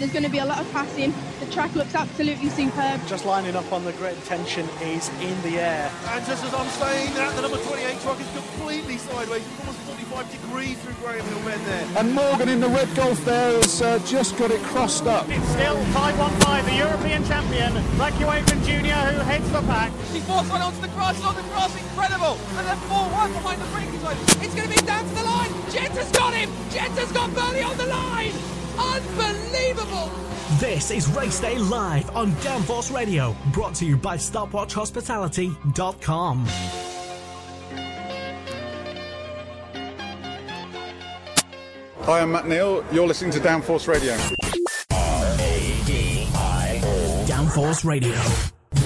There's going to be a lot of passing. The track looks absolutely superb. Just lining up on the grid, tension is in the air. And just as I'm saying that, the number 28 truck is completely sideways, almost 45 degrees through Graham Hill Bend there. And Morgan in the red Golf there has uh, just got it crossed up. It's still 515, the European champion, Blackie Wakeman Jr., who heads the pack. He forced one onto the grass, on the grass, incredible. And then 4-1 behind the braking line. It's going to be down to the line. Gent has got him. Gent has got Burley on the line. Unbelievable! This is Race Day Live on Downforce Radio, brought to you by StopwatchHospitality.com. Hi, I'm Matt Neal. You're listening to Downforce Radio. Downforce Radio.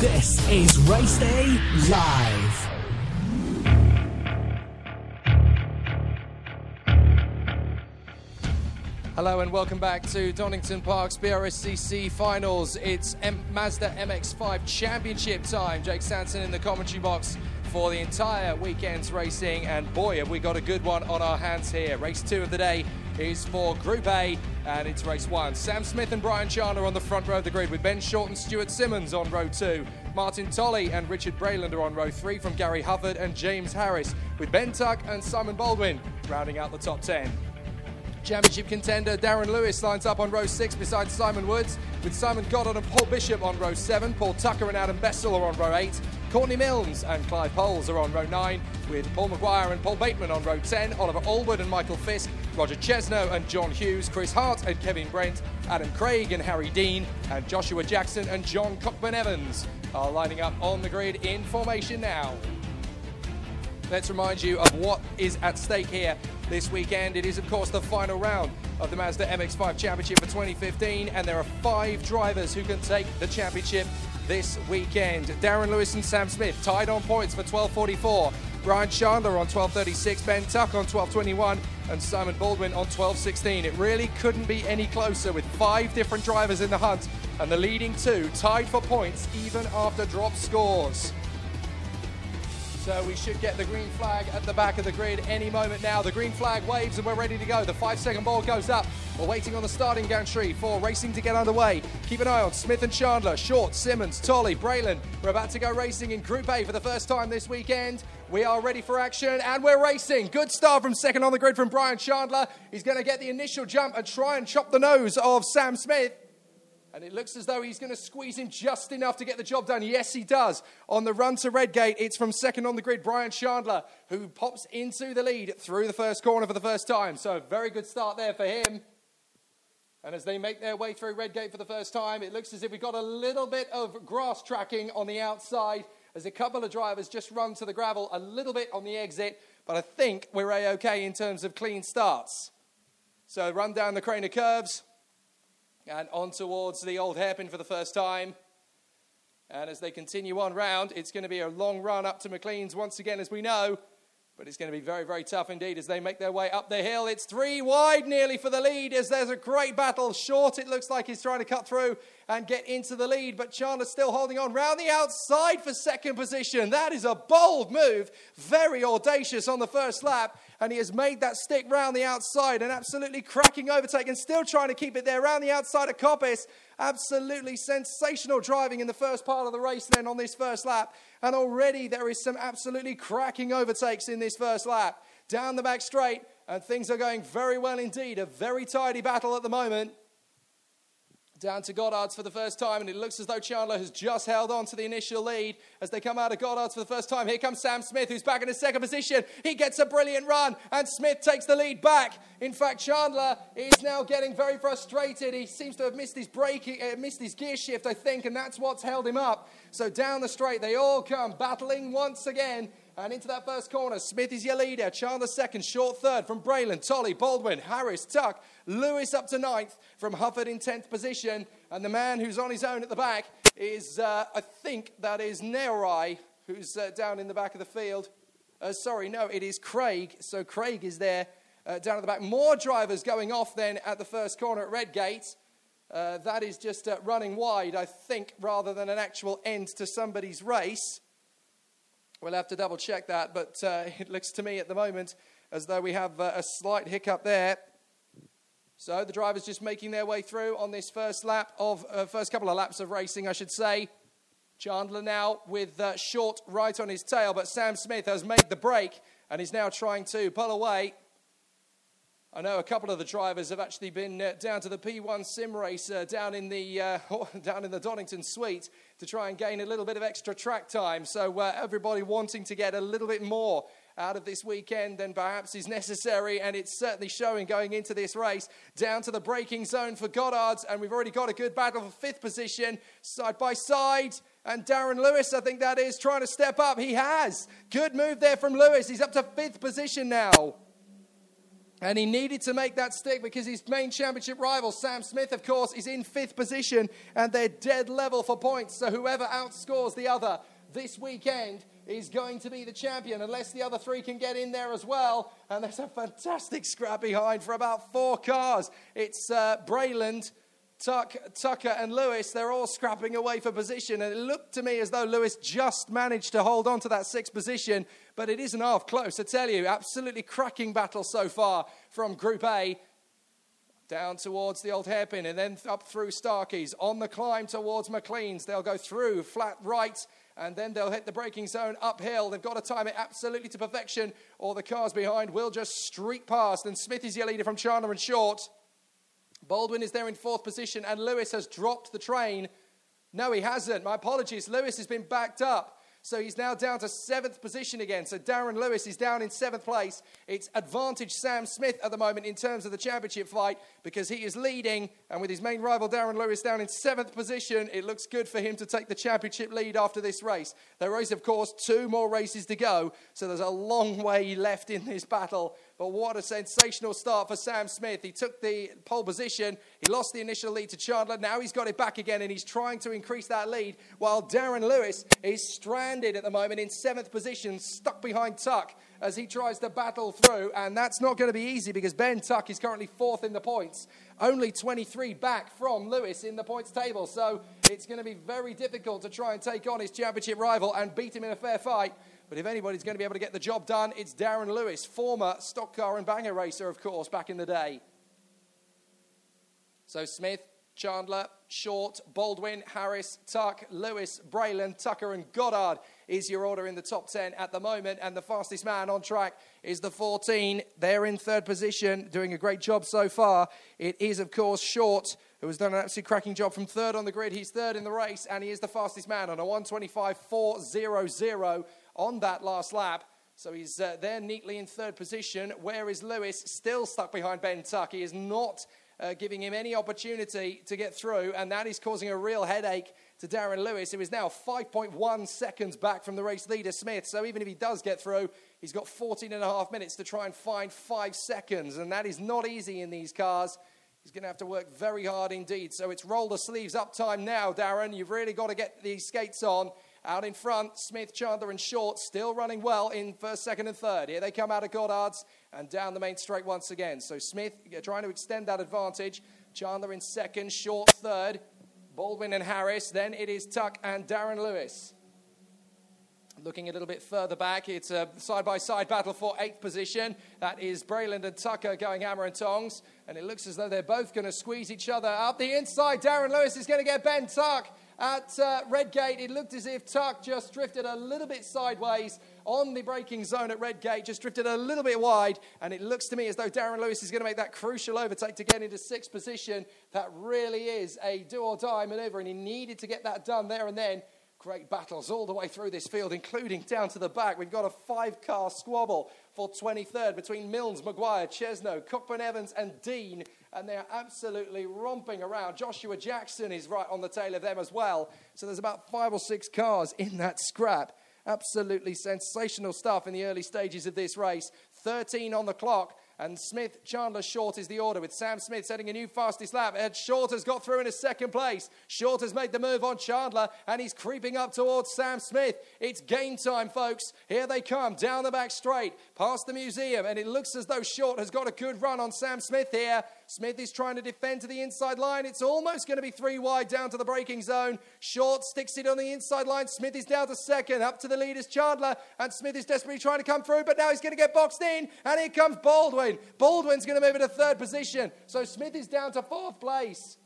This is Race Day Live. Hello and welcome back to Donington Park's BRSCC finals. It's M- Mazda MX5 championship time. Jake Sanson in the commentary box for the entire weekend's racing, and boy, have we got a good one on our hands here. Race two of the day is for Group A, and it's race one. Sam Smith and Brian Chandler on the front row of the grid, with Ben Short and Stuart Simmons on row two. Martin Tolley and Richard Brayland are on row three from Gary Hufford and James Harris, with Ben Tuck and Simon Baldwin rounding out the top ten. Championship contender Darren Lewis lines up on row six beside Simon Woods, with Simon Goddard and Paul Bishop on row seven. Paul Tucker and Adam Bessel are on row eight. Courtney Milnes and Clive Poles are on row nine, with Paul McGuire and Paul Bateman on row 10. Oliver Allwood and Michael Fisk, Roger Chesno and John Hughes, Chris Hart and Kevin Brent, Adam Craig and Harry Dean, and Joshua Jackson and John Cockburn Evans are lining up on the grid in formation now. Let's remind you of what is at stake here this weekend. It is, of course, the final round of the Mazda MX5 Championship for 2015, and there are five drivers who can take the championship this weekend. Darren Lewis and Sam Smith tied on points for 1244. Brian Chandler on 12.36, Ben Tuck on 12.21, and Simon Baldwin on 12.16. It really couldn't be any closer with five different drivers in the hunt, and the leading two tied for points even after drop scores. So we should get the green flag at the back of the grid any moment now. The green flag waves and we're ready to go. The five second ball goes up. We're waiting on the starting gantry for racing to get underway. Keep an eye on Smith and Chandler, Short, Simmons, Tolley, Braylon. We're about to go racing in Group A for the first time this weekend. We are ready for action and we're racing. Good start from second on the grid from Brian Chandler. He's going to get the initial jump and try and chop the nose of Sam Smith. And it looks as though he's going to squeeze in just enough to get the job done. Yes, he does. On the run to Redgate, it's from second on the grid, Brian Chandler, who pops into the lead through the first corner for the first time. So, very good start there for him. And as they make their way through Redgate for the first time, it looks as if we've got a little bit of grass tracking on the outside as a couple of drivers just run to the gravel a little bit on the exit. But I think we're A OK in terms of clean starts. So, run down the Craner curves and on towards the old hairpin for the first time. And as they continue on round, it's going to be a long run up to McLean's once again, as we know. But it's going to be very, very tough indeed as they make their way up the hill. It's three wide nearly for the lead as there's a great battle. Short, it looks like he's trying to cut through and get into the lead, but Chandler's still holding on round the outside for second position. That is a bold move, very audacious on the first lap and he has made that stick round the outside, an absolutely cracking overtake, and still trying to keep it there round the outside of Coppice. Absolutely sensational driving in the first part of the race, then on this first lap. And already there is some absolutely cracking overtakes in this first lap. Down the back straight, and things are going very well indeed. A very tidy battle at the moment. Down to Goddard's for the first time, and it looks as though Chandler has just held on to the initial lead as they come out of Goddard's for the first time. Here comes Sam Smith, who's back in his second position. He gets a brilliant run, and Smith takes the lead back. In fact, Chandler is now getting very frustrated. He seems to have missed his braking, uh, missed his gear shift, I think, and that's what's held him up. So down the straight, they all come battling once again. And into that first corner, Smith is your leader. Chandler second, short third from Braylon, Tolley, Baldwin, Harris, Tuck, Lewis up to ninth from Hufford in 10th position. And the man who's on his own at the back is, uh, I think that is Neorai, who's uh, down in the back of the field. Uh, sorry, no, it is Craig. So Craig is there uh, down at the back. More drivers going off then at the first corner at Redgate. Uh, that is just uh, running wide, I think, rather than an actual end to somebody's race. We'll have to double check that, but uh, it looks to me at the moment as though we have uh, a slight hiccup there. So the drivers just making their way through on this first lap of uh, first couple of laps of racing, I should say. Chandler now with uh, short right on his tail, but Sam Smith has made the break and is now trying to pull away. I know a couple of the drivers have actually been uh, down to the P1 sim race uh, down in the uh, down in the Donington Suite to try and gain a little bit of extra track time. So uh, everybody wanting to get a little bit more out of this weekend than perhaps is necessary, and it's certainly showing going into this race. Down to the braking zone for Goddard's, and we've already got a good battle for fifth position, side by side. And Darren Lewis, I think that is, trying to step up. He has. Good move there from Lewis. He's up to fifth position now. And he needed to make that stick because his main championship rival, Sam Smith, of course, is in fifth position and they're dead level for points. So whoever outscores the other this weekend is going to be the champion unless the other three can get in there as well. And there's a fantastic scrap behind for about four cars. It's uh, Brayland. Tuck, Tucker and Lewis, they're all scrapping away for position. And it looked to me as though Lewis just managed to hold on to that sixth position, but it isn't half close. I tell you, absolutely cracking battle so far from Group A down towards the old hairpin and then up through Starkeys. On the climb towards McLean's, they'll go through flat right and then they'll hit the braking zone uphill. They've got to time it absolutely to perfection, or the cars behind will just streak past. And Smith is your leader from Chandler and Short. Baldwin is there in fourth position, and Lewis has dropped the train. No, he hasn't. My apologies. Lewis has been backed up. So he's now down to seventh position again. So Darren Lewis is down in seventh place. It's advantage Sam Smith at the moment in terms of the championship fight because he is leading. And with his main rival Darren Lewis down in seventh position, it looks good for him to take the championship lead after this race. There is, of course, two more races to go. So there's a long way left in this battle. But what a sensational start for Sam Smith. He took the pole position. He lost the initial lead to Chandler. Now he's got it back again and he's trying to increase that lead while Darren Lewis is stranded at the moment in seventh position, stuck behind Tuck as he tries to battle through. And that's not going to be easy because Ben Tuck is currently fourth in the points, only 23 back from Lewis in the points table. So it's going to be very difficult to try and take on his championship rival and beat him in a fair fight. But if anybody's going to be able to get the job done, it's Darren Lewis, former stock car and banger racer, of course, back in the day. So Smith, Chandler, Short, Baldwin, Harris, Tuck, Lewis, Braylon, Tucker, and Goddard is your order in the top 10 at the moment. And the fastest man on track is the 14. They're in third position, doing a great job so far. It is, of course, Short, who has done an absolutely cracking job from third on the grid. He's third in the race, and he is the fastest man on a 125.400 on that last lap. So he's uh, there neatly in third position. Where is Lewis? Still stuck behind Ben Tuck. He is not uh, giving him any opportunity to get through, and that is causing a real headache to Darren Lewis, who is now 5.1 seconds back from the race leader Smith. So even if he does get through, he's got 14 and a half minutes to try and find five seconds, and that is not easy in these cars. He's going to have to work very hard indeed. So it's roll the sleeves up time now, Darren. You've really got to get these skates on. Out in front, Smith, Chandler, and Short still running well in first, second, and third. Here they come out of Goddard's and down the main straight once again. So Smith trying to extend that advantage. Chandler in second, Short third, Baldwin and Harris. Then it is Tuck and Darren Lewis. Looking a little bit further back, it's a side by side battle for eighth position. That is Brayland and Tucker going hammer and tongs. And it looks as though they're both going to squeeze each other up the inside. Darren Lewis is going to get Ben Tuck at uh, Redgate. It looked as if Tuck just drifted a little bit sideways on the braking zone at Redgate, just drifted a little bit wide, and it looks to me as though Darren Lewis is going to make that crucial overtake to get into sixth position. That really is a do or die maneuver, and he needed to get that done there and then. Great battles all the way through this field, including down to the back. We've got a five car squabble for 23rd between Milnes, Maguire, Chesno, Cockburn Evans, and Dean. And they're absolutely romping around. Joshua Jackson is right on the tail of them as well. So there's about five or six cars in that scrap. Absolutely sensational stuff in the early stages of this race. 13 on the clock. And Smith, Chandler, Short is the order with Sam Smith setting a new fastest lap. Ed Short has got through in a second place. Short has made the move on Chandler and he's creeping up towards Sam Smith. It's game time, folks. Here they come down the back straight past the museum. And it looks as though Short has got a good run on Sam Smith here. Smith is trying to defend to the inside line. It's almost going to be three wide down to the breaking zone. Short sticks it on the inside line. Smith is down to second. Up to the leaders, Chandler. And Smith is desperately trying to come through, but now he's going to get boxed in. And here comes Baldwin. Baldwin's going to move into third position. So Smith is down to fourth place.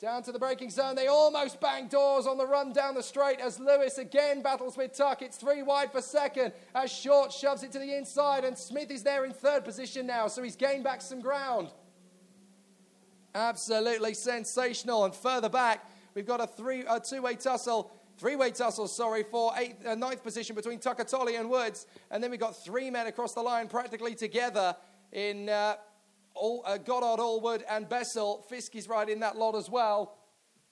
Down to the breaking zone. They almost bang doors on the run down the straight as Lewis again battles with Tuck. It's three wide for second as Short shoves it to the inside. And Smith is there in third position now. So he's gained back some ground. Absolutely sensational. And further back, we've got a three, a two-way tussle, three-way tussle, sorry, for eighth, uh, ninth position between Tucker Tolley and Woods. And then we've got three men across the line practically together in uh, all, uh, Goddard, Allwood, and Bessel. Fisk is right in that lot as well.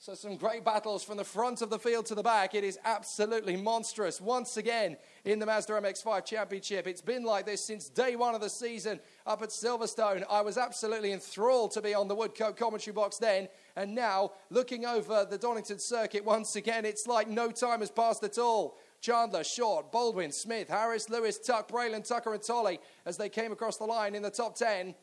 So, some great battles from the front of the field to the back. It is absolutely monstrous. Once again, in the Mazda MX5 Championship. It's been like this since day one of the season up at Silverstone. I was absolutely enthralled to be on the Woodcote commentary box then. And now, looking over the Donington circuit once again, it's like no time has passed at all. Chandler, Short, Baldwin, Smith, Harris, Lewis, Tuck, Braylon, Tucker, and Tolley as they came across the line in the top 10.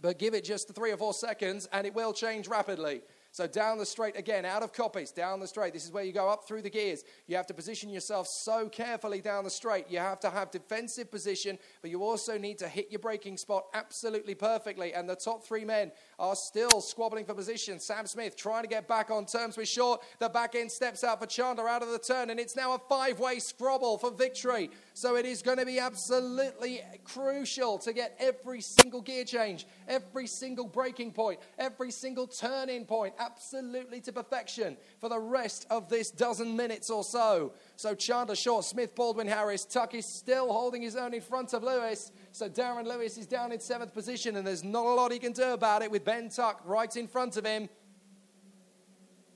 But give it just three or four seconds and it will change rapidly. So down the straight again, out of Coppice, down the straight. This is where you go up through the gears. You have to position yourself so carefully down the straight. You have to have defensive position, but you also need to hit your braking spot absolutely perfectly. And the top three men are still squabbling for position. Sam Smith trying to get back on terms with Short. The back end steps out for Chandler out of the turn, and it's now a five way scrabble for victory. So it is going to be absolutely crucial to get every single gear change, every single braking point, every single turning point absolutely to perfection for the rest of this dozen minutes or so. So Chandler Short, Smith, Baldwin, Harris, Tuck is still holding his own in front of Lewis. So Darren Lewis is down in seventh position, and there's not a lot he can do about it with Ben Tuck right in front of him.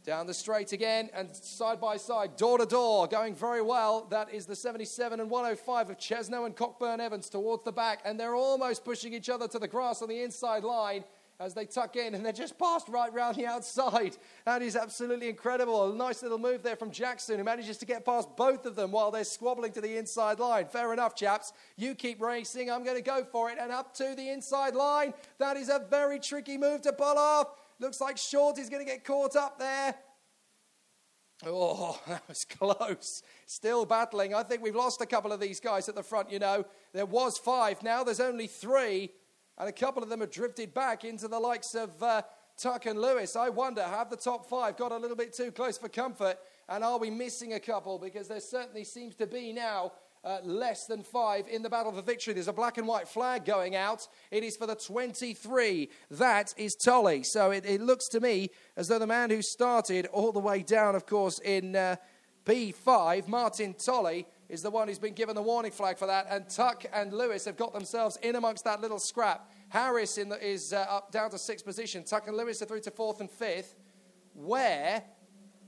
Down the straight again and side by side, door to door, going very well. That is the 77 and 105 of Chesno and Cockburn Evans towards the back, and they're almost pushing each other to the grass on the inside line as they tuck in and they're just passed right round the outside. That is absolutely incredible. A nice little move there from Jackson who manages to get past both of them while they're squabbling to the inside line. Fair enough, chaps. You keep racing. I'm going to go for it. And up to the inside line. That is a very tricky move to pull off. Looks like Short is going to get caught up there. Oh, that was close. Still battling. I think we've lost a couple of these guys at the front, you know. There was five. Now there's only three and a couple of them have drifted back into the likes of uh, Tuck and Lewis. I wonder, have the top five got a little bit too close for comfort? And are we missing a couple? Because there certainly seems to be now uh, less than five in the battle for victory. There's a black and white flag going out. It is for the 23. That is Tolley. So it, it looks to me as though the man who started all the way down, of course, in uh, P5, Martin Tolley, is the one who's been given the warning flag for that. And Tuck and Lewis have got themselves in amongst that little scrap. Harris the, is uh, up down to sixth position. Tuck and Lewis are through to fourth and fifth. Where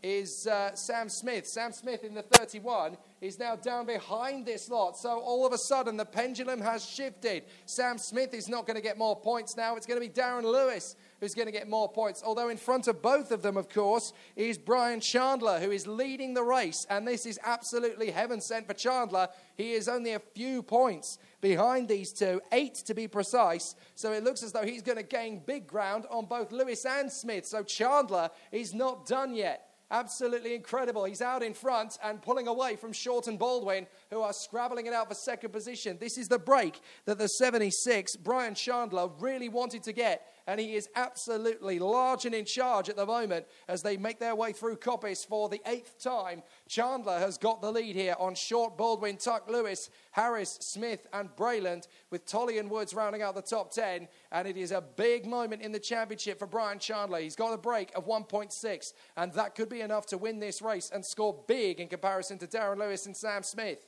is uh, Sam Smith? Sam Smith in the 31 is now down behind this lot. So all of a sudden, the pendulum has shifted. Sam Smith is not going to get more points now. It's going to be Darren Lewis who's going to get more points. Although in front of both of them, of course, is Brian Chandler, who is leading the race. And this is absolutely heaven sent for Chandler. He is only a few points behind these two, eight to be precise. So it looks as though he's going to gain big ground on both Lewis and Smith. So Chandler is not done yet. Absolutely incredible. He's out in front and pulling away from Short and Baldwin, who are scrabbling it out for second position. This is the break that the 76, Brian Chandler, really wanted to get and he is absolutely large and in charge at the moment as they make their way through Coppice for the eighth time. Chandler has got the lead here on Short, Baldwin, Tuck, Lewis, Harris, Smith, and Brayland, with Tolley and Woods rounding out the top 10. And it is a big moment in the championship for Brian Chandler. He's got a break of 1.6, and that could be enough to win this race and score big in comparison to Darren Lewis and Sam Smith.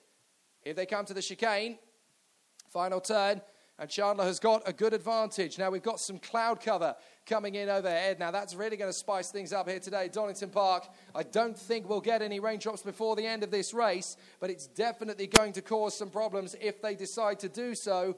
If they come to the chicane, final turn, and Chandler has got a good advantage. Now we've got some cloud cover coming in overhead. Now that's really going to spice things up here today, Donington Park. I don't think we'll get any raindrops before the end of this race, but it's definitely going to cause some problems if they decide to do so.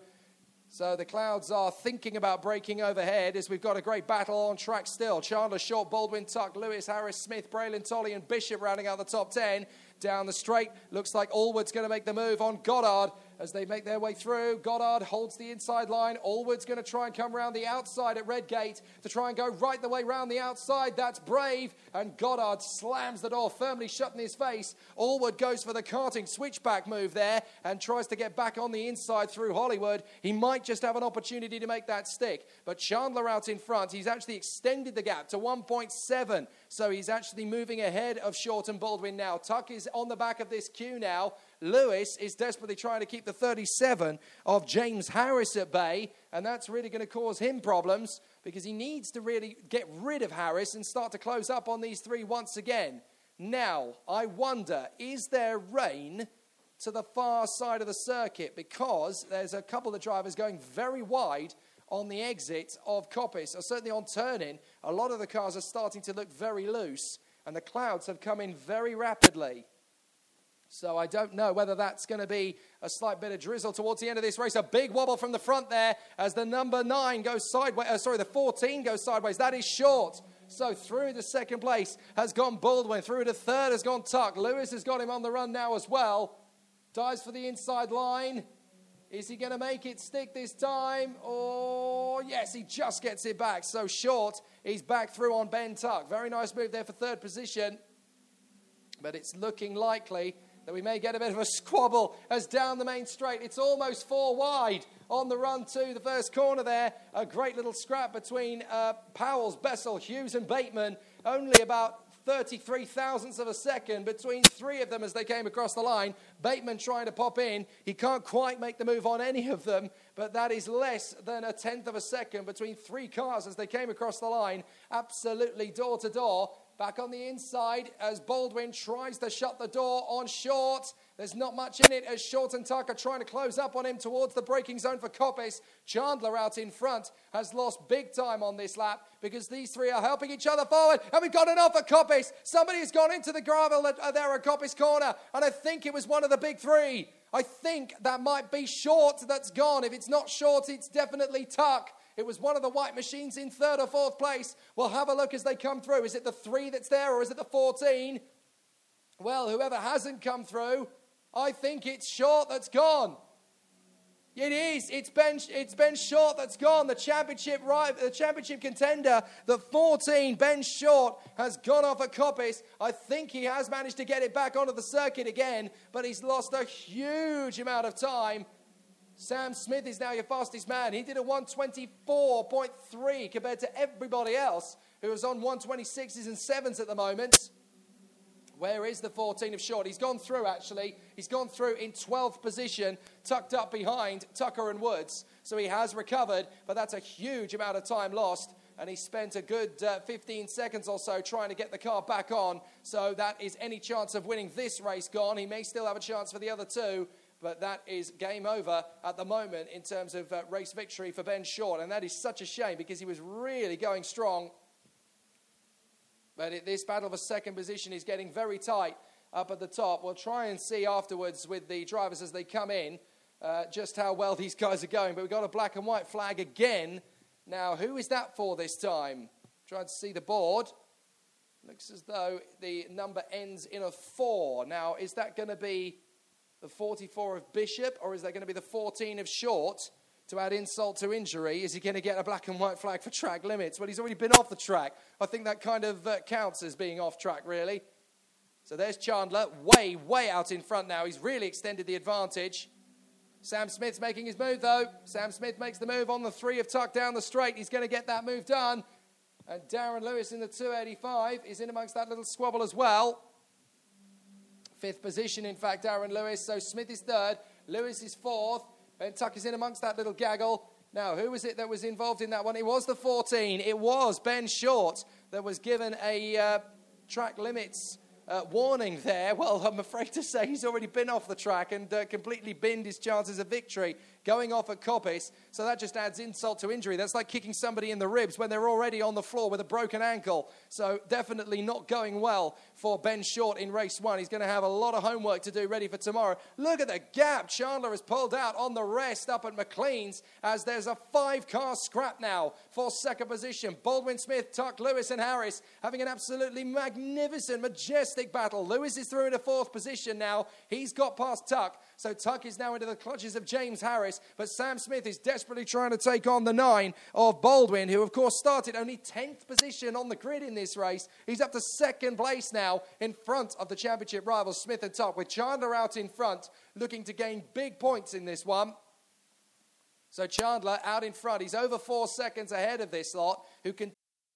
So the clouds are thinking about breaking overhead as we've got a great battle on track still. Chandler, Short, Baldwin, Tuck, Lewis, Harris, Smith, Brayland, Tolley, and Bishop rounding out the top 10. Down the straight, looks like Allwood's going to make the move on Goddard as they make their way through. Goddard holds the inside line. Allwood's going to try and come around the outside at Redgate to try and go right the way round the outside. That's brave. And Goddard slams the door firmly shut in his face. Allwood goes for the karting switchback move there and tries to get back on the inside through Hollywood. He might just have an opportunity to make that stick. But Chandler out in front, he's actually extended the gap to 1.7. So he's actually moving ahead of Short and Baldwin now. Tuck is on the back of this queue now. Lewis is desperately trying to keep the 37 of James Harris at bay, and that's really going to cause him problems because he needs to really get rid of Harris and start to close up on these three once again. Now, I wonder, is there rain to the far side of the circuit? Because there's a couple of drivers going very wide on the exit of Coppice, or certainly on turning. A lot of the cars are starting to look very loose, and the clouds have come in very rapidly. So I don't know whether that's going to be a slight bit of drizzle towards the end of this race. A big wobble from the front there as the number nine goes sideways. Uh, sorry, the 14 goes sideways. That is short. So through to second place has gone Baldwin. Through to third has gone Tuck. Lewis has got him on the run now as well. Dives for the inside line. Is he going to make it stick this time? Or, yes, he just gets it back. So short, he's back through on Ben Tuck. Very nice move there for third position. But it's looking likely that we may get a bit of a squabble as down the main straight. It's almost four wide on the run to the first corner there. A great little scrap between uh, Powell's, Bessel, Hughes, and Bateman. Only about 33 thousandths of a second between three of them as they came across the line. Bateman trying to pop in. He can't quite make the move on any of them, but that is less than a tenth of a second between three cars as they came across the line. Absolutely door to door. Back on the inside as Baldwin tries to shut the door on Short. There's not much in it as Short and Tucker trying to close up on him towards the braking zone for Coppice. Chandler out in front has lost big time on this lap because these three are helping each other forward. And we've got enough for Coppice. Somebody has gone into the gravel uh, there at Coppice corner. And I think it was one of the big three. I think that might be Short that's gone. If it's not Short, it's definitely Tuck. It was one of the white machines in third or fourth place. We'll have a look as they come through. Is it the three that's there or is it the 14? Well, whoever hasn't come through, I think it's Short that's gone. It is. It's Ben, it's ben Short that's gone. The championship right, the championship contender, the 14, Ben Short, has gone off at Coppice. I think he has managed to get it back onto the circuit again, but he's lost a huge amount of time Sam Smith is now your fastest man. He did a 124.3 compared to everybody else who is on 126s and 7s at the moment. Where is the 14 of short? He's gone through, actually. He's gone through in 12th position, tucked up behind Tucker and Woods. So he has recovered, but that's a huge amount of time lost. And he spent a good uh, 15 seconds or so trying to get the car back on. So that is any chance of winning this race gone. He may still have a chance for the other two, but that is game over at the moment in terms of uh, race victory for Ben Short. And that is such a shame because he was really going strong. But it, this battle for second position is getting very tight up at the top. We'll try and see afterwards with the drivers as they come in uh, just how well these guys are going. But we've got a black and white flag again. Now, who is that for this time? Trying to see the board. Looks as though the number ends in a four. Now, is that going to be the 44 of Bishop, or is there going to be the 14 of Short to add insult to injury? Is he going to get a black and white flag for track limits? Well, he's already been off the track. I think that kind of uh, counts as being off track, really. So there's Chandler, way, way out in front now. He's really extended the advantage. Sam Smith's making his move though. Sam Smith makes the move on the three of Tuck down the straight. He's going to get that move done. And Darren Lewis in the 285 is in amongst that little squabble as well. Fifth position, in fact, Aaron Lewis. So Smith is third. Lewis is fourth. Ben Tuck is in amongst that little gaggle. Now, who was it that was involved in that one? It was the 14. It was Ben Short that was given a uh, track limits uh, warning there. Well, I'm afraid to say he's already been off the track and uh, completely binned his chances of victory going off at Coppice. So that just adds insult to injury. That's like kicking somebody in the ribs when they're already on the floor with a broken ankle. So definitely not going well for Ben Short in race one. He's going to have a lot of homework to do ready for tomorrow. Look at the gap Chandler has pulled out on the rest up at McLean's as there's a five car scrap now for second position. Baldwin Smith, Tuck, Lewis, and Harris having an absolutely magnificent, majestic battle. Lewis is through into fourth position now. He's got past Tuck. So Tuck is now into the clutches of James Harris, but Sam Smith is desperately trying to take on the nine of Baldwin, who, of course, started only 10th position on the grid in this race. He's up to second place now in front of the championship rivals, Smith and Tuck, with Chandler out in front, looking to gain big points in this one. So Chandler out in front. He's over four seconds ahead of this lot, who can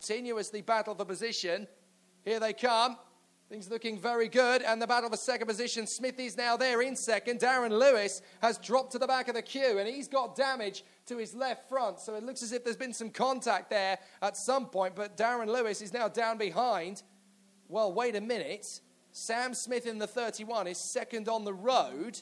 Continuously battle for position. Here they come. Things looking very good. And the battle for second position. Smithy's now there in second. Darren Lewis has dropped to the back of the queue and he's got damage to his left front. So it looks as if there's been some contact there at some point. But Darren Lewis is now down behind. Well, wait a minute. Sam Smith in the 31 is second on the road.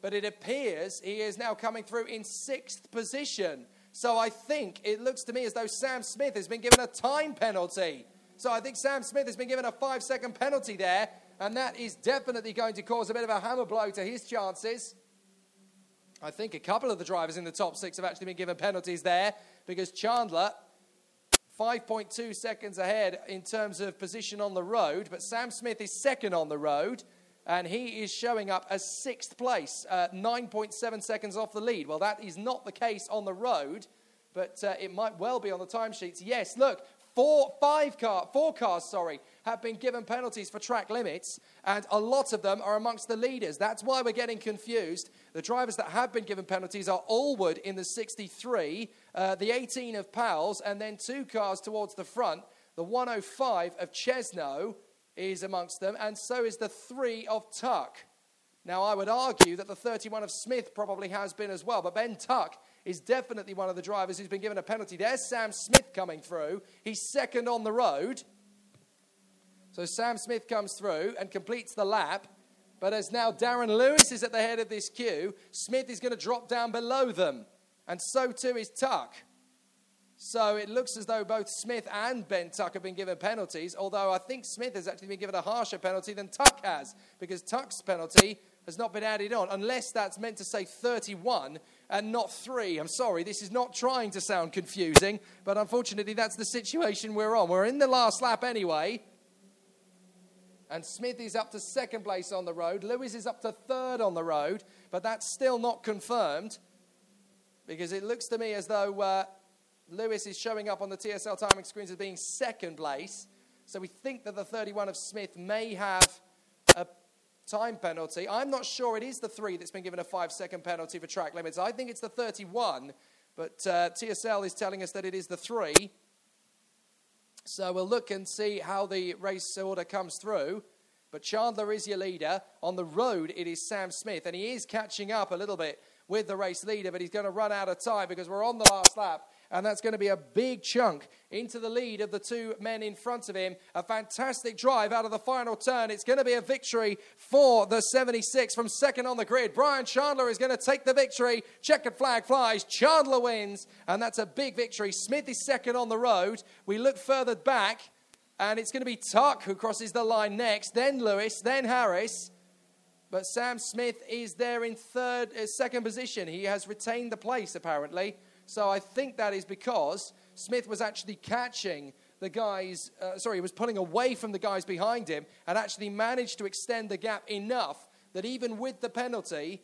But it appears he is now coming through in sixth position. So I think it looks to me as though Sam Smith has been given a time penalty. So I think Sam Smith has been given a five second penalty there, and that is definitely going to cause a bit of a hammer blow to his chances. I think a couple of the drivers in the top six have actually been given penalties there because Chandler, 5.2 seconds ahead in terms of position on the road, but Sam Smith is second on the road and he is showing up as sixth place, uh, 9.7 seconds off the lead. Well, that is not the case on the road, but uh, it might well be on the timesheets. Yes, look, Four, five car, four cars, sorry, have been given penalties for track limits, and a lot of them are amongst the leaders. That's why we're getting confused. The drivers that have been given penalties are Allwood in the 63, uh, the 18 of Powell's, and then two cars towards the front. The 105 of Chesno is amongst them, and so is the three of Tuck. Now, I would argue that the 31 of Smith probably has been as well, but Ben Tuck is definitely one of the drivers who's been given a penalty. There's Sam Smith coming through. He's second on the road. So Sam Smith comes through and completes the lap. But as now Darren Lewis is at the head of this queue, Smith is going to drop down below them. And so too is Tuck. So it looks as though both Smith and Ben Tuck have been given penalties, although I think Smith has actually been given a harsher penalty than Tuck has, because Tuck's penalty has not been added on, unless that's meant to say 31, and not three. I'm sorry, this is not trying to sound confusing, but unfortunately, that's the situation we're on. We're in the last lap anyway. And Smith is up to second place on the road. Lewis is up to third on the road, but that's still not confirmed. because it looks to me as though uh, Lewis is showing up on the TSL timing screens as being second place. So we think that the 31 of Smith may have a time penalty. I'm not sure it is the three that's been given a five second penalty for track limits. I think it's the 31, but uh, TSL is telling us that it is the three. So we'll look and see how the race order comes through. But Chandler is your leader. On the road, it is Sam Smith, and he is catching up a little bit with the race leader, but he's going to run out of time because we're on the last lap. And that's going to be a big chunk into the lead of the two men in front of him. A fantastic drive out of the final turn. It's going to be a victory for the 76 from second on the grid. Brian Chandler is going to take the victory. Checkered flag flies. Chandler wins. And that's a big victory. Smith is second on the road. We look further back, and it's going to be Tuck who crosses the line next, then Lewis, then Harris. But Sam Smith is there in third, uh, second position. He has retained the place apparently. So I think that is because Smith was actually catching the guys, uh, sorry, he was pulling away from the guys behind him and actually managed to extend the gap enough that even with the penalty,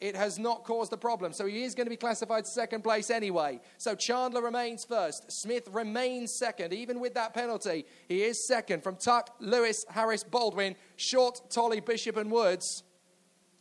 it has not caused a problem. So he is going to be classified second place anyway. So Chandler remains first. Smith remains second. Even with that penalty, he is second from Tuck, Lewis, Harris, Baldwin, Short, Tolley, Bishop, and Woods.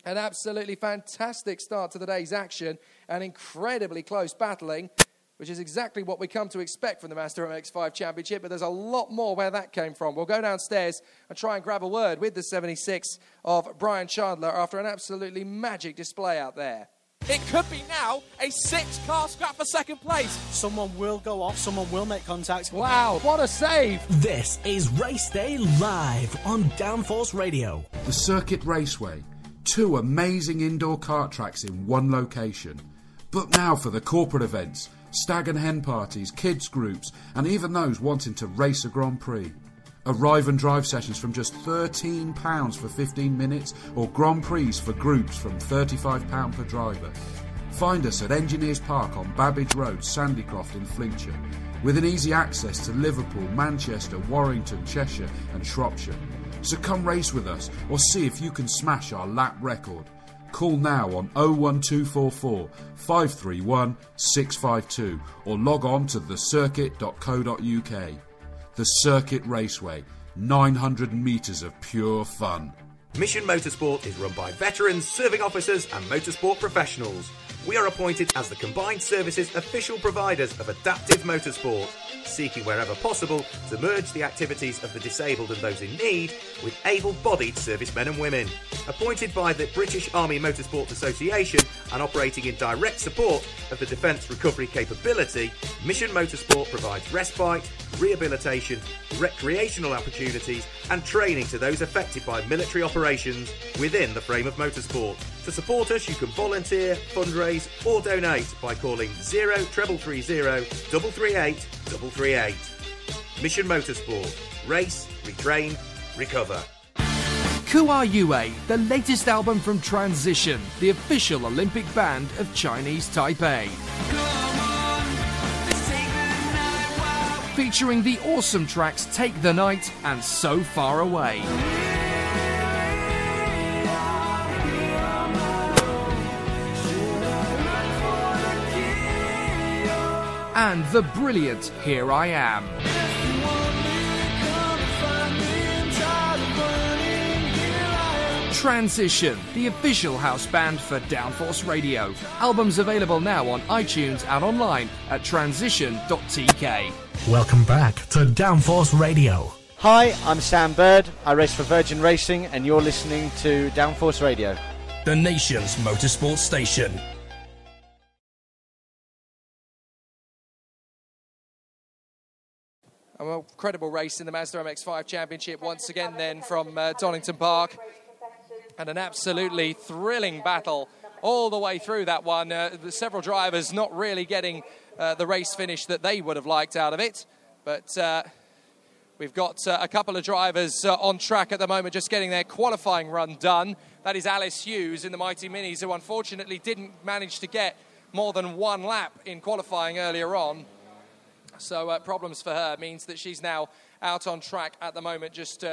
An absolutely fantastic start to the day's action and incredibly close battling, which is exactly what we come to expect from the Mazda MX5 Championship. But there's a lot more where that came from. We'll go downstairs and try and grab a word with the 76 of Brian Chandler after an absolutely magic display out there. It could be now a six car scrap for second place. Someone will go off, someone will make contact. Wow, what a save! This is Race Day Live on Downforce Radio. The Circuit Raceway Two amazing indoor kart tracks in one location. Book now for the corporate events, stag and hen parties, kids groups, and even those wanting to race a Grand Prix. Arrive and drive sessions from just £13 for 15 minutes, or Grand Prix for groups from £35 per driver. Find us at Engineers Park on Babbage Road, Sandycroft in Flintshire, with an easy access to Liverpool, Manchester, Warrington, Cheshire, and Shropshire. So come race with us or see if you can smash our lap record. Call now on 01244 531 652 or log on to thecircuit.co.uk. The Circuit Raceway, 900 metres of pure fun. Mission Motorsport is run by veterans, serving officers, and motorsport professionals. We are appointed as the combined services official providers of adaptive motorsport seeking wherever possible to merge the activities of the disabled and those in need with able bodied servicemen and women. Appointed by the British Army Motorsport Association and operating in direct support of the Defence Recovery Capability, Mission Motorsport provides respite, rehabilitation, recreational opportunities, and training to those affected by military operations within the frame of motorsport. To support us, you can volunteer, fundraise, or donate by calling 0 330 338 338. Mission Motorsport. Race, retrain, recover. Kua Yue, the latest album from Transition, the official Olympic band of Chinese Taipei. Featuring the awesome tracks Take the Night and So Far Away. and the brilliant Here I Am. Transition, the official house band for Downforce Radio. Albums available now on iTunes and online at transition.tk. Welcome back to Downforce Radio. Hi, I'm Sam Bird. I race for Virgin Racing, and you're listening to Downforce Radio, the nation's motorsport station. An incredible race in the Mazda MX-5 Championship once again then from uh, Donington Park. And an absolutely thrilling battle all the way through that one. Uh, several drivers not really getting uh, the race finish that they would have liked out of it. But uh, we've got uh, a couple of drivers uh, on track at the moment just getting their qualifying run done. That is Alice Hughes in the Mighty Minis, who unfortunately didn't manage to get more than one lap in qualifying earlier on. So uh, problems for her means that she's now out on track at the moment, just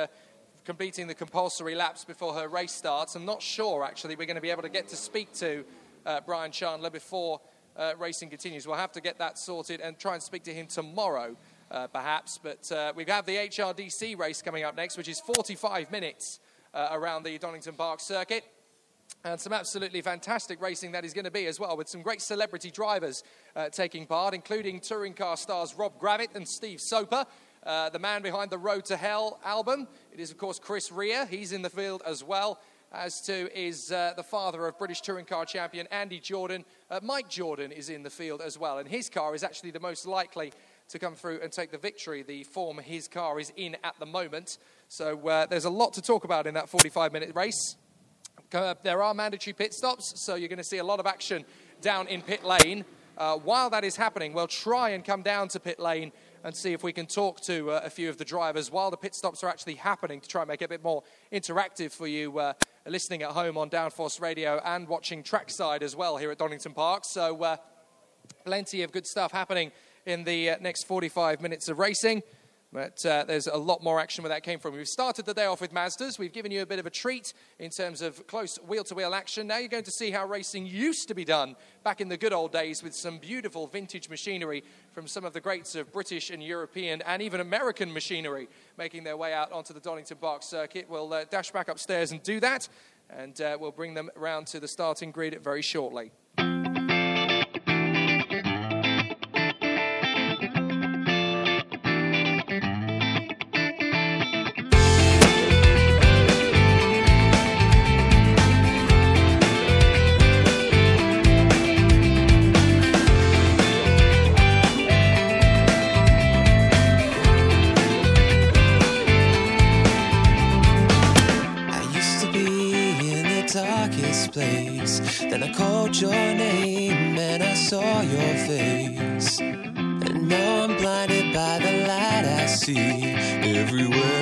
completing the compulsory laps before her race starts. I'm not sure actually we're going to be able to get to speak to uh, Brian Chandler before uh, racing continues. We'll have to get that sorted and try and speak to him tomorrow, uh, perhaps. But uh, we have the HRDC race coming up next, which is 45 minutes uh, around the Donington Park circuit. And some absolutely fantastic racing that is going to be as well, with some great celebrity drivers uh, taking part, including touring car stars Robb Gravett and Steve Soper. Uh, the man behind the Road to Hell album. It is, of course, Chris Rea. He's in the field as well, as to is uh, the father of British touring car champion Andy Jordan. Uh, Mike Jordan is in the field as well, and his car is actually the most likely to come through and take the victory, the form his car is in at the moment. So uh, there's a lot to talk about in that 45 minute race. Uh, there are mandatory pit stops, so you're going to see a lot of action down in pit lane. Uh, while that is happening, we'll try and come down to pit lane and see if we can talk to uh, a few of the drivers while the pit stops are actually happening to try and make it a bit more interactive for you uh, listening at home on Downforce Radio and watching trackside as well here at Donington Park. So, uh, plenty of good stuff happening in the uh, next 45 minutes of racing. But uh, there's a lot more action where that came from. We've started the day off with Mazdas. We've given you a bit of a treat in terms of close wheel to wheel action. Now you're going to see how racing used to be done back in the good old days with some beautiful vintage machinery from some of the greats of British and European and even American machinery making their way out onto the Donington Park circuit. We'll uh, dash back upstairs and do that, and uh, we'll bring them around to the starting grid very shortly. Called your name and I saw your face. And now I'm blinded by the light I see. Everywhere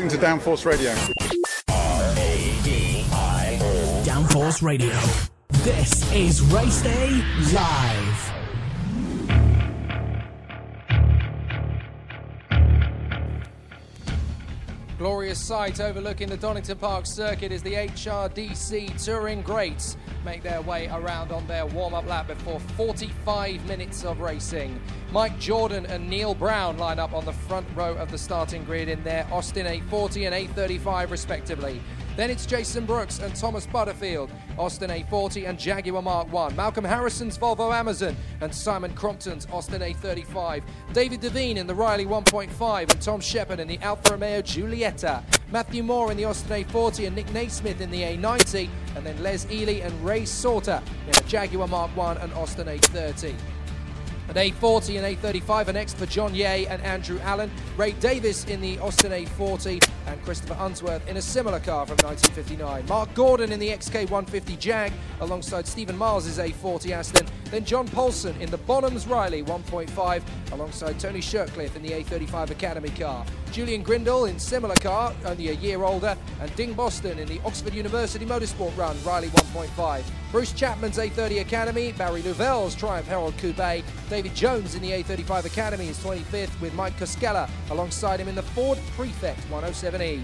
listening to Downforce Radio. R-A-D-I-O. Downforce Radio. This is Race Day Live. Glorious sight overlooking the Donington Park circuit as the HRDC touring greats make their way around on their warm up lap before 45 minutes of racing. Mike Jordan and Neil Brown line up on the front row of the starting grid in their Austin A40 and A35 respectively. Then it's Jason Brooks and Thomas Butterfield, Austin A40 and Jaguar Mark 1. Malcolm Harrison's Volvo Amazon and Simon Crompton's Austin A35. David Devine in the Riley 1.5 and Tom Shepard in the Alfa Romeo Giulietta. Matthew Moore in the Austin A40 and Nick Naismith in the A90. And then Les Ely and Ray Sauter in the Jaguar Mark 1 and Austin A30. At A40 and A35 are next for John Yeh and Andrew Allen. Ray Davis in the Austin A40 and Christopher Unsworth in a similar car from 1959. Mark Gordon in the XK150 Jag alongside Stephen Miles's A40 Austin. Then John Paulson in the Bonhams Riley 1.5 alongside Tony Shirtcliffe in the A35 Academy car. Julian Grindle in similar car, only a year older, and Ding Boston in the Oxford University Motorsport Run Riley 1.5. Bruce Chapman's A30 Academy, Barry Louvel's Triumph Herald Coupe, David Jones in the A35 Academy is 25th with Mike Koskela alongside him in the Ford Prefect 107E.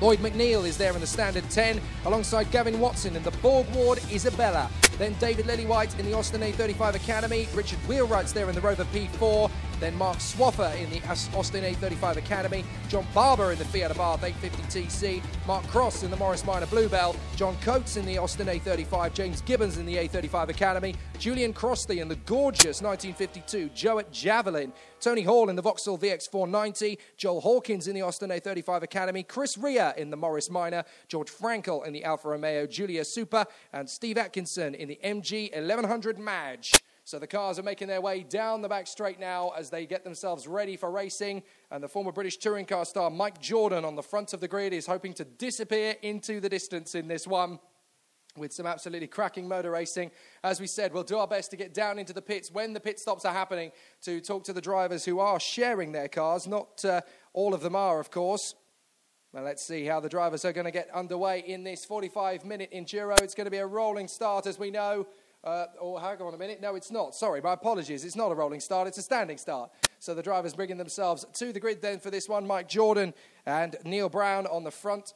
Lloyd McNeil is there in the Standard 10 alongside Gavin Watson in the Borgward Isabella. Then David Lillywhite in the Austin A35 Academy. Richard Wheelwright's there in the Rover P4. Then Mark Swaffer in the Austin A35 Academy. John Barber in the Fiat Abarth 850 TC. Mark Cross in the Morris Minor Bluebell. John Coates in the Austin A35. James Gibbons in the A35 Academy. Julian Crossley in the gorgeous 1952 Jowett Javelin. Tony Hall in the Vauxhall VX490. Joel Hawkins in the Austin A35 Academy. Chris Rea in the Morris Minor. George Frankel in the Alfa Romeo Giulia Super. And Steve Atkinson in the MG 1100 Madge. So the cars are making their way down the back straight now as they get themselves ready for racing. And the former British touring car star Mike Jordan on the front of the grid is hoping to disappear into the distance in this one with some absolutely cracking motor racing. As we said, we'll do our best to get down into the pits when the pit stops are happening to talk to the drivers who are sharing their cars. Not uh, all of them are, of course. Now let's see how the drivers are going to get underway in this 45 minute enduro. It's going to be a rolling start, as we know. Uh, oh, hang on a minute. No, it's not. Sorry, my apologies. It's not a rolling start, it's a standing start. So the drivers bringing themselves to the grid then for this one. Mike Jordan and Neil Brown on the front.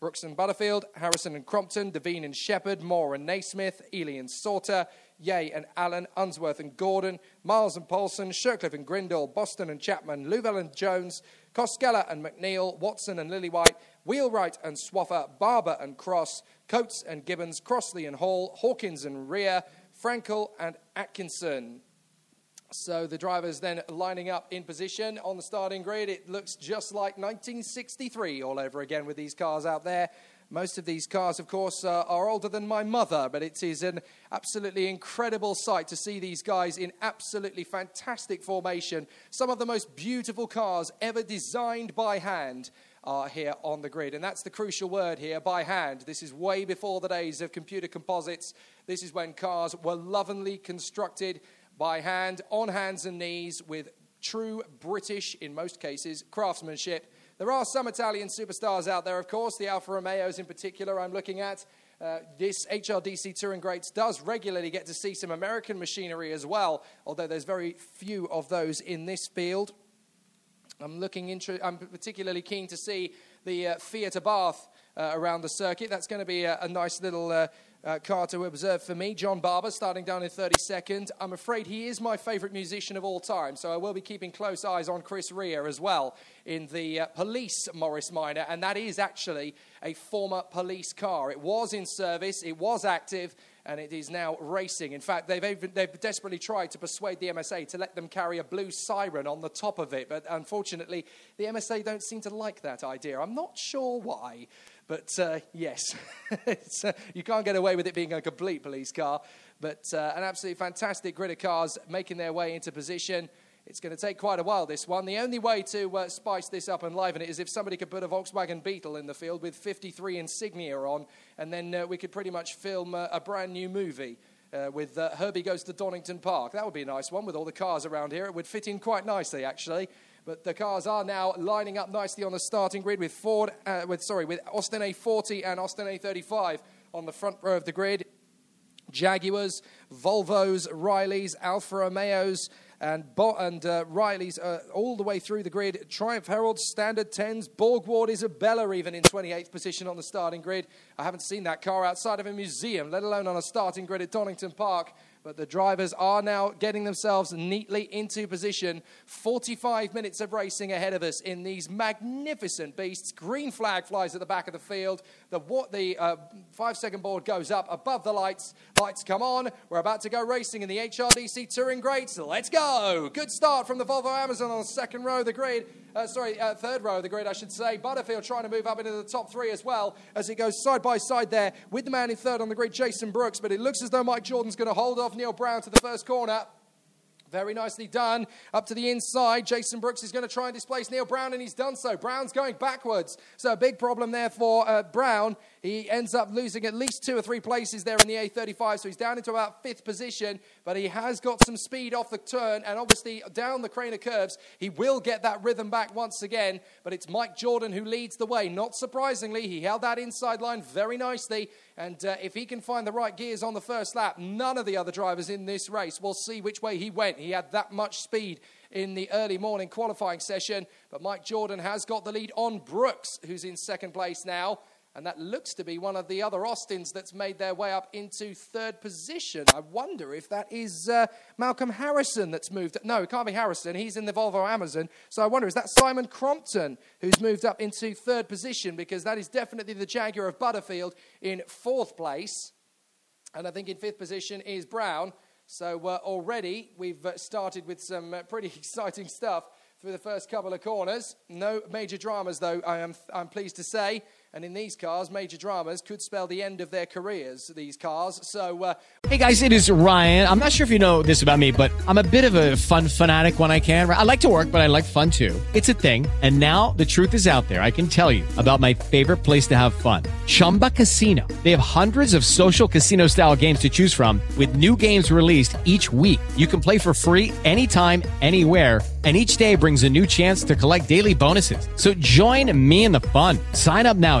Brooks and Butterfield, Harrison and Crompton, Devine and Shepard, Moore and Naismith, Ely and Sauter, Yeh and Allen, Unsworth and Gordon, Miles and Paulson, Shirtcliffe and Grindle, Boston and Chapman, Louvel and Jones, Koskela and McNeil, Watson and Lillywhite, Wheelwright and Swaffer, Barber and Cross, Coates and Gibbons, Crossley and Hall, Hawkins and Rea, Frankel and Atkinson. So the drivers then lining up in position on the starting grid. It looks just like 1963 all over again with these cars out there. Most of these cars, of course, uh, are older than my mother, but it is an absolutely incredible sight to see these guys in absolutely fantastic formation. Some of the most beautiful cars ever designed by hand are here on the grid. And that's the crucial word here by hand. This is way before the days of computer composites. This is when cars were lovingly constructed by hand, on hands and knees, with true British, in most cases, craftsmanship. There are some Italian superstars out there, of course, the Alfa Romeos in particular, I'm looking at. Uh, this HRDC Touring Greats does regularly get to see some American machinery as well, although there's very few of those in this field. I'm looking. Intro- I'm particularly keen to see the uh, Fiat Abarth uh, around the circuit. That's going to be a, a nice little uh, uh, car to observe for me. John Barber starting down in 32nd. I'm afraid he is my favourite musician of all time, so I will be keeping close eyes on Chris Rea as well in the uh, police Morris Minor, and that is actually a former police car. It was in service, it was active, and it is now racing. In fact, they've, even, they've desperately tried to persuade the MSA to let them carry a blue siren on the top of it, but unfortunately, the MSA don't seem to like that idea. I'm not sure why, but uh, yes, uh, you can't get away with it being a complete police car. But uh, an absolutely fantastic grid of cars making their way into position. It's going to take quite a while, this one. The only way to uh, spice this up and liven it is if somebody could put a Volkswagen Beetle in the field with 53 insignia on, and then uh, we could pretty much film uh, a brand new movie. Uh, with uh, Herbie Goes to Donington Park. That would be a nice one with all the cars around here. It would fit in quite nicely, actually. But the cars are now lining up nicely on the starting grid with Ford, uh, with sorry, with Austin A40 and Austin A35 on the front row of the grid. Jaguars, Volvos, Rileys, Alfa Romeos, and, Bo- and uh, Riley's uh, all the way through the grid. Triumph Herald, Standard 10s, Borgward Isabella even in 28th position on the starting grid. I haven't seen that car outside of a museum, let alone on a starting grid at Donington Park. But the drivers are now getting themselves neatly into position. 45 minutes of racing ahead of us in these magnificent beasts. Green flag flies at the back of the field. The, what, the uh, five second board goes up above the lights. Lights come on. We're about to go racing in the HRDC Touring Greats. Let's go. Good start from the Volvo Amazon on the second row of the grid. Uh, sorry, uh, third row of the grid, I should say. Butterfield trying to move up into the top three as well as he goes side by side there with the man in third on the grid, Jason Brooks. But it looks as though Mike Jordan's going to hold off Neil Brown to the first corner. Very nicely done. Up to the inside. Jason Brooks is going to try and displace Neil Brown, and he's done so. Brown's going backwards. So a big problem there for uh, Brown. He ends up losing at least two or three places there in the A35, so he's down into about fifth position, but he has got some speed off the turn, and obviously down the Craner Curves, he will get that rhythm back once again. But it's Mike Jordan who leads the way. Not surprisingly, he held that inside line very nicely. And uh, if he can find the right gears on the first lap, none of the other drivers in this race will see which way he went. He had that much speed in the early morning qualifying session. But Mike Jordan has got the lead on Brooks, who's in second place now. And that looks to be one of the other Austins that's made their way up into third position. I wonder if that is uh, Malcolm Harrison that's moved. No, it can't be Harrison. He's in the Volvo Amazon. So I wonder, is that Simon Crompton who's moved up into third position? Because that is definitely the Jaguar of Butterfield in fourth place. And I think in fifth position is Brown. So uh, already we've uh, started with some uh, pretty exciting stuff through the first couple of corners. No major dramas, though, I am, I'm pleased to say. And in these cars, major dramas could spell the end of their careers, these cars. So, uh, hey guys, it is Ryan. I'm not sure if you know this about me, but I'm a bit of a fun fanatic when I can. I like to work, but I like fun too. It's a thing. And now the truth is out there. I can tell you about my favorite place to have fun Chumba Casino. They have hundreds of social casino style games to choose from, with new games released each week. You can play for free anytime, anywhere and each day brings a new chance to collect daily bonuses. So join me in the fun. Sign up now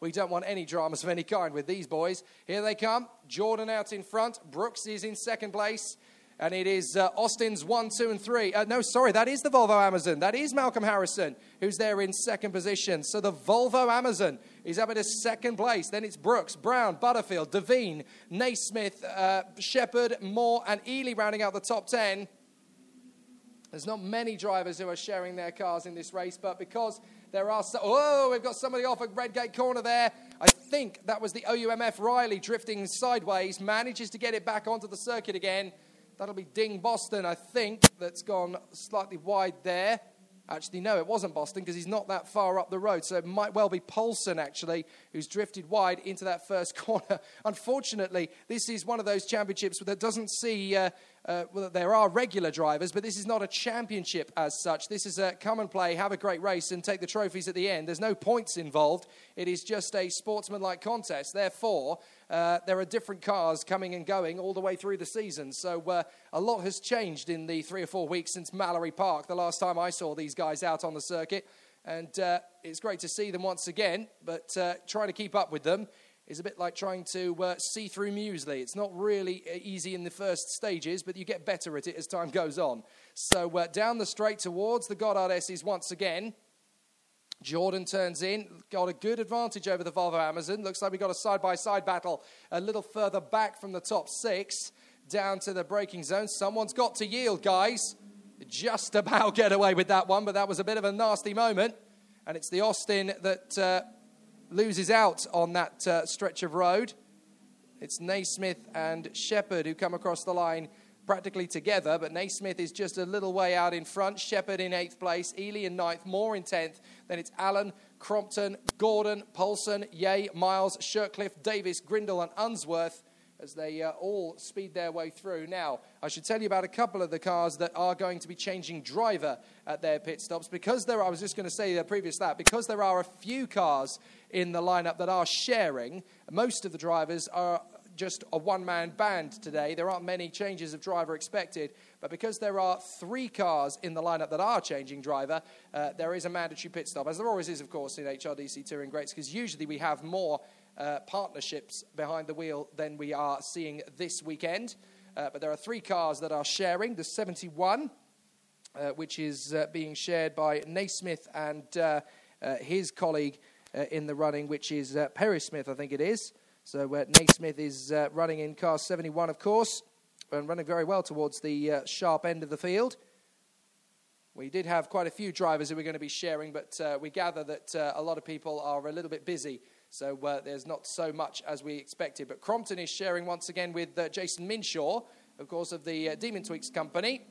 We don't want any dramas of any kind with these boys. Here they come. Jordan out in front. Brooks is in second place. And it is uh, Austin's one, two, and three. Uh, no, sorry, that is the Volvo Amazon. That is Malcolm Harrison, who's there in second position. So the Volvo Amazon is up into second place. Then it's Brooks, Brown, Butterfield, Devine, Naismith, uh, Shepard, Moore, and Ely rounding out the top 10. There's not many drivers who are sharing their cars in this race, but because there are. So, oh, we've got somebody off at Redgate Corner there. I think that was the OUMF Riley drifting sideways, manages to get it back onto the circuit again. That'll be Ding Boston, I think, that's gone slightly wide there. Actually, no, it wasn't Boston because he's not that far up the road. So it might well be Polson, actually, who's drifted wide into that first corner. Unfortunately, this is one of those championships that doesn't see uh, uh, well, there are regular drivers, but this is not a championship as such. This is a come and play, have a great race, and take the trophies at the end. There's no points involved. It is just a sportsmanlike contest. Therefore, uh, there are different cars coming and going all the way through the season. So uh, a lot has changed in the three or four weeks since Mallory Park, the last time I saw these guys out on the circuit. And uh, it's great to see them once again, but uh, trying to keep up with them is a bit like trying to uh, see through muesli. It's not really uh, easy in the first stages, but you get better at it as time goes on. So uh, down the straight towards the Goddard S's once again. Jordan turns in, got a good advantage over the Volvo Amazon. Looks like we got a side by side battle a little further back from the top six down to the braking zone. Someone's got to yield, guys. Just about get away with that one, but that was a bit of a nasty moment. And it's the Austin that uh, loses out on that uh, stretch of road. It's Naismith and Shepard who come across the line practically together, but Naismith is just a little way out in front. Shepard in eighth place, Ely in ninth, Moore in tenth. Then it's Allen, Crompton, Gordon, Polson, Yeh, Miles, Shirtcliffe, Davis, Grindle, and Unsworth as they uh, all speed their way through. Now, I should tell you about a couple of the cars that are going to be changing driver at their pit stops because there. I was just going to say the previous that because there are a few cars in the lineup that are sharing. Most of the drivers are just a one man band today. There aren't many changes of driver expected, but because there are three cars in the lineup that are changing driver, uh, there is a mandatory pit stop, as there always is, of course, in HRDC Touring Greats, because usually we have more uh, partnerships behind the wheel than we are seeing this weekend. Uh, but there are three cars that are sharing the 71, uh, which is uh, being shared by Naismith and uh, his colleague in the running, which is Perry Smith, I think it is. So uh, Naismith is running in car 71, of course, and running very well towards the sharp end of the field. We did have quite a few drivers who were going to be sharing, but we gather that a lot of people are a little bit busy so uh, there's not so much as we expected. But Crompton is sharing once again with uh, Jason Minshaw, of course, of the uh, Demon Tweaks company.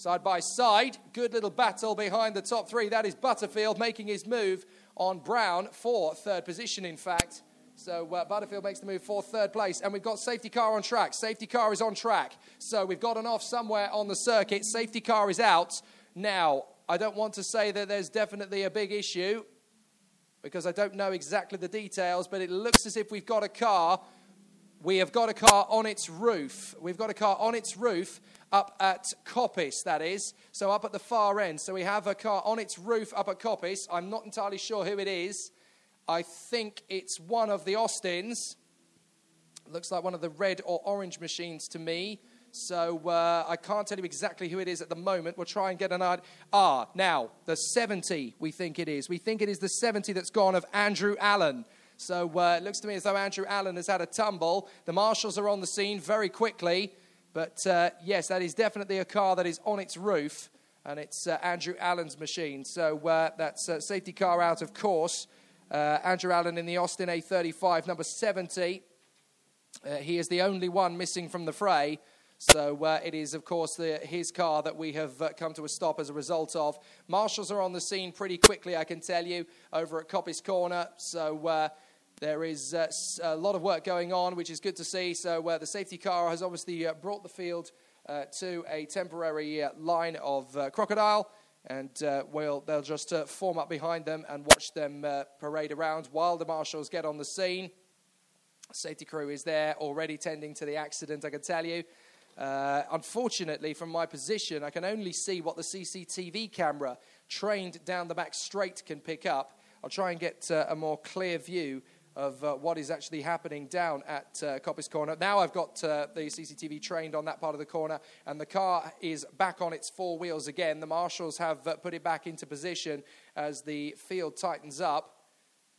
Side by side, good little battle behind the top three. That is Butterfield making his move on Brown for third position, in fact. So uh, Butterfield makes the move for third place. And we've got safety car on track. Safety car is on track. So we've got an off somewhere on the circuit. Safety car is out. Now, I don't want to say that there's definitely a big issue because I don't know exactly the details, but it looks as if we've got a car. We have got a car on its roof. We've got a car on its roof up at Coppice, that is. So up at the far end. So we have a car on its roof up at Coppice. I'm not entirely sure who it is. I think it's one of the Austins. Looks like one of the red or orange machines to me. So uh, I can't tell you exactly who it is at the moment. We'll try and get an idea. Ah, now, the 70 we think it is. We think it is the 70 that's gone of Andrew Allen. So uh, it looks to me as though Andrew Allen has had a tumble. The marshals are on the scene very quickly. But uh, yes, that is definitely a car that is on its roof. And it's uh, Andrew Allen's machine. So uh, that's a safety car out of course. Uh, Andrew Allen in the Austin A35, number 70. he is the only one missing from the fray. So uh, it is, of course, the, his car that we have uh, come to a stop as a result of. Marshals are on the scene pretty quickly, I can tell you, over at Coppice Corner. So uh, there is uh, a lot of work going on, which is good to see. So uh, the safety car has obviously uh, brought the field to a temporary line of crocodile. And we'll, they'll just form up behind them and watch them parade around while the marshals get on the scene. Safety crew is there already tending to the accident, I can tell you. Uh, unfortunately, from my position, I can only see what the CCTV camera trained down the back straight can pick up. I'll try and get uh, a more clear view of uh, what is actually happening down at uh, Coppice Corner. Now I've got uh, the CCTV trained on that part of the corner, and the car is back on its four wheels again. The marshals have uh, put it back into position as the field tightens up.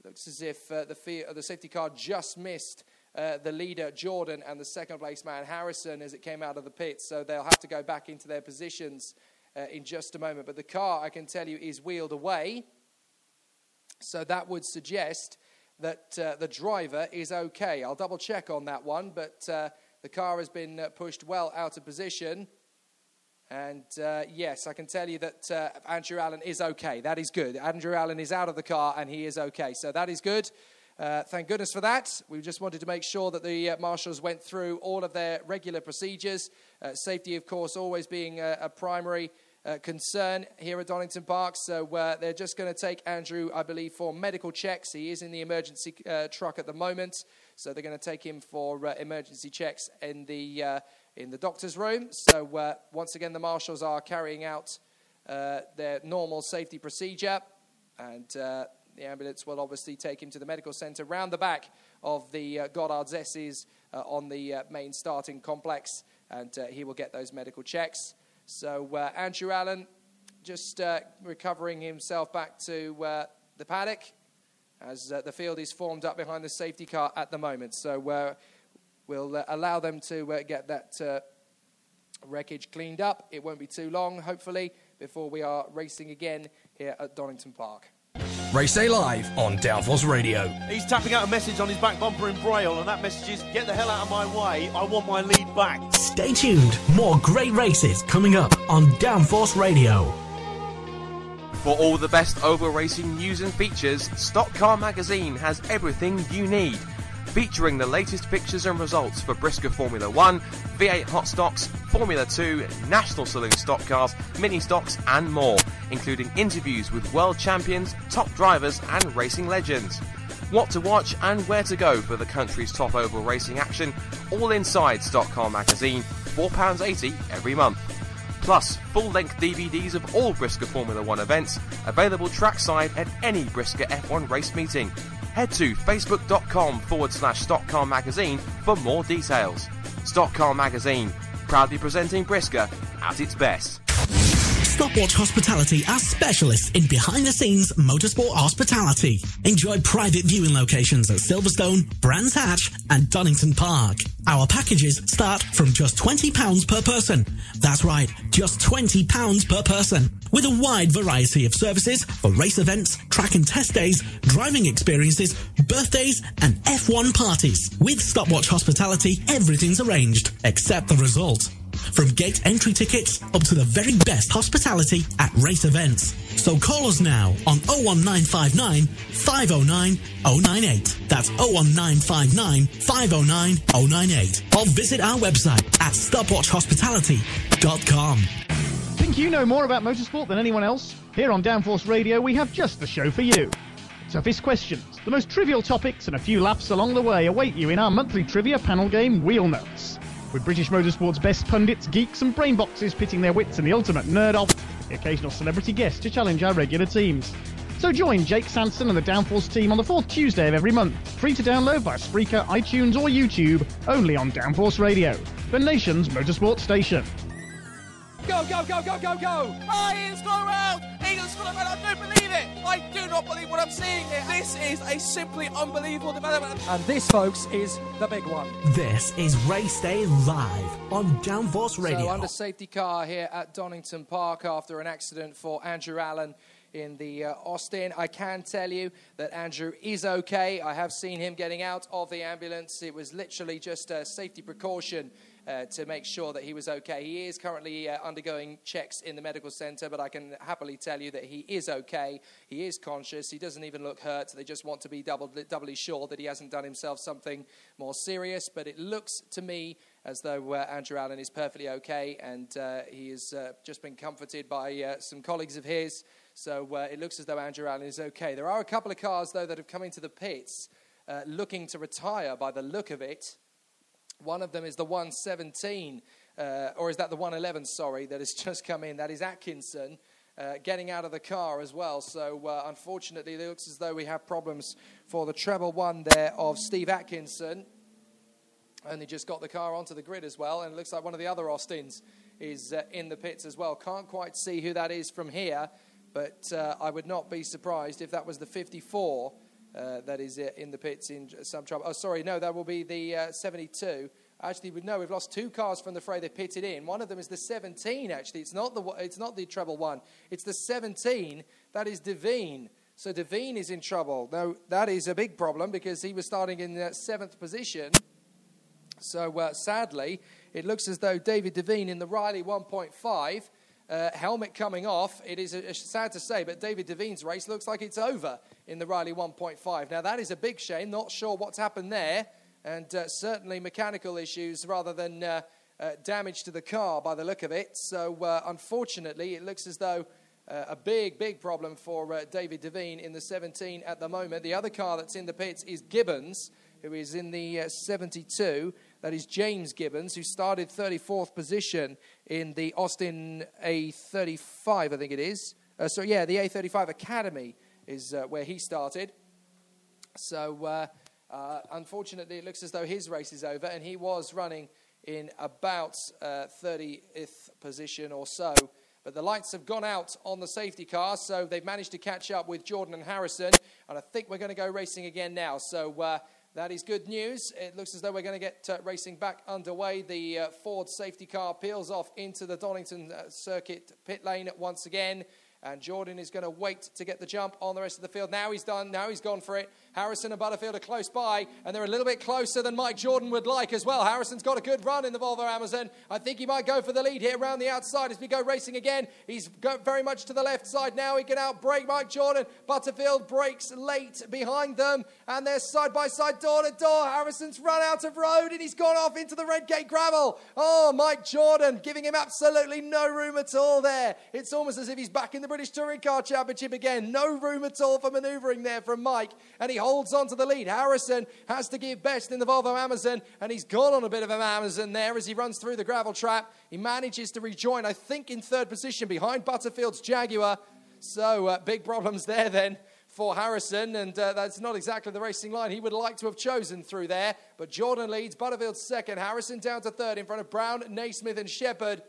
Looks as if uh, the, fee- the safety car just missed uh, the leader, Jordan, and the second place man, Harrison, as it came out of the pits. So they'll have to go back into their positions uh, in just a moment. But the car, I can tell you, is wheeled away. So that would suggest that uh, the driver is okay. I'll double check on that one, but uh, the car has been uh, pushed well out of position. And uh, yes, I can tell you that uh, Andrew Allen is okay. That is good. Andrew Allen is out of the car and he is okay. So that is good. Uh, thank goodness for that. We just wanted to make sure that the uh, marshals went through all of their regular procedures. Uh, safety, of course, always being a, a primary uh, concern here at Donington Park. So uh, they're just going to take Andrew, I believe, for medical checks. He is in the emergency uh, truck at the moment, so they're going to take him for emergency checks in the in the doctor's room. So once again, the marshals are carrying out their normal safety procedure and the ambulance will obviously take him to the medical centre round the back of the uh, Goddard's S's uh, on the uh, main starting complex, and uh, he will get those medical checks. So uh, Andrew Allen just uh, recovering himself back to uh, the paddock as uh, the field is formed up behind the safety car at the moment. So uh, we'll allow them to get that wreckage cleaned up. It won't be too long, hopefully, before we are racing again here at Donington Park. Race Day Live on Downforce Radio. He's tapping out a message on his back bumper in Braille, and that message is get the hell out of my way. I want my lead back. Stay tuned. More great races coming up on Downforce Radio. For all the best over racing news and features, Stock Car Magazine has everything you need. Featuring the latest pictures and results for BriSCA Formula 1, V8 Hot Stocks, Formula 2, National Saloon Stock Cars, Mini Stocks, and more, including interviews with world champions, top drivers, and racing legends. What to watch and where to go for the country's top oval racing action, all inside Stock Car Magazine, £4.80 every month. Plus, full length DVDs of all BriSCA Formula 1 events, available trackside at any BriSCA F1 race meeting. Head to facebook.com forward slash Stock Car Magazine for more details. Stock Car Magazine, proudly presenting BriSCA at its best. Stopwatch Hospitality are specialists in behind the scenes motorsport hospitality. Enjoy private viewing locations at Silverstone, Brands Hatch, and Donington Park. Our packages start from just £20 per person. That's right, just £20 per person. With a wide variety of services for race events, track and test days, driving experiences, birthdays, and F1 parties. With Stopwatch Hospitality, everything's arranged except the result. From gate entry tickets up to the very best hospitality at race events. So call us now on 01959 509 098. That's 01959 509 098. Or visit our website at stopwatchhospitality.com. Think you know more about motorsport than anyone else? Here on Downforce Radio, we have just the show for you. Toughest questions, the most trivial topics, and a few laughs along the way await you in our monthly trivia panel game, Wheel Nuts. With British motorsport's best pundits, geeks, and brainboxes pitting their wits in the ultimate nerd off, the occasional celebrity guest to challenge our regular teams. So join Jake Sanson and the Downforce team on the fourth Tuesday of every month, free to download via Spreaker, iTunes, or YouTube, only on Downforce Radio, the nation's motorsport station. Go, go, go, go, go, go! Ah, Ian's gone around! Eagles gone around! I don't believe it! I do not believe what I'm seeing here! This is a simply unbelievable development! And this, folks, is the big one. This is Race Day Live on Downforce Radio. So under safety car here at Donington Park after an accident for Andrew Allen in the uh, Austin. I can tell you that Andrew is okay. I have seen him getting out of the ambulance. It was literally just a safety precaution uh, to make sure that he was okay. He is currently uh, undergoing checks in the medical center, but I can happily tell you that he is okay. He is conscious. He doesn't even look hurt. They just want to be doubly sure that he hasn't done himself something more serious. But it looks to me as though uh, Andrew Allen is perfectly okay, and uh, he has uh, just been comforted by uh, some colleagues of his. So it looks as though Andrew Allen is okay. There are a couple of cars, though, that have come into the pits looking to retire by the look of it. One of them is the 117, uh, or is that the 111, sorry, that has just come in. That is Atkinson. Uh, getting out of the car as well. So, uh, unfortunately, it looks as though we have problems for the treble one there of Steve Atkinson. Only just got the car onto the grid as well, and it looks like one of the other Austins is uh, in the pits as well. Can't quite see who that is from here, but uh, I would not be surprised if that was the 54 uh, that is uh, in the pits in some trouble. Oh, sorry, no, that will be the uh, 72. Actually, we know we've lost two cars from the fray they pitted in. One of them is the 17. Actually, it's not the it's not the treble one. It's the 17. That is Devine. So Devine is in trouble. Now that is a big problem because he was starting in the seventh position. So uh, sadly, it looks as though David Devine in the Riley 1.5 uh, helmet coming off. It is a, sad to say, but David Devine's race looks like it's over in the Riley 1.5. Now, that is a big shame. Not sure what's happened there, and uh, certainly mechanical issues rather than uh, uh damage to the car by the look of it. So, uh, unfortunately, it looks as though. Uh, a big, big problem for David Devine in the 17 at the moment. The other car that's in the pits is Gibbons, who is in the 72. That is James Gibbons, who started 34th position in the Austin A35, I think it is. Uh, so, yeah, the A35 Academy is uh, where he started. So, uh, uh unfortunately, it looks as though his race is over, and he was running in about 30th uh, position or so. But the lights have gone out on the safety car, so they've managed to catch up with Jordan and Harrison. And I think we're going to go racing again now. So that is good news. It looks as though we're going to get uh, racing back underway. The uh, Ford safety car peels off into the Donington uh, Circuit pit lane once again. And Jordan is going to wait to get the jump on the rest of the field. Now he's done. Now he's gone for it. Harrison and Butterfield are close by, and they're a little bit closer than Mike Jordan would like as well. Harrison's got a good run in the Volvo Amazon. I think he might go for the lead here around the outside as we go racing again. He's very much to the left side now. He can outbrake Mike Jordan. Butterfield breaks late behind them, and they're side by side, door to door. Harrison's run out of road, and he's gone off into the Redgate gravel. Oh, Mike Jordan giving him absolutely no room at all there. It's almost as if he's back in the British Touring Car Championship again. No room at all for manoeuvring there from Mike, and he holds on to the lead. Harrison has to give best in the Volvo Amazon, and he's gone on a bit of an Amazon there as he runs through the gravel trap. He manages to rejoin, I think, in third position behind Butterfield's Jaguar. So, uh, big problems there then for Harrison, and uh, that's not exactly the racing line he would like to have chosen through there. But Jordan leads, Butterfield second, Harrison down to third in front of Brown, Naismith, and Shepard.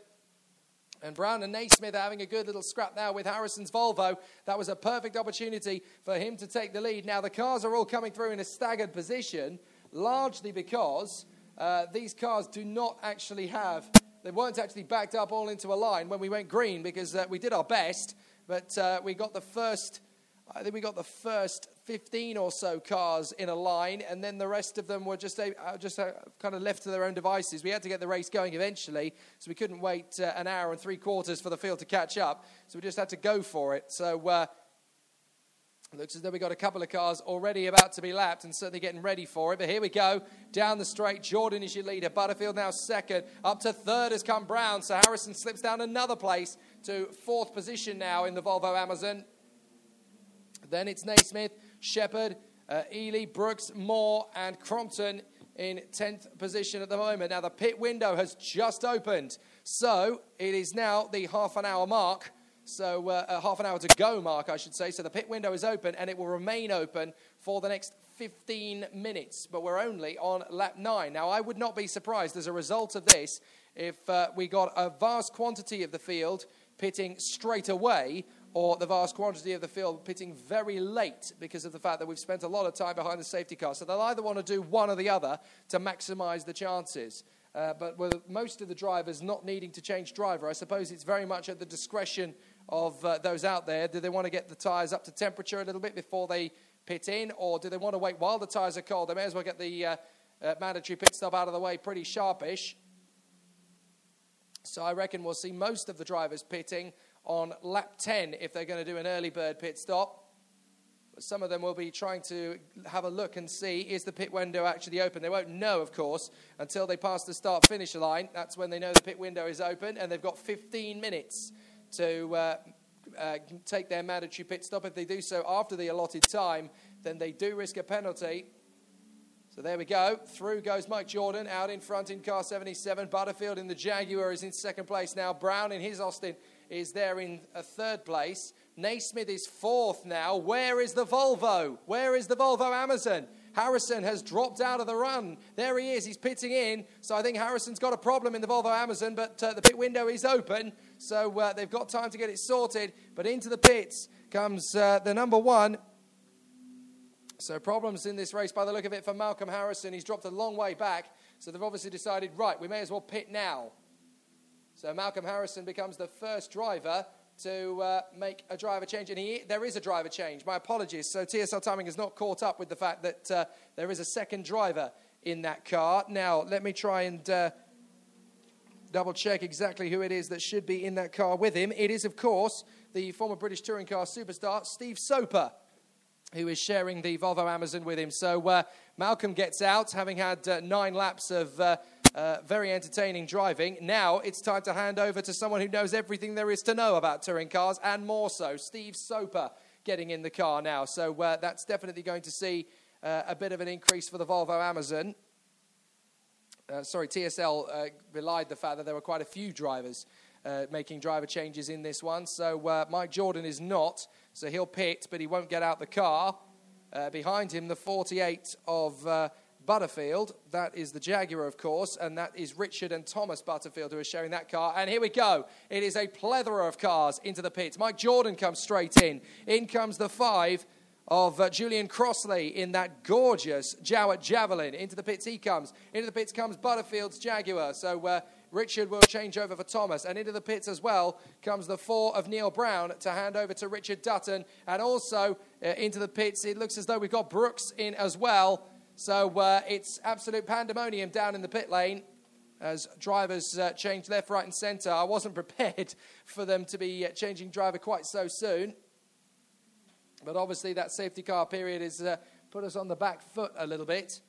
And Brown and Naismith are having a good little scrap now with Harrison's Volvo. That was a perfect opportunity for him to take the lead. Now, the cars are all coming through in a staggered position, largely because uh, these cars do not actually have, they weren't actually backed up all into a line when we went green because uh, we did our best, but uh, we got the first I think we got the first 15 or so cars in a line, and then the rest of them were just, uh, just uh, kind of left to their own devices. We had to get the race going eventually, so we couldn't wait uh, an hour and three quarters for the field to catch up. So we just had to go for it. So uh, looks as though we've got a couple of cars already about to be lapped and certainly getting ready for it. But here we go down the straight. Jordan is your leader. Butterfield now second. Up to third has come Brown. So Harrison slips down another place to fourth position now in the Volvo Amazon. Then it's Naismith, Shepard, uh, Ely, Brooks, Moore, and Crompton in 10th position at the moment. Now, the pit window has just opened, so it is now the half an hour mark. So, uh, half an hour to go mark, I should say. So, the pit window is open and it will remain open for the next 15 minutes, but we're only on lap nine. Now, I would not be surprised as a result of this if uh, we got a vast quantity of the field pitting straight away or the vast quantity of the field pitting very late because of the fact that we've spent a lot of time behind the safety car. So they'll either want to do one or the other to maximize the chances. Uh, but with most of the drivers not needing to change driver, I suppose it's very much at the discretion of uh, those out there. Do they want to get the tyres up to temperature a little bit before they pit in, or do they want to wait while the tyres are cold? They may as well get the uh, uh mandatory pit stop out of the way pretty sharpish. So I reckon we'll see most of the drivers pitting on lap 10 if they're going to do an early bird pit stop. Some of them will be trying to have a look and see is the pit window actually open. They won't know, of course, until they pass the start finish line. That's when they know the pit window is open, and they've got 15 minutes to uh, uh, take their mandatory pit stop. If they do so after the allotted time, then they do risk a penalty. So there we go. Through goes Mike Jordan out in front in car 77. Butterfield in the Jaguar is in second place now. Brown in his Austin is there in a third place. Naismith is fourth now. Where is the Volvo? Where is the Volvo Amazon? Harrison has dropped out of the run. There he is. He's pitting in. So I think Harrison's got a problem in the Volvo Amazon, but uh, the pit window is open. So uh, they've got time to get it sorted. But into the pits comes uh, the number one. So problems in this race by the look of it for Malcolm Harrison. He's dropped a long way back. So they've obviously decided, right, we may as well pit now. So Malcolm Harrison becomes the first driver to uh, make a driver change. And he, there is a driver change. My apologies. So TSL Timing has not caught up with the fact that uh, there is a second driver in that car. Now, let me try and uh, double check exactly who it is that should be in that car with him. It is, of course, the former British touring car superstar, Steve Soper, who is sharing the Volvo Amazon with him. So uh, Malcolm gets out, having had uh, nine laps of uh, very entertaining driving. Now it's time to hand over to someone who knows everything there is to know about touring cars and more so, Steve Soper getting in the car now. So uh, that's definitely going to see uh, a bit of an increase for the Volvo Amazon. Uh, sorry, TSL uh, belied the fact that there were quite a few drivers making driver changes in this one. So Mike Jordan is not, so he'll pit, but he won't get out the car. behind him, the 48 of Butterfield. That is the Jaguar, of course, and that is Richard and Thomas Butterfield who are sharing that car. And here we go. It is a plethora of cars into the pits. Mike Jordan comes straight in. In comes the five of uh, Julian Crossley in that gorgeous Jowett Javelin. Into the pits he comes. Into the pits comes Butterfield's Jaguar. So uh, Richard will change over for Thomas. And into the pits as well comes the four of Neil Brown to hand over to Richard Dutton. And also uh, into the pits, it looks as though we've got Brooks in as well. So uh, it's absolute pandemonium down in the pit lane as drivers uh, change left, right, and centre. I wasn't prepared for them to be uh, changing driver quite so soon. But obviously, that safety car period has uh, put us on the back foot a little bit.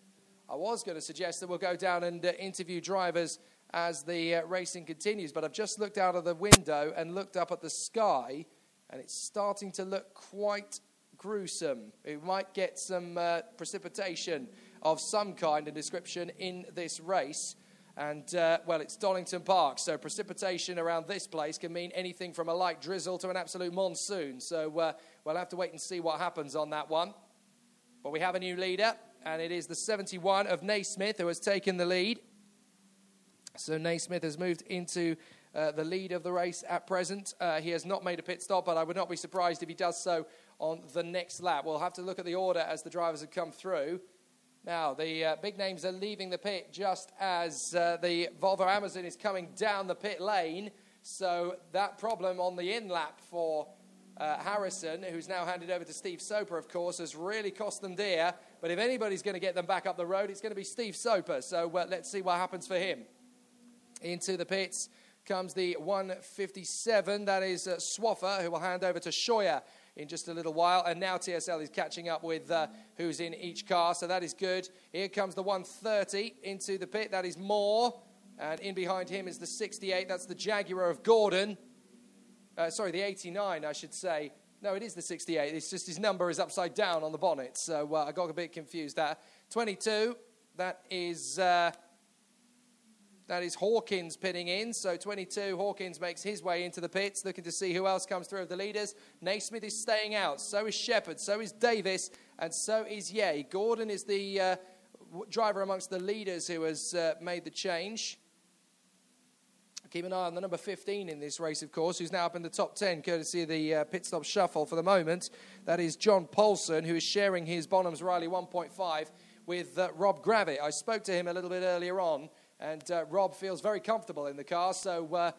I was going to suggest that we'll go down and uh, interview drivers as the uh, racing continues, but I've just looked out of the window and looked up at the sky, and it's starting to look quite gruesome. We might get some uh, precipitation of some kind and description in this race. And, uh, well, it's Donington Park, so precipitation around this place can mean anything from a light drizzle to an absolute monsoon. So uh, we'll have to wait and see what happens on that one. But we have a new leader, and it is the 71 of Naismith who has taken the lead. So Naismith has moved into uh, the lead of the race at present. Uh, he has not made a pit stop, but I would not be surprised if he does so on the next lap. We'll have to look at the order as the drivers have come through. Now, the uh, big names are leaving the pit just as uh, the Volvo Amazon is coming down the pit lane. So, that problem on the in lap for uh, Harrison, who's now handed over to Steve Soper, of course, has really cost them dear. But if anybody's going to get them back up the road, it's going to be Steve Soper. So, let's see what happens for him. Into the pits comes the 157. That is uh, Swaffer, who will hand over to Scheuer in just a little while. And now TSL is catching up with uh, who's in each car, so that is good. Here comes the 130 into the pit. That is Moore. And in behind him is the 68. That's the Jaguar of Gordon. Uh, sorry, the 89, I should say. No, it is the 68. It's just his number is upside down on the bonnet. So uh, I got a bit confused there. 22, that is. Uh, that is Hawkins pitting in. So 22, Hawkins makes his way into the pits, looking to see who else comes through of the leaders. Naismith is staying out. So is Shepard. So is Davis. And so is Yeh. Gordon is the uh, driver amongst the leaders who has uh, made the change. Keep an eye on the number 15 in this race, of course, who's now up in the top 10, courtesy of the uh, pit stop shuffle for the moment. That is John Paulson, who is sharing his Bonhams Riley 1.5 with uh, Rob Gravett. I spoke to him a little bit earlier on and uh, Rob feels very comfortable in the car. So, uh,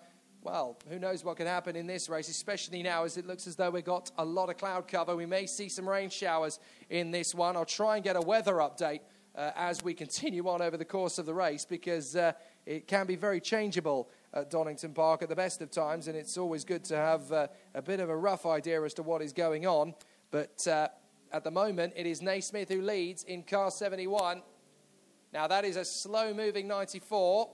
well, who knows what can happen in this race, especially now as it looks as though we've got a lot of cloud cover. We may see some rain showers in this one. I'll try and get a weather update uh, as we continue on over the course of the race because uh, it can be very changeable at Donington Park at the best of times, and it's always good to have uh, a bit of a rough idea as to what is going on. But uh, at the moment, it is Naismith who leads in car 71. Now, that is a slow moving 94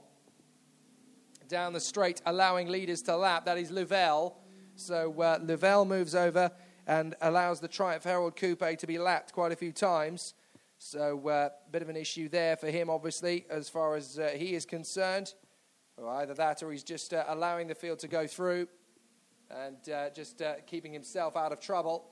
down the straight, allowing leaders to lap. That is Louvel. So uh, Louvel moves over and allows the Triumph Herald Coupe to be lapped quite a few times. So, a uh, bit of an issue there for him, obviously, as far as uh, he is concerned. Either that or he's just uh, allowing the field to go through and uh, just uh, keeping himself out of trouble.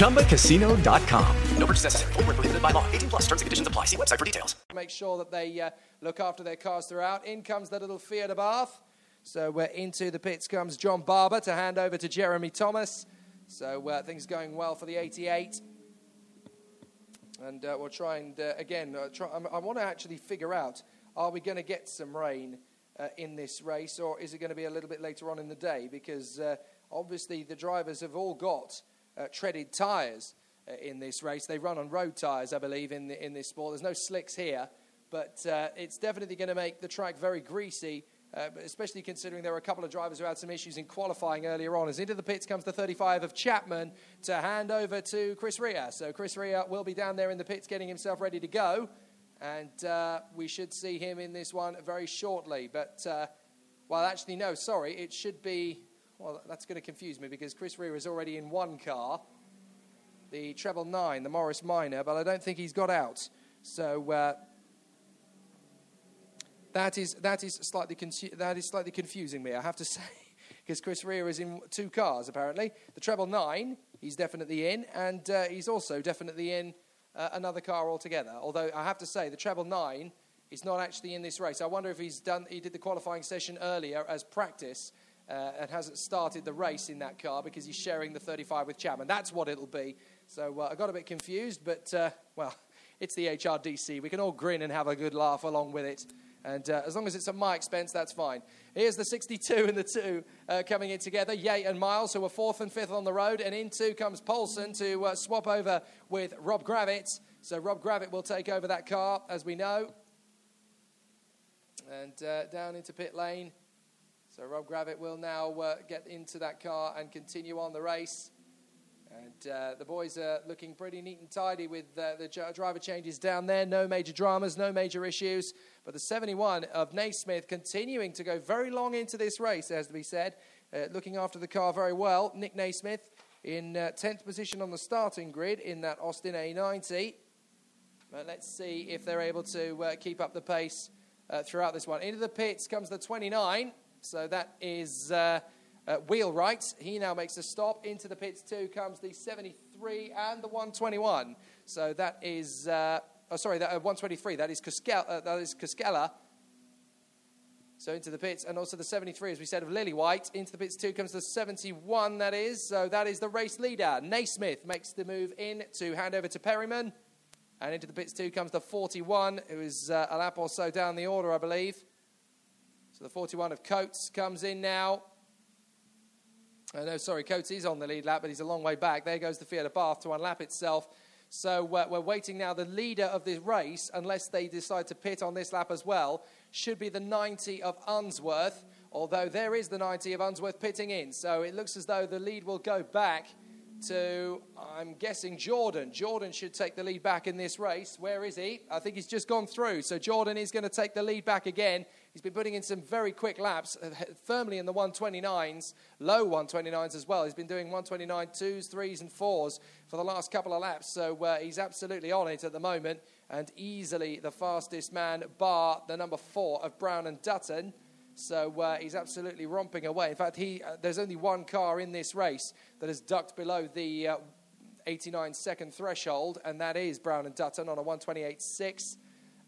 ChumbaCasino.com. No purchase necessary. Void were prohibited by law. 18 plus. Terms and conditions apply. See website for details. Make sure that they uh, look after their cars throughout. In comes the little Fiat Abarth. So we're into the pits comes John Barber to hand over to Jeremy Thomas. So uh, things going well for the 88. And uh, we'll try and, uh, again, uh, try, I want to actually figure out are we going to get some rain uh, in this race or is it going to be a little bit later on in the day? Because uh, obviously the drivers have all got uh, treaded tyres in this race. They run on road tyres, I believe, in, the, in this sport. There's no slicks here, but it's definitely going to make the track very greasy uh, especially considering there were a couple of drivers who had some issues in qualifying earlier on. As into the pits comes the 35 of Chapman to hand over to Chris Rea. So Chris Rea will be down there in the pits getting himself ready to go. And uh, we should see him in this one very shortly. But, uh, well, actually, no, sorry. It should be, well, that's going to confuse me because Chris Rea is already in one car, the treble nine, the Morris Minor, but I don't think he's got out. So uh, that is that is slightly confu- that is slightly confusing me. I have to say, because Chris Rea is in two cars apparently. The treble nine, he's definitely in, and uh, he's also definitely in uh, another car altogether. Although I have to say, the treble nine is not actually in this race. I wonder if he's done. He did the qualifying session earlier as practice. Uh, and hasn't started the race in that car because he's sharing the 35 with Chapman. That's what it'll be. So uh, I got a bit confused, but uh, well, it's the HRDC. We can all grin and have a good laugh along with it. And uh, as long as it's at my expense, that's fine. Here's the 62 and the 2 uh, coming in together. Yate and Miles, who are fourth and fifth on the road. And in two comes Polson to uh, swap over with Rob Gravett. So Rob Gravett will take over that car, as we know. And down into pit lane. So Rob Gravett will now uh, get into that car and continue on the race. And uh, the boys are looking pretty neat and tidy with uh, the driver changes down there. No major dramas, no major issues. But the 71 of Naismith continuing to go very long into this race, has to be said. Uh, looking after the car very well. Nick Naismith in 10th uh, position on the starting grid in that Austin A90. But let's see if they're able to uh, keep up the pace throughout this one. Into the pits comes the 29. So that is uh, Wheelwright, he now makes a stop. Into the pits too comes the 73 and the 121. So that is, uh, oh, sorry, that, uh, 123. That is Coscella. Uh, that is. So into the pits, and also the 73, as we said, of Lillywhite. Into the pits too comes the 71, that is. So that is the race leader. Naismith makes the move in to hand over to Perryman. And into the pits too comes the 41, who is uh, a lap or so down the order, I believe. So the 41 of Coates comes in now. Uh, no, sorry, Coates is on the lead lap, but he's a long way back. There goes the Fiat Abarth to unlap itself. So uh, we're waiting now. The leader of this race, unless they decide to pit on this lap as well, should be the 90 of Unsworth, although there is the 90 of Unsworth pitting in. So it looks as though the lead will go back to, I'm guessing, Jordan. Jordan should take the lead back in this race. Where is he? I think he's just gone through. So Jordan is going to take the lead back again. He's been putting in some very quick laps, uh, firmly in the 129s, low 129s as well. He's been doing 129 twos, threes, and fours for the last couple of laps. So uh, he's absolutely on it at the moment and easily the fastest man, bar the number four of Brown and Dutton. So uh, he's absolutely romping away. In fact, he, uh, there's only one car in this race that has ducked below the uh, 89 second threshold, and that is Brown and Dutton on a 128.6.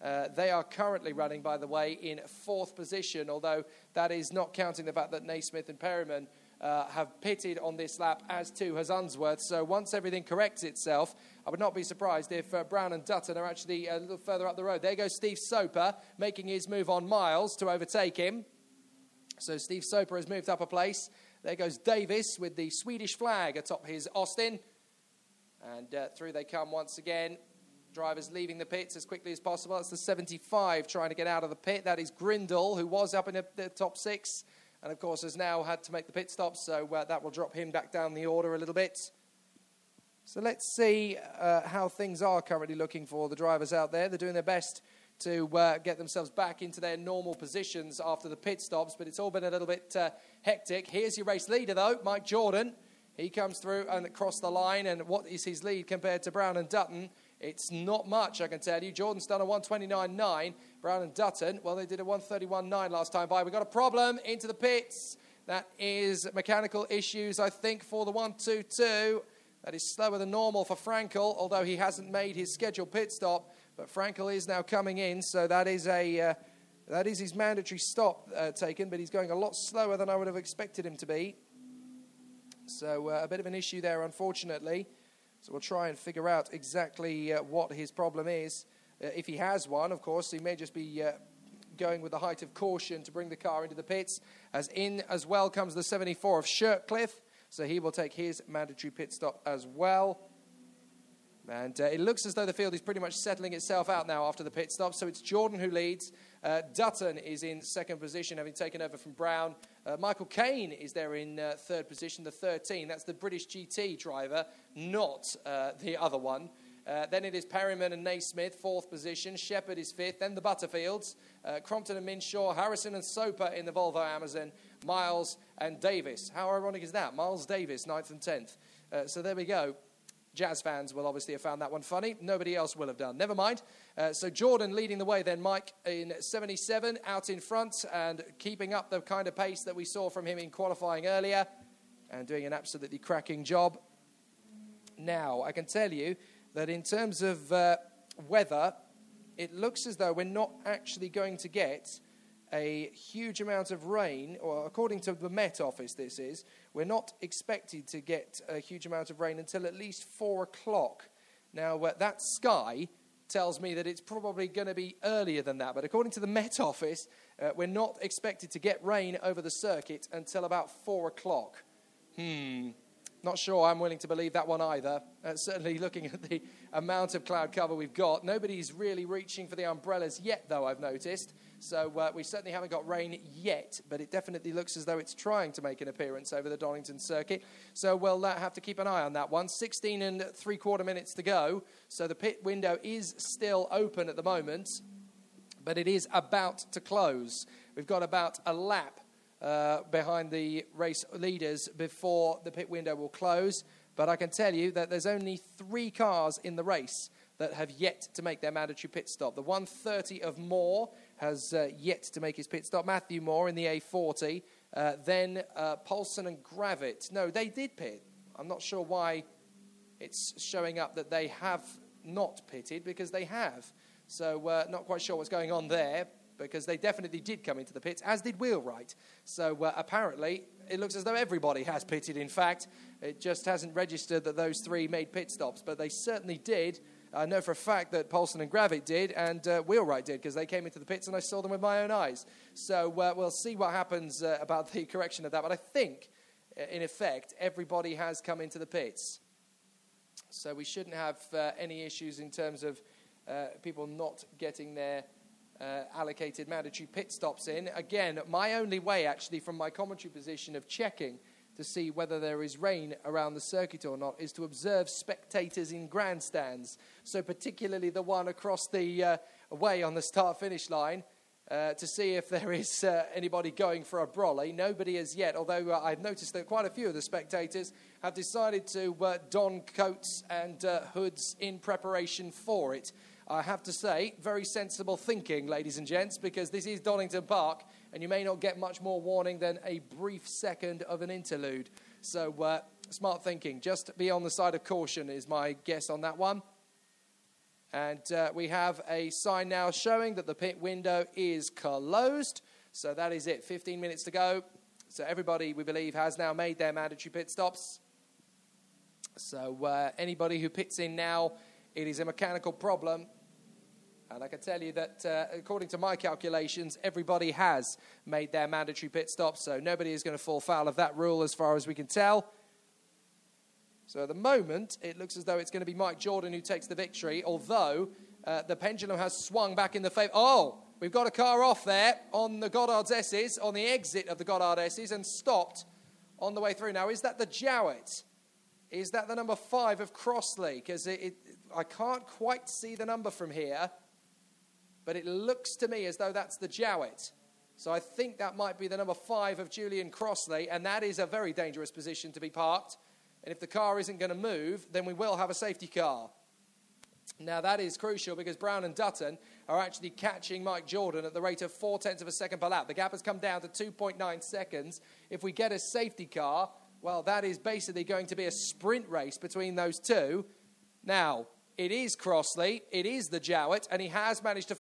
Uh, they are currently running, by the way, in fourth position, although that is not counting the fact that Naismith and Perryman uh, have pitted on this lap, as too has Unsworth. So once everything corrects itself, I would not be surprised if uh, Brown and Dutton are actually a little further up the road. There goes Steve Soper making his move on Miles to overtake him. So Steve Soper has moved up a place. There goes Davis with the Swedish flag atop his Austin. And uh, through they come once again. Drivers leaving the pits as quickly as possible. That's the 75 trying to get out of the pit. That is Grindle, who was up in the, the top six and, of course, has now had to make the pit stop. So uh, that will drop him back down the order a little bit. So let's see uh, how things are currently looking for the drivers out there. They're doing their best to uh, get themselves back into their normal positions after the pit stops, but it's all been a little bit uh, hectic. Here's your race leader, though, Mike Jordan. He comes through and across the line, and what is his lead compared to Brown and Dutton? It's not much, I can tell you. Jordan's done a 129.9. Brown and Dutton, well, they did a 131.9 last time by. We've got a problem into the pits. That is mechanical issues, I think, for the 122. That is slower than normal for Frankel, although he hasn't made his scheduled pit stop. But Frankel is now coming in, so that is a uh, that is his mandatory stop uh, taken. But he's going a lot slower than I would have expected him to be. So uh, a bit of an issue there, unfortunately. So we'll try and figure out exactly uh, what his problem is. Uh, if he has one, of course, he may just be uh, going with the height of caution to bring the car into the pits. As in as well comes the 74 of Shirtcliffe, so he will take his mandatory pit stop as well. And uh, it looks as though the field is pretty much settling itself out now after the pit stop. So it's Jordan who leads. Uh, Dutton is in second position, having taken over from Brown. Uh, Michael Kane is there in uh, third position, the 13. That's the British GT driver, not uh, the other one. Uh, then it is Perryman and Naismith, fourth position. Shepard is fifth. Then the Butterfields, Crompton and Minshaw, Harrison and Soper in the Volvo Amazon, Miles and Davis. How ironic is that? Miles Davis, ninth and tenth. So there we go. Jazz fans will obviously have found that one funny. Nobody else will have done. Never mind. Uh, so Jordan leading the way, then Mike in 77 out in front and keeping up the kind of pace that we saw from him in qualifying earlier and doing an absolutely cracking job. Now, I can tell you that in terms of uh, weather, it looks as though we're not actually going to get a huge amount of rain, or according to the Met Office, this is, we're not expected to get a huge amount of rain until at least four o'clock. Now, uh, that sky tells me that it's probably going to be earlier than that, but according to the Met Office, uh, we're not expected to get rain over the circuit until about four o'clock. Hmm. Not sure I'm willing to believe that one either. Uh, certainly, looking at the amount of cloud cover we've got, nobody's really reaching for the umbrellas yet, though, I've noticed. So uh, we certainly haven't got rain yet, but it definitely looks as though it's trying to make an appearance over the Donington circuit. So we'll uh, have to keep an eye on that one. 16 and three quarter minutes to go. So the pit window is still open at the moment, but it is about to close. We've got about a lap uh, behind the race leaders before the pit window will close. But I can tell you that there's only three cars in the race that have yet to make their mandatory pit stop. The 130 of Moore has uh, yet to make his pit stop. Matthew Moore in the A40. Uh, then uh, Paulson and Gravett. No, they did pit. I'm not sure why it's showing up that they have not pitted because they have. So, uh, not quite sure what's going on there because they definitely did come into the pits, as did Wheelwright. So, uh, apparently, it looks as though everybody has pitted. In fact, it just hasn't registered that those three made pit stops, but they certainly did. I know for a fact that Paulson and Gravett did, and uh, Wheelwright did, because they came into the pits and I saw them with my own eyes. So uh, we'll see what happens uh, about the correction of that. But I think, uh, in effect, everybody has come into the pits. So we shouldn't have uh, any issues in terms of uh, people not getting their allocated mandatory pit stops in. Again, my only way, actually, from my commentary position of checking to see whether there is rain around the circuit or not is to observe spectators in grandstands. So, particularly the one across the uh, way on the start finish line. Uh, to see if there is uh, anybody going for a brolly. Nobody as yet, although uh, I've noticed that quite a few of the spectators have decided to uh, don coats and uh, hoods in preparation for it. I have to say, very sensible thinking, ladies and gents, because this is Donington Park and you may not get much more warning than a brief second of an interlude. So, uh, smart thinking. Just be on the side of caution, is my guess on that one. And uh, we have a sign now showing that the pit window is closed. So, that is it. 15 minutes to go. So, everybody, we believe, has now made their mandatory pit stops. So, uh, anybody who pits in now, it is a mechanical problem. And I can tell you that, uh, according to my calculations, everybody has made their mandatory pit stop, so nobody is going to fall foul of that rule as far as we can tell. So at the moment, it looks as though it's going to be Mike Jordan who takes the victory, although uh, the pendulum has swung back in the favor. Oh, we've got a car off there on the Goddard's S's, on the exit of the Goddard S's, and stopped on the way through. Now, is that the Jowett? Is that the number five of Crossley? Because I can't quite see the number from here but it looks to me as though that's the Jowett. So I think that might be the number five of Julian Crossley, and that is a very dangerous position to be parked. And if the car isn't going to move, then we will have a safety car. Now, that is crucial because Brown and Dutton are actually catching Mike Jordan at the rate of four tenths of a second per lap. The gap has come down to 2.9 seconds. If we get a safety car, well, that is basically going to be a sprint race between those two. Now, it is Crossley, it is the Jowett, and he has managed to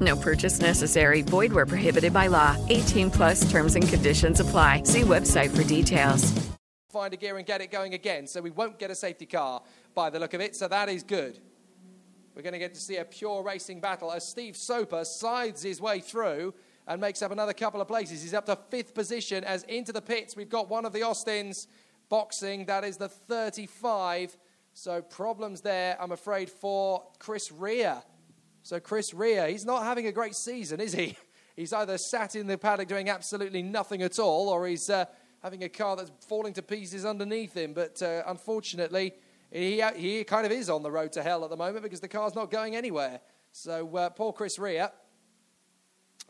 No purchase necessary. Void where prohibited by law. 18 plus terms and conditions apply. See website for details. find a gear and get it going again. So we won't get a safety car by the look of it. So that is good. We're going to get to see a pure racing battle as Steve Soper sides his way through and makes up another couple of places. He's up to fifth position as into the pits. We've got one of the Austins boxing. That is the 35. So problems there, I'm afraid, for Chris Rea. So Chris Rea, he's not having a great season, is he? He's either sat in the paddock doing absolutely nothing at all, or he's uh, having a car that's falling to pieces underneath him. But uh, unfortunately, he, he kind of is on the road to hell at the moment because the car's not going anywhere. So uh, poor Chris Rea.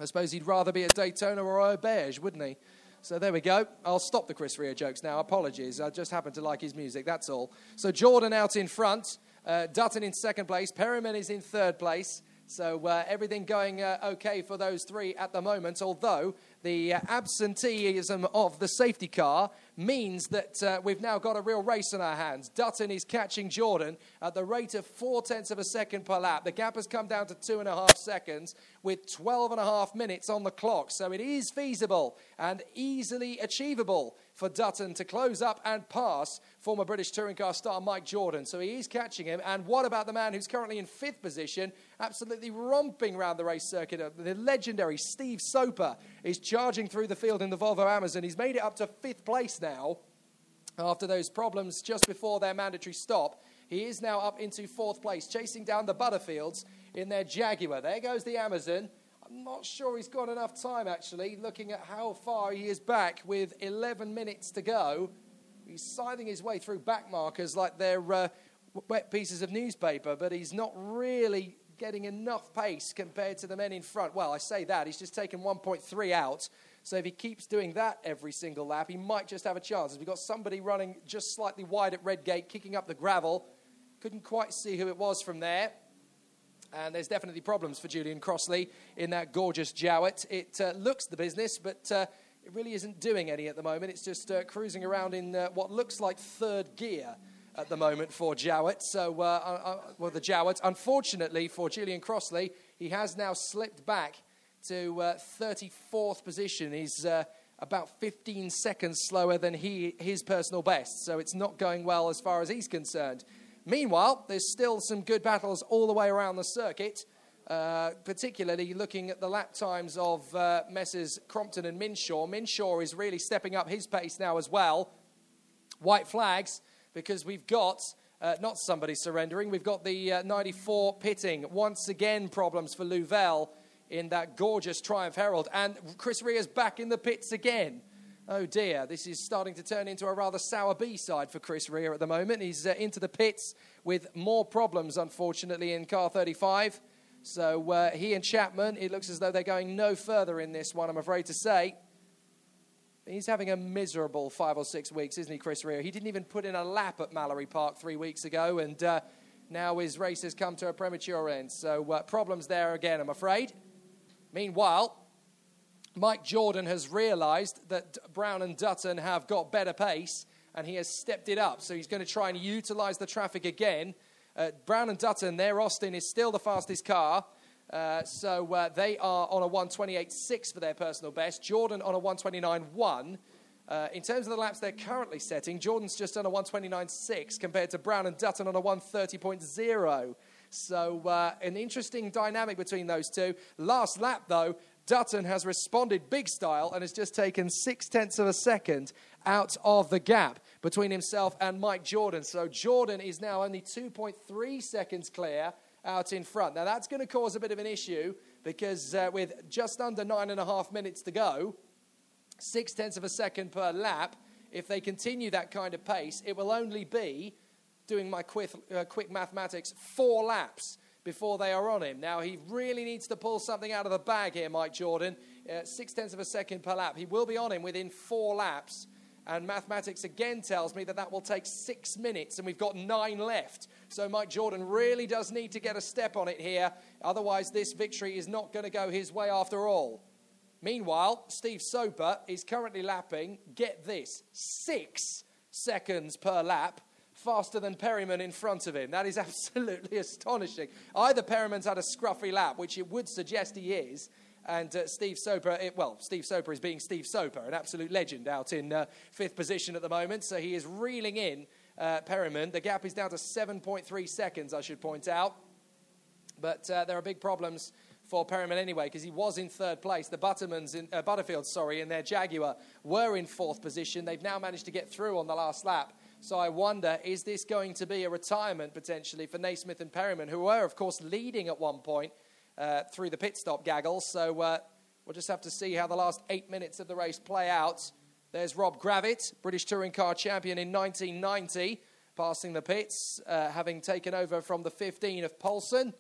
I suppose he'd rather be at Daytona or Auberge, wouldn't he? So there we go. I'll stop the Chris Rea jokes now. Apologies. I just happen to like his music, that's all. So Jordan out in front, uh, Dutton in second place, Perryman is in third place. So uh, everything going uh, okay for those three at the moment, although the uh, absenteeism of the safety car means that uh, we've now got a real race in our hands. Dutton is catching Jordan at the rate of four tenths of a second per lap. The gap has come down to two and a half seconds with 12 and a half minutes on the clock. So it is feasible and easily achievable for Dutton to close up and pass former British touring car star Mike Jordan. So he is catching him. And what about the man who's currently in fifth position, absolutely romping around the race circuit? The legendary Steve Soper is charging through the field in the Volvo Amazon. He's made it up to fifth place now after those problems just before their mandatory stop. He is now up into fourth place, chasing down the Butterfields in their Jaguar. There goes the Amazon. I'm not sure he's got enough time, actually, looking at how far he is back with 11 minutes to go. He's scything his way through back markers like they're uh, wet pieces of newspaper, but he's not really getting enough pace compared to the men in front. Well, I say that. He's just taken 1.3 out. So if he keeps doing that every single lap, he might just have a chance. We've got somebody running just slightly wide at Redgate, kicking up the gravel. Couldn't quite see who it was from there. And there's definitely problems for Julian Crossley in that gorgeous Jowett. It uh, looks the business, but uh, it really isn't doing any at the moment. It's just uh, cruising around in uh, what looks like third gear at the moment for Jowett. So, uh, uh, well, the Jowett. Unfortunately for Julian Crossley, he has now slipped back to 34th position. He's about 15 seconds slower than he, his personal best. So it's not going well as far as he's concerned. Meanwhile, there's still some good battles all the way around the circuit, uh, particularly looking at the lap times of uh, Messrs. Crompton and Minshaw. Minshaw is really stepping up his pace now as well. White flags, because we've got uh, not somebody surrendering, we've got the uh, 94 pitting. Once again, problems for Louvel in that gorgeous Triumph Herald. And Chris Rea's back in the pits again. Oh dear, this is starting to turn into a rather sour B side for Chris Rea at the moment. He's uh, into the pits with more problems, unfortunately, in car 35. So uh, he and Chapman, it looks as though they're going no further in this one, I'm afraid to say. He's having a miserable five or six weeks, isn't he, Chris Rea? He didn't even put in a lap at Mallory Park three weeks ago, and uh, now his race has come to a premature end. So uh, problems there again, I'm afraid. Meanwhile, Mike Jordan has realised that Brown and Dutton have got better pace and he has stepped it up. So he's going to try and utilise the traffic again. Uh, Brown and Dutton, there, Austin is still the fastest car. Uh, so uh, they are on a 128.6 for their personal best. Jordan on a 129.1. Uh, in terms of the laps they're currently setting, Jordan's just on a 129.6 compared to Brown and Dutton on a 130.0. So, uh, an interesting dynamic between those two. Last lap, though, Dutton has responded big style and has just taken six tenths of a second out of the gap between himself and Mike Jordan. So Jordan is now only 2.3 seconds clear out in front. Now that's going to cause a bit of an issue because uh, with just under nine and a half minutes to go, six tenths of a second per lap, if they continue that kind of pace, it will only be, doing my quick, uh, quick mathematics, four laps before they are on him. Now, he really needs to pull something out of the bag here, Mike Jordan. Uh, six tenths of a second per lap. He will be on him within four laps. And mathematics again tells me that that will take six minutes, and we've got nine left. So Mike Jordan really does need to get a step on it here. Otherwise, this victory is not going to go his way after all. Meanwhile, Steve Soper is currently lapping, get this, six seconds per lap faster than Perryman in front of him. That is absolutely astonishing. Either Perryman's had a scruffy lap, which it would suggest he is, And uh, Steve Soper, it, well, Steve Soper is being Steve Soper, an absolute legend out in uh, fifth position at the moment. So he is reeling in uh, Perryman. The gap is down to 7.3 seconds, I should point out. But uh, there are big problems for Perryman anyway, because he was in third place. The Buttermans in, uh, Butterfield, sorry, in their Jaguar were in fourth position. They've now managed to get through on the last lap. So I wonder, is this going to be a retirement potentially for Naismith and Perryman, who were, of course, leading at one point uh, through the pit stop gaggle? So uh, we'll just have to see how the last eight minutes of the race play out. There's Rob Gravett, British Touring Car Champion in 1990, passing the pits, uh, having taken over from the 15 of Paulson.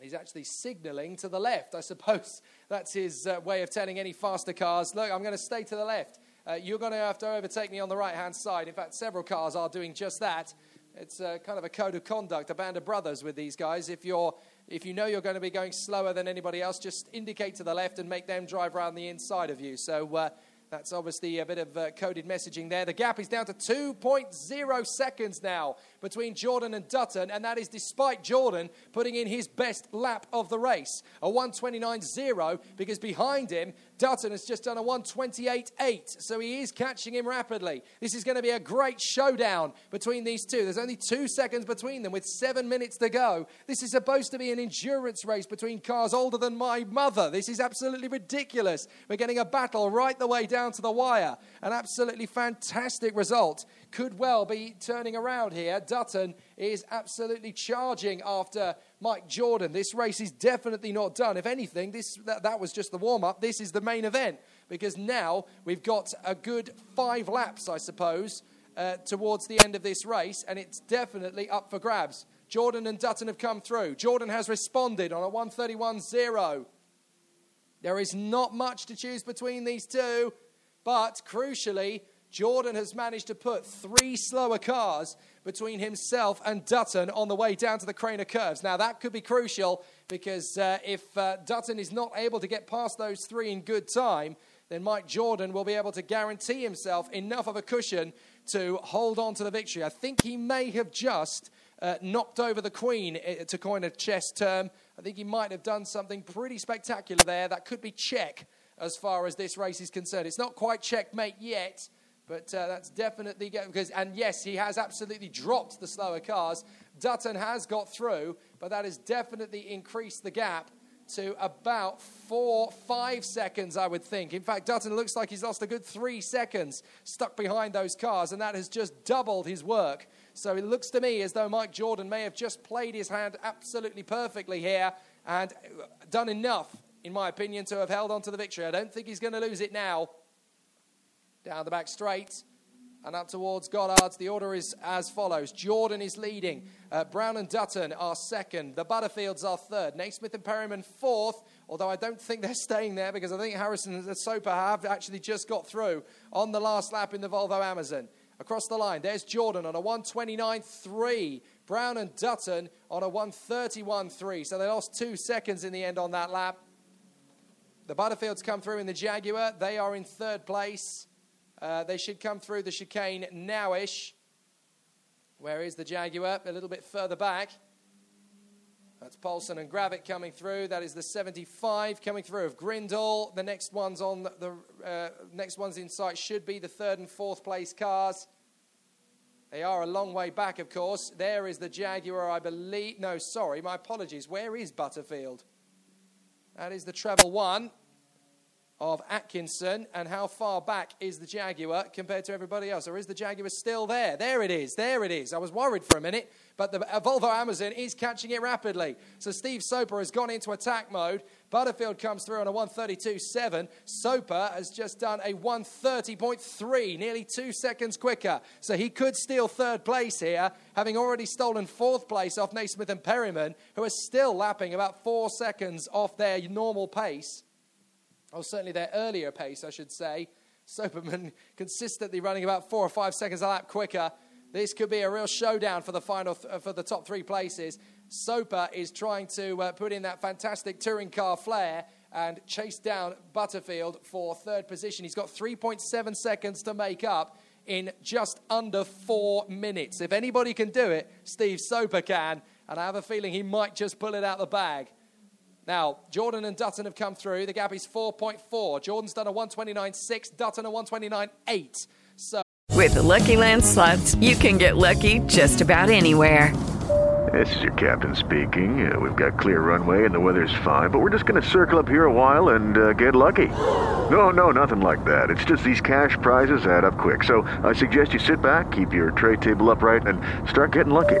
He's actually signalling to the left. I suppose that's his uh, way of telling any faster cars, look, I'm going to stay to the left. Uh, you're going to have to overtake me on the right hand side. In fact, several cars are doing just that. It's uh, kind of a code of conduct, a band of brothers with these guys. If, you're, if you know you're going to be going slower than anybody else, just indicate to the left and make them drive around the inside of you. So uh, that's obviously a bit of uh, coded messaging there. The gap is down to 2.0 seconds now between Jordan and Dutton, and that is despite Jordan putting in his best lap of the race, a 129.0, because behind him, Dutton has just done a 128.8, so he is catching him rapidly. This is going to be a great showdown between these two. There's only two seconds between them with seven minutes to go. This is supposed to be an endurance race between cars older than my mother. This is absolutely ridiculous. We're getting a battle right the way down to the wire. An absolutely fantastic result. Could well be turning around here. Dutton is absolutely charging after Mike Jordan. This race is definitely not done. If anything, this that, that was just the warm up. This is the main event because now we've got a good five laps, I suppose, uh, towards the end of this race, and it's definitely up for grabs. Jordan and Dutton have come through. Jordan has responded on a 131 0. There is not much to choose between these two, but crucially, Jordan has managed to put three slower cars between himself and Dutton on the way down to the Craner curves. Now, that could be crucial because uh, if uh, Dutton is not able to get past those three in good time, then Mike Jordan will be able to guarantee himself enough of a cushion to hold on to the victory. I think he may have just uh, knocked over the Queen, uh, to coin a chess term. I think he might have done something pretty spectacular there. That could be check as far as this race is concerned. It's not quite checkmate yet, but uh, that's definitely because, and yes, he has absolutely dropped the slower cars. Dutton has got through, but that has definitely increased the gap to about four, five seconds, I would think. In fact, Dutton looks like he's lost a good three seconds stuck behind those cars, and that has just doubled his work. So it looks to me as though Mike Jordan may have just played his hand absolutely perfectly here and done enough, in my opinion, to have held on to the victory. I don't think he's going to lose it now down the back straight and up towards Goddard's. The order is as follows Jordan is leading. Uh, Brown and Dutton are second. The Butterfields are third. Naismith and Perryman fourth, although I don't think they're staying there because I think Harrison and Soper have actually just got through on the last lap in the Volvo Amazon. Across the line, there's Jordan on a 129.3. Brown and Dutton on a 131.3. So they lost two seconds in the end on that lap. The Butterfields come through in the Jaguar. They are in third place. Uh, they should come through the chicane nowish. Where is the Jaguar? A little bit further back. That's Paulson and Gravett coming through. That is the 75 coming through of Grindle. The next ones on the, the uh, next ones in sight should be the third and fourth place cars. They are a long way back, of course. There is the Jaguar, I believe. No, sorry, my apologies. Where is Butterfield? That is the treble one of Atkinson and how far back is the Jaguar compared to everybody else? Or is the Jaguar still there? There it is. There it is. I was worried for a minute, but the uh, Volvo Amazon is catching it rapidly. So Steve Soper has gone into attack mode. Butterfield comes through on a 132.7. Soper has just done a 130.3, nearly two seconds quicker. So he could steal third place here, having already stolen fourth place off Naismith and Perryman, who are still lapping about four seconds off their normal pace or certainly their earlier pace, I should say. Soperman consistently running about four or five seconds a lap quicker. This could be a real showdown for the final th- for the top three places. Soper is trying to uh, put in that fantastic touring car flair and chase down Butterfield for third position. He's got 3.7 seconds to make up in just under four minutes. If anybody can do it, Steve Soper can, and I have a feeling he might just pull it out the bag. Now, Jordan and Dutton have come through. The gap is 4.4. Jordan's done a 129.6, Dutton a 129.8. So. With the Lucky Land slots, you can get lucky just about anywhere. This is your captain speaking. Uh, we've got clear runway and the weather's fine, but we're just going to circle up here a while and uh, get lucky. No, no, nothing like that. It's just these cash prizes add up quick. So I suggest you sit back, keep your tray table upright, and start getting lucky.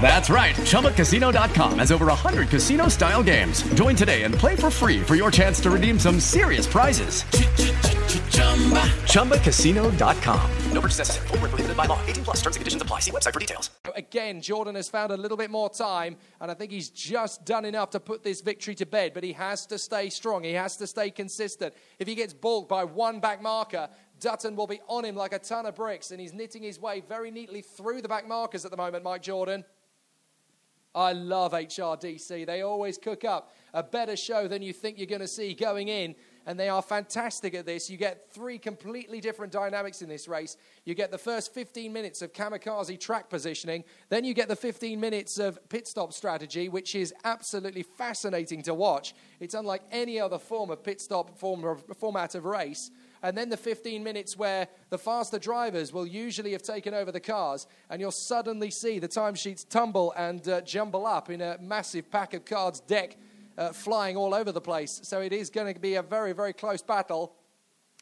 That's right. ChumbaCasino.com has over 100 casino style games. Join today and play for free for your chance to redeem some serious prizes. ChumbaCasino.com. No purchase necessary. Full prohibited by law. 18 plus terms and conditions apply. See website for details. Again, Jordan has found a little bit more time, and I think he's just done enough to put this victory to bed, but he has to stay strong. He has to stay consistent. If he gets balked by one back marker, Dutton will be on him like a ton of bricks, and he's knitting his way very neatly through the back markers at the moment, Mike Jordan. I love HRDC. They always cook up a better show than you think you're going to see going in, and they are fantastic at this. You get three completely different dynamics in this race. You get the first 15 minutes of kamikaze track positioning, then you get the 15 minutes of pit stop strategy, which is absolutely fascinating to watch. It's unlike any other form of pit stop form format of race and then the 15 minutes where the faster drivers will usually have taken over the cars, and you'll suddenly see the timesheets tumble and uh, jumble up in a massive pack of cards deck uh, flying all over the place. So it is going to be a very, very close battle.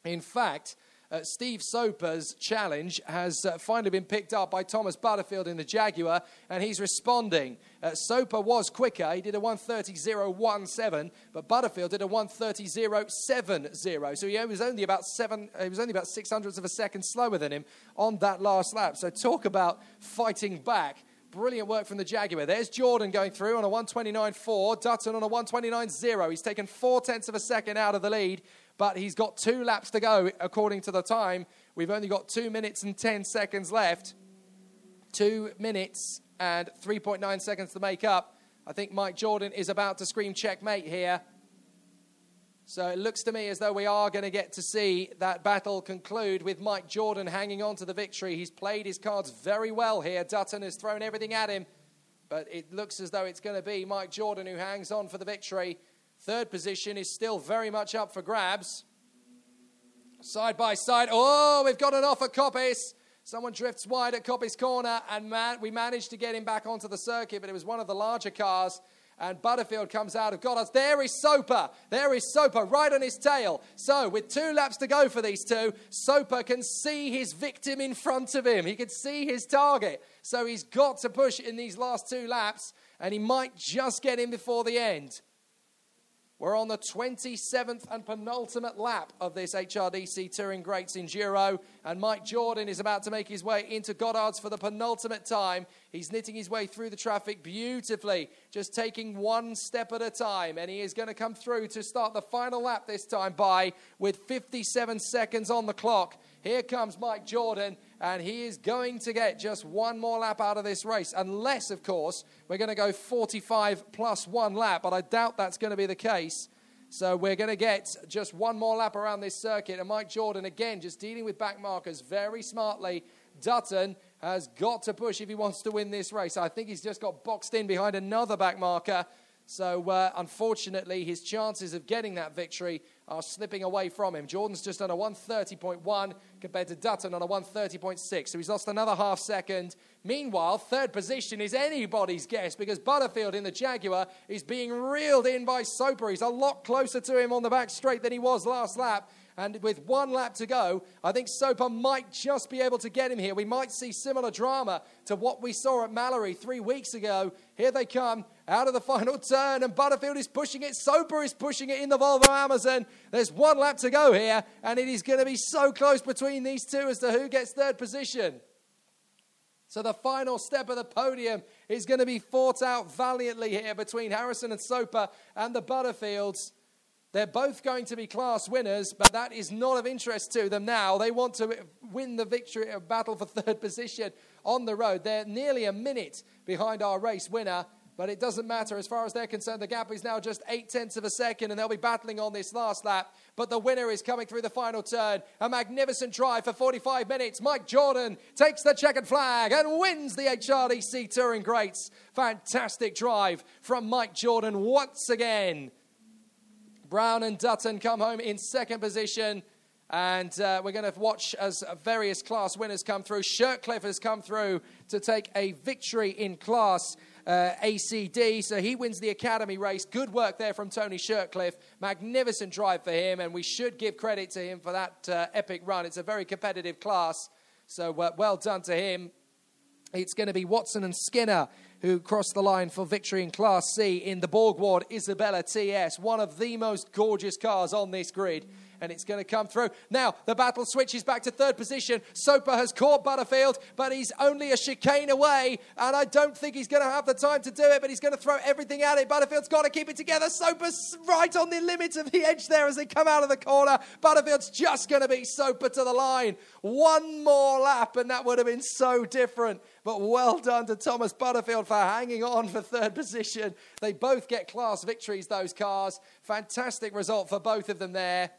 In fact, uh, Steve Soper's challenge has uh, finally been picked up by Thomas Butterfield in the Jaguar, and he's responding. Uh, Soper was quicker. He did a 130.017, but Butterfield did a 130.070. So he was only about seven. He was only about six hundredths of a second slower than him on that last lap. So talk about fighting back. Brilliant work from the Jaguar. There's Jordan going through on a 129.4, Dutton on a 129.0. He's taken four tenths of a second out of the lead but he's got two laps to go according to the time. We've only got two minutes and 10 seconds left. Two minutes and 3.9 seconds to make up. I think Mike Jordan is about to scream checkmate here. So it looks to me as though we are going to get to see that battle conclude with Mike Jordan hanging on to the victory. He's played his cards very well here. Dutton has thrown everything at him, but it looks as though it's going to be Mike Jordan who hangs on for the victory. Third position is still very much up for grabs. Side by side. Oh, we've got an offer, Coppice. Someone drifts wide at Coppice corner, and man, we managed to get him back onto the circuit, but it was one of the larger cars. And Butterfield comes out of Goddard's. There is Soper. There is Soper right on his tail. So, with two laps to go for these two, Soper can see his victim in front of him. He can see his target. So, he's got to push in these last two laps, and he might just get in before the end. We're on the 27th and penultimate lap of this HRDC Touring Greats Enduro, and Mike Jordan is about to make his way into Goddard's for the penultimate time. He's knitting his way through the traffic beautifully, just taking one step at a time, and he is going to come through to start the final lap this time by with 57 seconds on the clock. Here comes Mike Jordan, and he is going to get just one more lap out of this race, unless, of course, we're going to go 45 plus one lap, but I doubt that's going to be the case. So we're going to get just one more lap around this circuit, and Mike Jordan, again, just dealing with back markers very smartly. Dutton has got to push if he wants to win this race. I think he's just got boxed in behind another back marker. So, uh, unfortunately, his chances of getting that victory are slipping away from him. Jordan's just on a 130.1 compared to Dutton on a 130.6. So he's lost another half second. Meanwhile, third position is anybody's guess because Butterfield in the Jaguar is being reeled in by Soper. He's a lot closer to him on the back straight than he was last lap. And with one lap to go, I think Soper might just be able to get him here. We might see similar drama to what we saw at Mallory three weeks ago. Here they come out of the final turn, and Butterfield is pushing it. Soper is pushing it in the Volvo Amazon. There's one lap to go here, and it is going to be so close between these two as to who gets third position. So the final step of the podium is going to be fought out valiantly here between Harrison and Soper and the Butterfields. They're both going to be class winners, but that is not of interest to them now. They want to win the victory uh, battle for third position on the road. They're nearly a minute behind our race winner. But it doesn't matter. As far as they're concerned, the gap is now just eight tenths of a second, and they'll be battling on this last lap. But the winner is coming through the final turn. A magnificent drive for 45 minutes. Mike Jordan takes the checkered flag and wins the HRDC Touring Greats. Fantastic drive from Mike Jordan once again. Brown and Dutton come home in second position. And uh, we're going to watch as various class winners come through. Shirtcliffe has come through to take a victory in class uh, ACD. So he wins the Academy race. Good work there from Tony Shirtcliffe. Magnificent drive for him, and we should give credit to him for that uh, epic run. It's a very competitive class. So uh, well done to him. It's going to be Watson and Skinner who crossed the line for victory in Class C in the Borgward Isabella TS, one of the most gorgeous cars on this grid and it's going to come through. Now, the battle switches back to third position. Soper has caught Butterfield, but he's only a chicane away, and I don't think he's going to have the time to do it, but he's going to throw everything at it. Butterfield's got to keep it together. Soper's right on the limit of the edge there as they come out of the corner. Butterfield's just going to beat Soper to the line. One more lap, and that would have been so different. But well done to Thomas Butterfield for hanging on for third position. They both get class victories, those cars. Fantastic result for both of them there.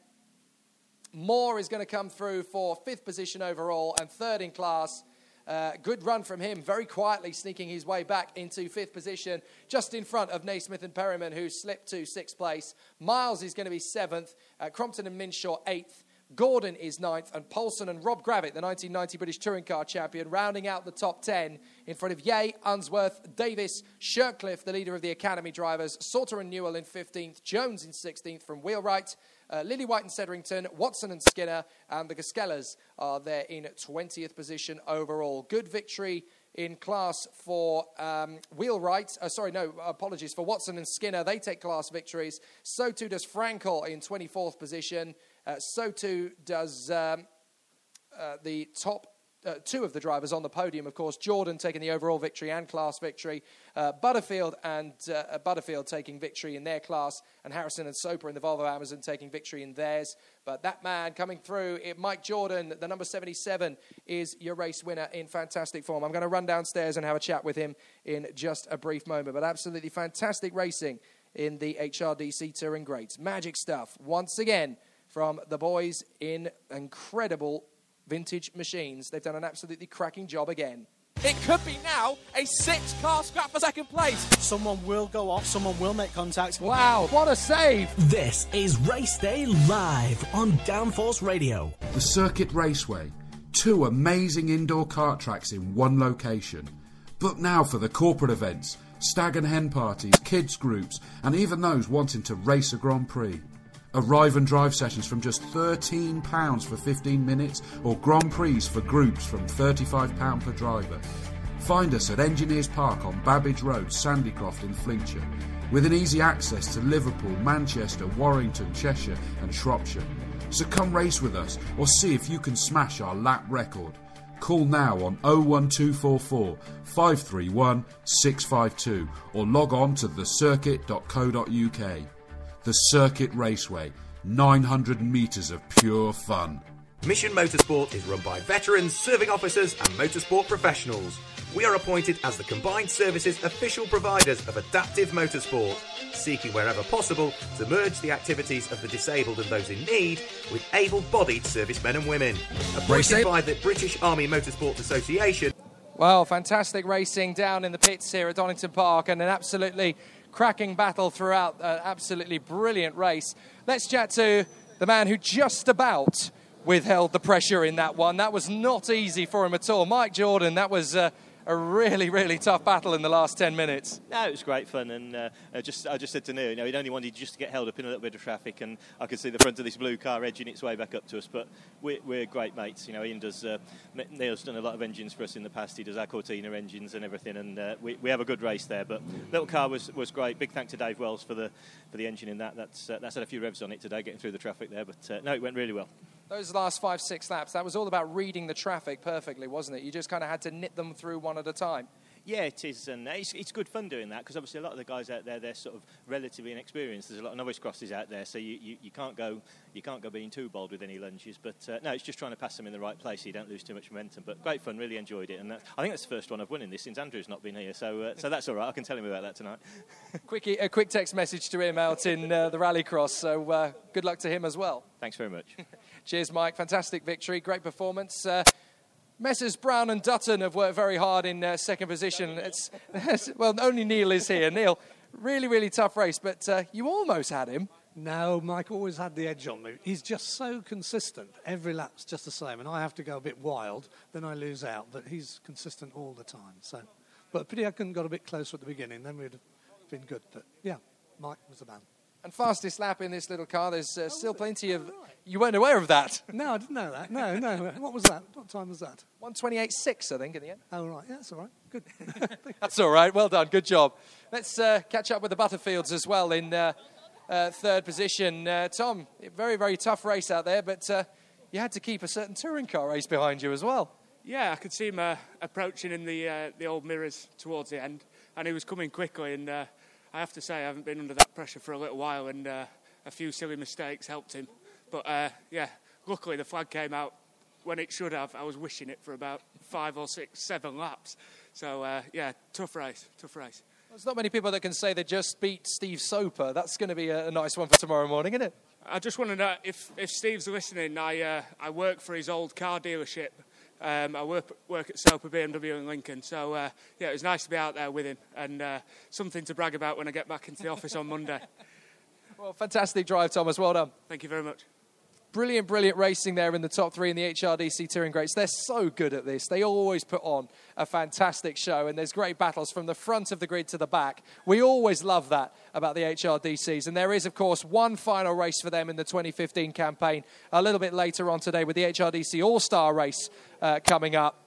Moore is going to come through for fifth position overall and third in class. Uh, good run from him, very quietly sneaking his way back into fifth position, just in front of Naismith and Perryman, who slipped to sixth place. Miles is going to be seventh, uh, Crompton and Minshaw eighth. Gordon is ninth, and Polson and Robb Gravett, the 1990 British Touring Car champion, rounding out the top 10 in front of Yeh, Unsworth, Davis, Shirtcliffe, the leader of the Academy drivers, Sauter and Newell in 15th, Jones in 16th from Wheelwright, uh, Lillywhite and Sederington, Watson and Skinner, and the Gaskellas are there in 20th position overall. Good victory in class for um, Wheelwright. Uh, sorry, no, apologies for Watson and Skinner. They take class victories. So too does Frankel in 24th position. Uh, so too does um, uh, the top uh, two of the drivers on the podium, of course. Jordan taking the overall victory and class victory. Uh, Butterfield and uh, uh, Butterfield taking victory in their class, and Harrison and Soper in the Volvo Amazon taking victory in theirs. But that man coming through, it, Mike Jordan, the number 77, is your race winner in fantastic form. I'm going to run downstairs and have a chat with him in just a brief moment. But absolutely fantastic racing in the HRDC Touring Greats. Magic stuff once again from the boys in incredible vintage machines. They've done an absolutely cracking job again. It could be now a six car scrap for second place. Someone will go off, someone will make contact. Wow, what a save! This is Race Day Live on Downforce Radio. The Circuit Raceway. Two amazing indoor kart tracks in one location. Book now for the corporate events, stag and hen parties, kids groups, and even those wanting to race a Grand Prix. Arrive and drive sessions from just £13 for 15 minutes or Grand Prix for groups from £35 per driver. Find us at Engineers Park on Babbage Road, Sandycroft in Flintshire, with an easy access to Liverpool, Manchester, Warrington, Cheshire, and Shropshire. So come race with us or see if you can smash our lap record. Call now on 01244 531 652 or log on to thecircuit.co.uk. The Circuit Raceway, 900 metres of pure fun. Mission Motorsport is run by veterans, serving officers, and motorsport professionals. We are appointed as the combined services official providers of adaptive motorsport, seeking wherever possible to merge the activities of the disabled and those in need with able bodied servicemen and women. Appointed by the British Army Motorsport Association. Well, fantastic racing down in the pits here at Donington Park and an absolutely cracking battle throughout. An absolutely brilliant race. Let's chat to the man who just about withheld the pressure in that one. That was not easy for him at all. Mike Jordan, that was. Uh, a really, really tough battle in the last 10 minutes. No, it was great fun, and uh, I just I just said to Neil, you know, he'd only wanted just to get held up in a little bit of traffic, and I could see the front of this blue car edging its way back up to us. But we're, we're great mates, you know. Ian does uh, Neil's done a lot of engines for us in the past. He does our Cortina engines and everything, and uh, we, we have a good race there. But little car was, was great. Big thanks to Dave Wells for the for the engine in that. That's uh, that's had a few revs on it today, getting through the traffic there. But uh, no, it went really well. Those last five, six laps, that was all about reading the traffic perfectly, wasn't it? You just kind of had to knit them through one at a time. Yeah, it is, and it's, it's good fun doing that because obviously a lot of the guys out there they're sort of relatively inexperienced. There's a lot of novice crosses out there, so you, you, you can't go you can't go being too bold with any lunges. But uh, no, it's just trying to pass them in the right place so you don't lose too much momentum. But great fun, really enjoyed it, and that, I think that's the first one I've won in this since Andrew's not been here. So uh, so that's all right. I can tell him about that tonight. quick, a quick text message to him out in uh, the rallycross. So uh, good luck to him as well. Thanks very much. Cheers, Mike. Fantastic victory, great performance. Uh, Messrs. Brown and Dutton have worked very hard in uh, second position. It's, well, only Neil is here. Neil, really, really tough race, but uh, you almost had him. No, Mike always had the edge on me. He's just so consistent. Every lap's just the same, and I have to go a bit wild, then I lose out. But he's consistent all the time. So, but pity I couldn't got a bit closer at the beginning. Then we'd have been good. But yeah, Mike was the man. And fastest lap in this little car. There's uh, still plenty of. You weren't aware of that. No, I didn't know that. No, no. What was that? What time was that? 128.6, I think, in the end. Oh, right. Yeah, that's all right. Good. That's all right. Well done. Good job. Let's uh, catch up with the Butterfields as well in uh, uh, third position. Uh, Tom, very, very tough race out there, but uh, you had to keep a certain touring car race behind you as well. Yeah, I could see him uh, approaching in the uh, the old mirrors towards the end, and he was coming quickly. And uh, I have to say, I haven't been under that pressure for a little while, and uh, a few silly mistakes helped him. But uh, yeah, luckily the flag came out when it should have. I was wishing it for about five or six, seven laps. So uh, yeah, tough race, tough race. There's not many people that can say they just beat Steve Soper. That's going to be a, a nice one for tomorrow morning, isn't it? I just want to know if, if Steve's listening. I uh, I work for his old car dealership. Um, I work work at Soper BMW in Lincoln. So uh, yeah, it was nice to be out there with him and uh, something to brag about when I get back into the office on Monday. Well, fantastic drive, Thomas. Well done. Thank you very much. Brilliant, brilliant racing there in the top three in the HRDC Touring Greats. They're so good at this. They always put on a fantastic show, and there's great battles from the front of the grid to the back. We always love that about the HRDCs. And there is, of course, one final race for them in the 2015 campaign a little bit later on today with the HRDC All Star race uh, coming up.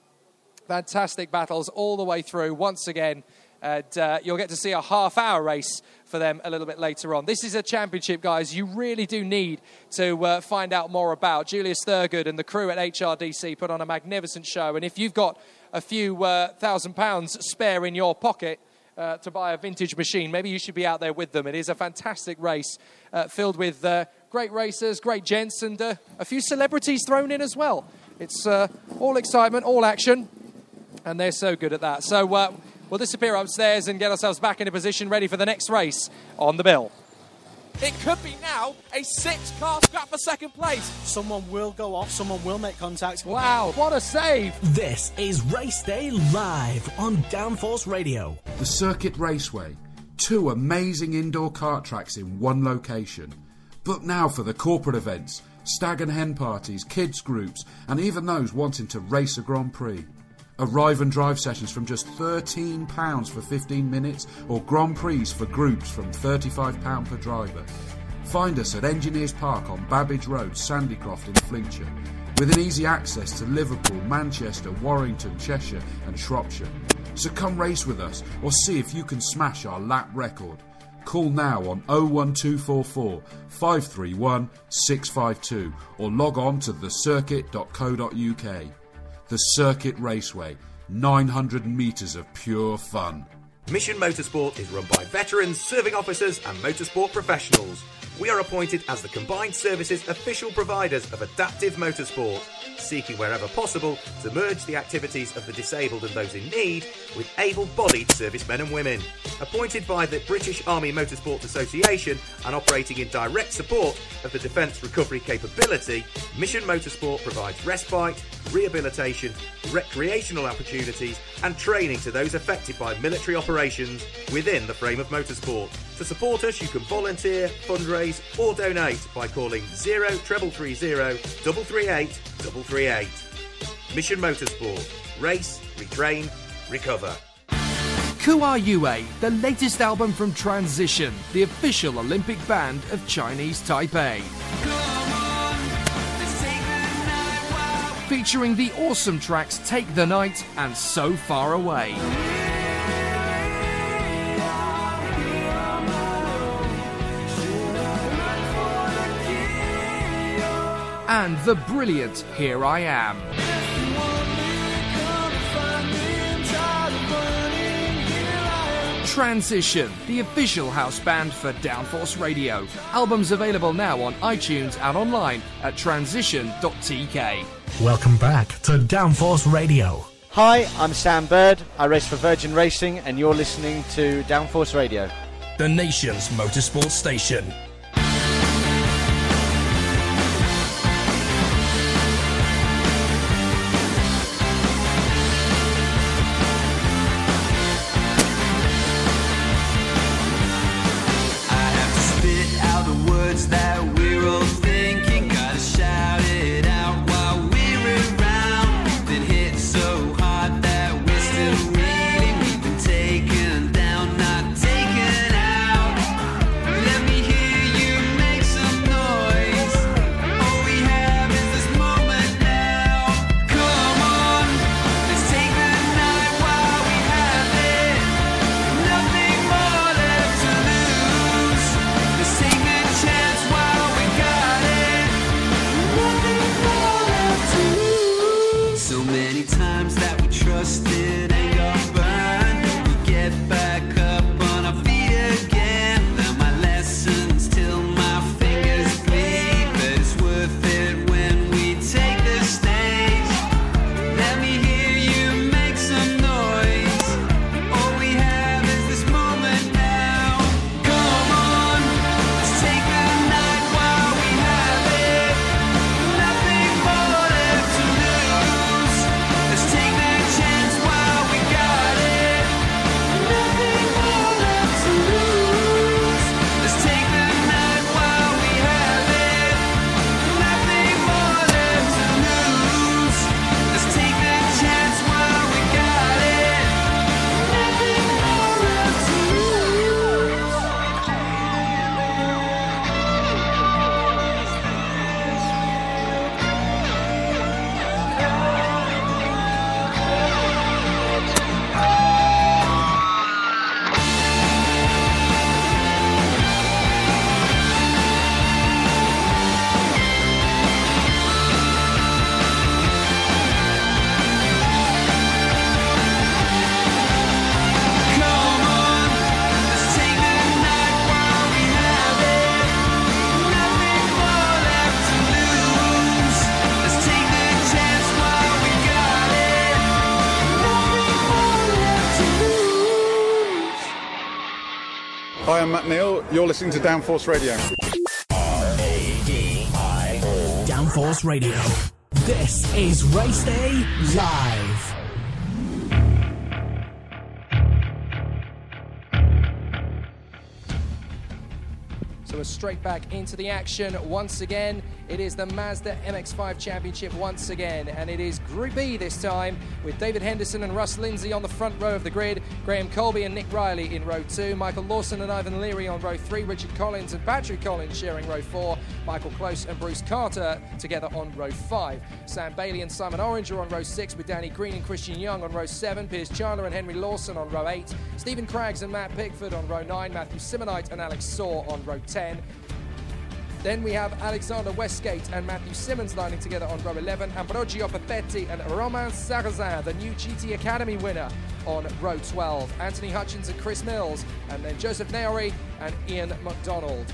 Fantastic battles all the way through once again. And uh, you'll get to see a half hour race for them a little bit later on. This is a championship, guys, you really do need to uh, find out more about. Julius Thurgood and the crew at HRDC put on a magnificent show. And if you've got a few uh, thousand pounds spare in your pocket, uh, to buy a vintage machine, maybe you should be out there with them. It is a fantastic race uh, filled with uh, great racers, great gents, and a few celebrities thrown in as well. It's all excitement, all action, and they're so good at that. So we'll disappear upstairs and get ourselves back into position, ready for the next race on the bill. It could be now a six car scrap for second place. Someone will go off, someone will make contact. Wow, what a save! This is Race Day Live on Downforce Radio. The Circuit Raceway. Two amazing indoor kart tracks in one location. Book now for the corporate events, stag and hen parties, kids groups, and even those wanting to race a Grand Prix. Arrive and drive sessions from just £13 for 15 minutes or Grand Prix for groups from £35 per driver. Find us at Engineers Park on Babbage Road, Sandycroft in Flintshire, with an easy access to Liverpool, Manchester, Warrington, Cheshire, and Shropshire. So come race with us or see if you can smash our lap record. Call now on 01244 531 652 or log on to thecircuit.co.uk. The Circuit Raceway, 900 metres of pure fun. Mission Motorsport is run by veterans, serving officers, and motorsport professionals. We are appointed as the combined services official providers of adaptive motorsport, seeking wherever possible to merge the activities of the disabled and those in need with able bodied servicemen and women. Appointed by the British Army Motorsport Association and operating in direct support of the Defence Recovery Capability, Mission Motorsport provides respite, rehabilitation, recreational opportunities, and training to those affected by military operations within the frame of motorsport. To support us, you can volunteer, fundraise, or donate by calling 0330 338 338. Mission Motorsport. Race, retrain, recover. Kua Yue, the latest album from Transition, the official Olympic band of Chinese Taipei. Featuring the awesome tracks Take the Night and So Far Away. And the brilliant Here I Am. Transition, the official house band for Downforce Radio. Albums available now on iTunes and online at transition.tk. Welcome back to Downforce Radio. Hi, I'm Sam Bird. I race for Virgin Racing, and you're listening to Downforce Radio. The nation's motorsport station. Listening to Downforce Radio. Downforce Radio. This is Race Day Live. So we're straight back into the action once again. It is the Mazda MX-5 Championship once again, and it is Group B this time with David Henderson and Russ Lindsay on the front row of the grid, Graham Colby and Nick Riley in row two, Michael Lawson and Ivan Leary on row three, Richard Collins and Patrick Collins sharing row four, Michael Close and Bruce Carter together on row five. Sam Bailey and Simon Orange are on row six with Danny Green and Christian Young on row seven, Piers Chandler and Henry Lawson on row eight, Stephen Craggs and Matt Pickford on row nine, Matthew Simonite and Alex Saw on row 10. Then we have Alexander Westgate and Matthew Simmons lining together on row 11, Ambrogio Perfetti and Romain Sarrazin, the new GT Academy winner, on row 12. Anthony Hutchins and Chris Mills, and then Joseph Naori and Ian McDonald.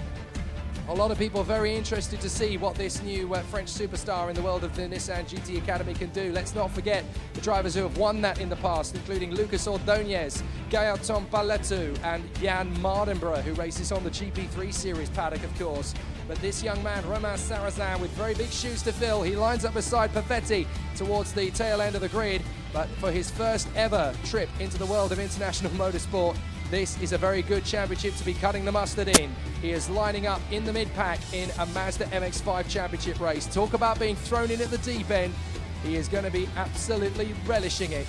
A lot of people very interested to see what this new uh, French superstar in the world of the Nissan GT Academy can do. Let's not forget the drivers who have won that in the past, including Lucas Ordonez, Gaëtan Paletou, and Jan Mardenborough, who races on the GP3 Series paddock, of course. But this young man, Romain Sarrazin, with very big shoes to fill, he lines up beside Perfetti towards the tail end of the grid. But for his first ever trip into the world of international motorsport, this is a very good championship to be cutting the mustard in. He is lining up in the mid pack in a Mazda MX5 championship race. Talk about being thrown in at the deep end. He is going to be absolutely relishing it.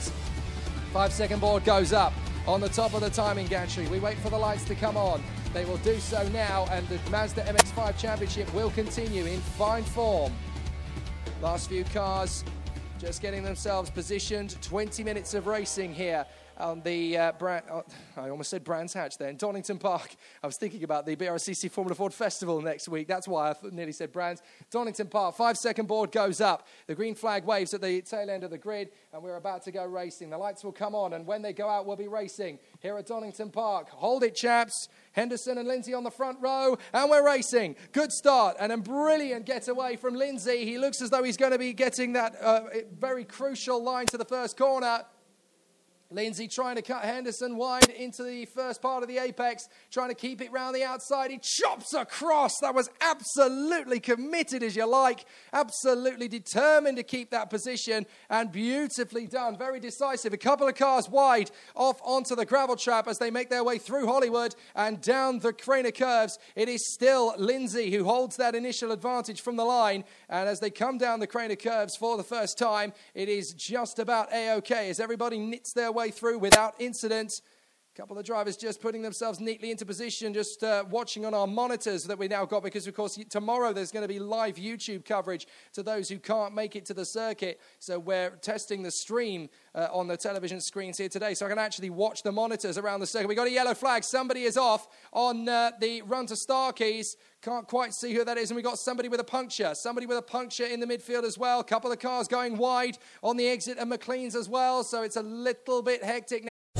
Five second board goes up on the top of the timing gantry. We wait for the lights to come on. They will do so now, and the Mazda MX5 Championship will continue in fine form. Last few cars just getting themselves positioned. 20 minutes of racing here on the uh, brand, oh, I almost said Brands Hatch then, Donington Park. I was thinking about the BRCC Formula Ford Festival next week. That's why I nearly said Brands. Donington Park, five second board goes up. The green flag waves at the tail end of the grid, and we're about to go racing. The lights will come on, and when they go out, we'll be racing here at Donington Park. Hold it, chaps. Henderson and Lindsay on the front row, and we're racing. Good start, and a brilliant getaway from Lindsay. He looks as though he's going to be getting that uh, very crucial line to the first corner. Lindsay trying to cut Henderson wide into the first part of the apex, trying to keep it round the outside. He chops across. That was absolutely committed, as you like, absolutely determined to keep that position, and beautifully done. Very decisive. A couple of cars wide off onto the gravel trap as they make their way through Hollywood and down the Craner curves. It is still Lindsay who holds that initial advantage from the line, and as they come down the Craner curves for the first time, it is just about a okay as everybody knits their way through without incident. Couple of drivers just putting themselves neatly into position, just uh, watching on our monitors that we now got because, of course, tomorrow there's going to be live YouTube coverage to those who can't make it to the circuit. So we're testing the stream uh, on the television screens here today, so I can actually watch the monitors around the circuit. We got a yellow flag. Somebody is off on uh, the run to Starkeys. Can't quite see who that is. And we got somebody with a puncture. Somebody with a puncture in the midfield as well. Couple of cars going wide on the exit and McLean's as well. So it's a little bit hectic.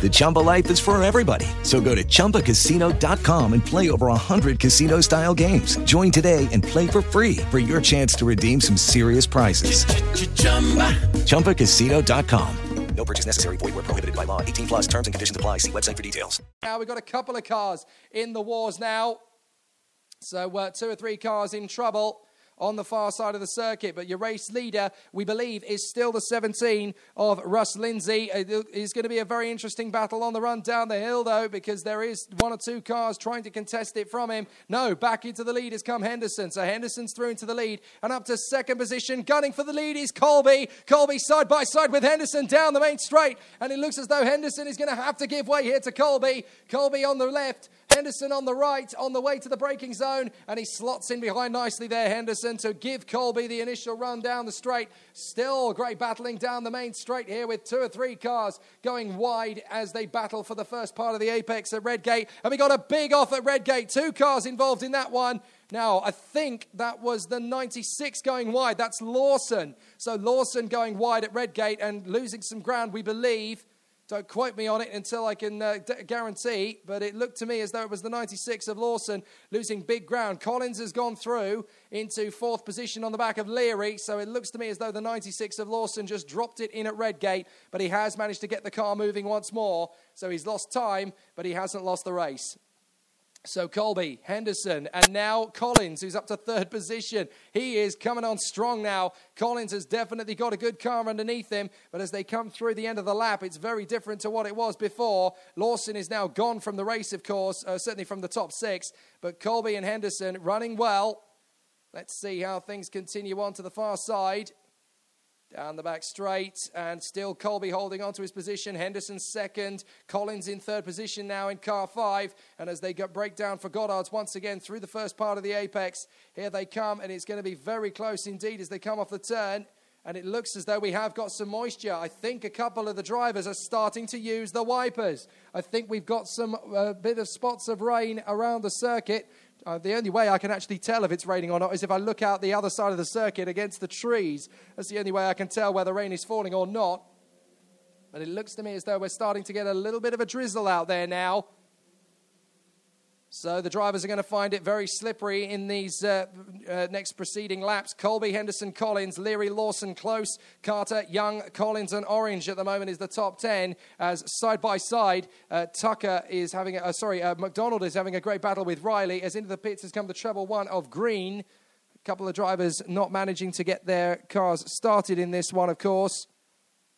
The Chumba life is for everybody. So go to ChumbaCasino.com and play over 100 casino style games. Join today and play for free for your chance to redeem some serious prizes. ChumbaCasino.com. No purchase necessary. Void where prohibited by law. 18 plus terms and conditions apply. See website for details. Now we've got a couple of cars in the wars now. So uh, two or three cars in trouble on the far side of the circuit. But your race leader, we believe, is still the 17 of Russ Lindsay. Uh, it is going to be a very interesting battle on the run down the hill, though, because there is one or two cars trying to contest it from him. No, back into the lead has come Henderson. So Henderson's through into the lead and up to second position. Gunning for the lead is Colby. Colby side by side with Henderson down the main straight. And it looks as though Henderson is going to have to give way here to Colby. Colby on the left. Henderson on the right, on the way to the braking zone, and he slots in behind nicely there, Henderson, to give Colby the initial run down the straight. Still great battling down the main straight here with two or three cars going wide as they battle for the first part of the apex at Redgate. And we got a big off at Redgate, two cars involved in that one. Now, I think that was the 96 going wide. That's Lawson. So Lawson going wide at Redgate and losing some ground, we believe. Don't quote me on it until I can uh, d- guarantee, but it looked to me as though it was the 96 of Lawson losing big ground. Collins has gone through into fourth position on the back of Leary, so it looks to me as though the 96 of Lawson just dropped it in at Redgate, but he has managed to get the car moving once more. So he's lost time, but he hasn't lost the race. So Colby, Henderson, and now Collins, who's up to third position. He is coming on strong now. Collins has definitely got a good car underneath him, but as they come through the end of the lap, it's very different to what it was before. Lawson is now gone from the race, of course, uh, certainly from the top six, but Colby and Henderson running well. Let's see how things continue on to the far side. Down the back straight, and still Colby holding on to his position. Henderson second, Collins in third position now in car five. And as they get breakdown for Goddard's once again through the first part of the apex, here they come, and it's going to be very close indeed as they come off the turn. And it looks as though we have got some moisture. I think a couple of the drivers are starting to use the wipers. I think we've got some uh, bit of spots of rain around the circuit. Uh, the only way I can actually tell if it's raining or not is if I look out the other side of the circuit against the trees. That's the only way I can tell whether rain is falling or not. But it looks to me as though we're starting to get a little bit of a drizzle out there now. So the drivers are going to find it very slippery in these uh, uh, next preceding laps. Colby, Henderson, Collins, Leary, Lawson, Close, Carter, Young, Collins, and Orange at the moment is the top 10. As side by side, uh, Tucker is having, a, uh, sorry, uh, McDonald is having a great battle with Riley. As into the pits has come the treble one of Green. A couple of drivers not managing to get their cars started in this one, of course.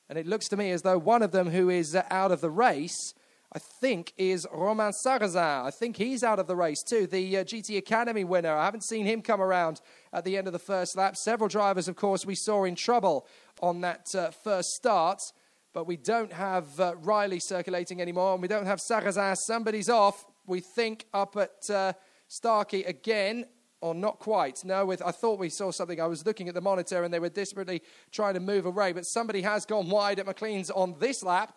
And it looks to me as though one of them who is uh, out of the race I think, is Romain Sarrazin. I think he's out of the race too, the uh, GT Academy winner. I haven't seen him come around at the end of the first lap. Several drivers, of course, we saw in trouble on that uh, first start, but we don't have uh, Riley circulating anymore, and we don't have Sarrazin. Somebody's off, we think, up at uh, Starkey again. Or not quite. No, with I thought we saw something. I was looking at the monitor and they were desperately trying to move away, but somebody has gone wide at McLean's on this lap.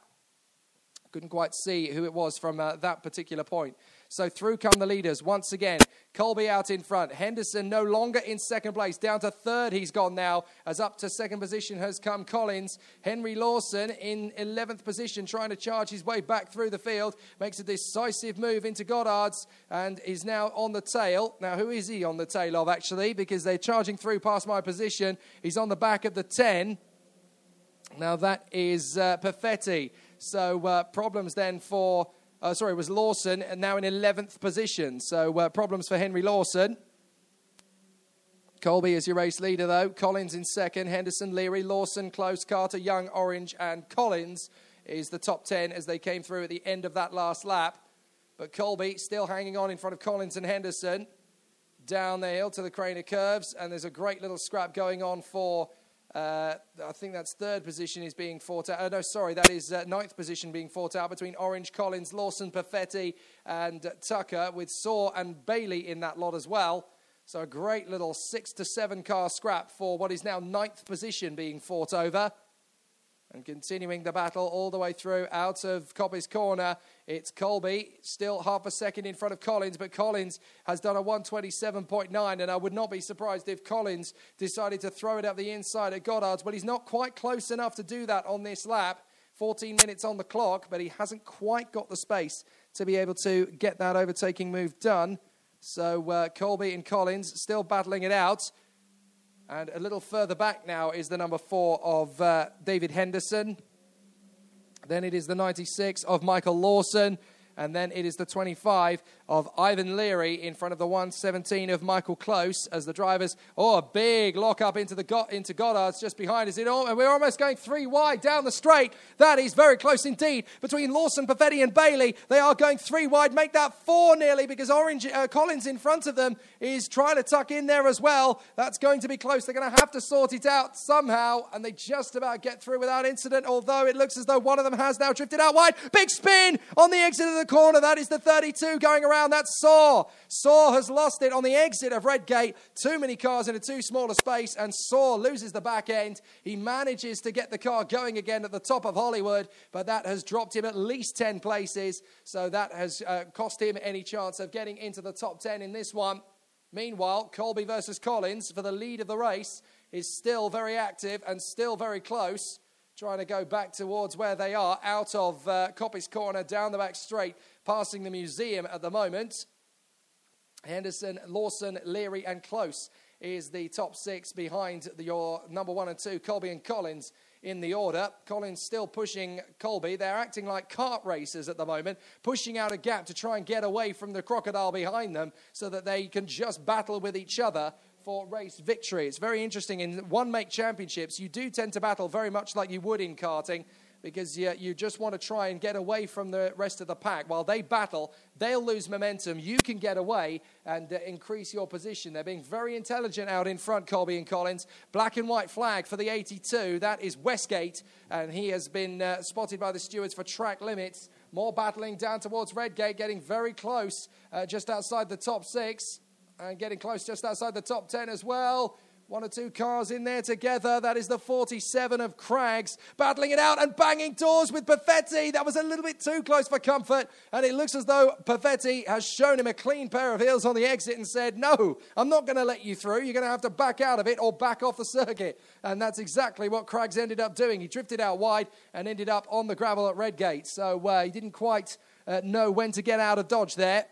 Couldn't quite see who it was from uh, that particular point. So through come the leaders once again. Colby out in front. Henderson no longer in second place. Down to third he's gone now. As up to second position has come Collins. Henry Lawson in 11th position trying to charge his way back through the field. Makes a decisive move into Goddard's and is now on the tail. Now, who is he on the tail of actually? Because they're charging through past my position. He's on the back of the 10. Now that is uh, Perfetti. So uh, problems then for, uh, sorry, it was Lawson, and now in 11th position. So uh, problems for Henry Lawson. Colby is your race leader, though. Collins in second. Henderson, Leary, Lawson, Close, Carter, Young, Orange, and Collins is the top 10 as they came through at the end of that last lap. But Colby still hanging on in front of Collins and Henderson. Down the hill to the Craner curves, and there's a great little scrap going on for uh, I think that's third position is being fought out. Oh, no, sorry, that is uh, ninth position being fought out between Orange, Collins, Lawson, Perfetti, and uh, Tucker, with Saw and Bailey in that lot as well. So a great little six to seven car scrap for what is now ninth position being fought over. And continuing the battle all the way through out of Coppice Corner, it's Colby, still half a second in front of Collins, but Collins has done a 127.9, and I would not be surprised if Collins decided to throw it up the inside at Goddard's, but he's not quite close enough to do that on this lap. 14 minutes on the clock, but he hasn't quite got the space to be able to get that overtaking move done. So uh, Colby and Collins still battling it out. And a little further back now is the number four of uh, David Henderson. Then it is the 96 of Michael Lawson. And then it is the 25 of Ivan Leary in front of the 117 of Michael Close as the drivers, oh, a big lock up into, the into Goddard's just behind us. It and we're almost going three wide down the straight. That is very close indeed. Between Lawson, Perfetti, and Bailey, they are going three wide. Make that four nearly because Orange uh, Collins in front of them is trying to tuck in there as well. That's going to be close. They're going to have to sort it out somehow, and they just about get through without incident, although it looks as though one of them has now drifted out wide. Big spin on the exit of the corner. That is the 32 going around. That's Saw. Saw has lost it on the exit of Redgate. Too many cars in a too small a space, and Saw loses the back end. He manages to get the car going again at the top of Hollywood, but that has dropped him at least 10 places. So that has uh, cost him any chance of getting into the top 10 in this one. Meanwhile, Colby versus Collins for the lead of the race is still very active and still very close trying to go back towards where they are, out of uh, Coppice Corner, down the back straight, passing the museum at the moment. Henderson, Lawson, Leary, and Close is the top six behind the, your number one and two, Colby and Collins in the order. Collins still pushing Colby. They're acting like kart racers at the moment, pushing out a gap to try and get away from the crocodile behind them so that they can just battle with each other for race victory. It's very interesting. In one make championships, you do tend to battle very much like you would in karting because you, you just want to try and get away from the rest of the pack. While they battle, they'll lose momentum. You can get away and uh, increase your position. They're being very intelligent out in front, Colby and Collins. Black and white flag for the 82. That is Westgate, and he has been uh, spotted by the stewards for track limits. More battling down towards Redgate, getting very close, uh, just outside the top six and getting close just outside the top 10 as well. One or two cars in there together. That is the 47 of Craggs battling it out and banging doors with Perfetti. That was a little bit too close for comfort. And it looks as though Perfetti has shown him a clean pair of heels on the exit and said, No, I'm not going to let you through. You're going to have to back out of it or back off the circuit. And that's exactly what Craggs ended up doing. He drifted out wide and ended up on the gravel at Redgate. So uh, he didn't quite uh, know when to get out of Dodge there.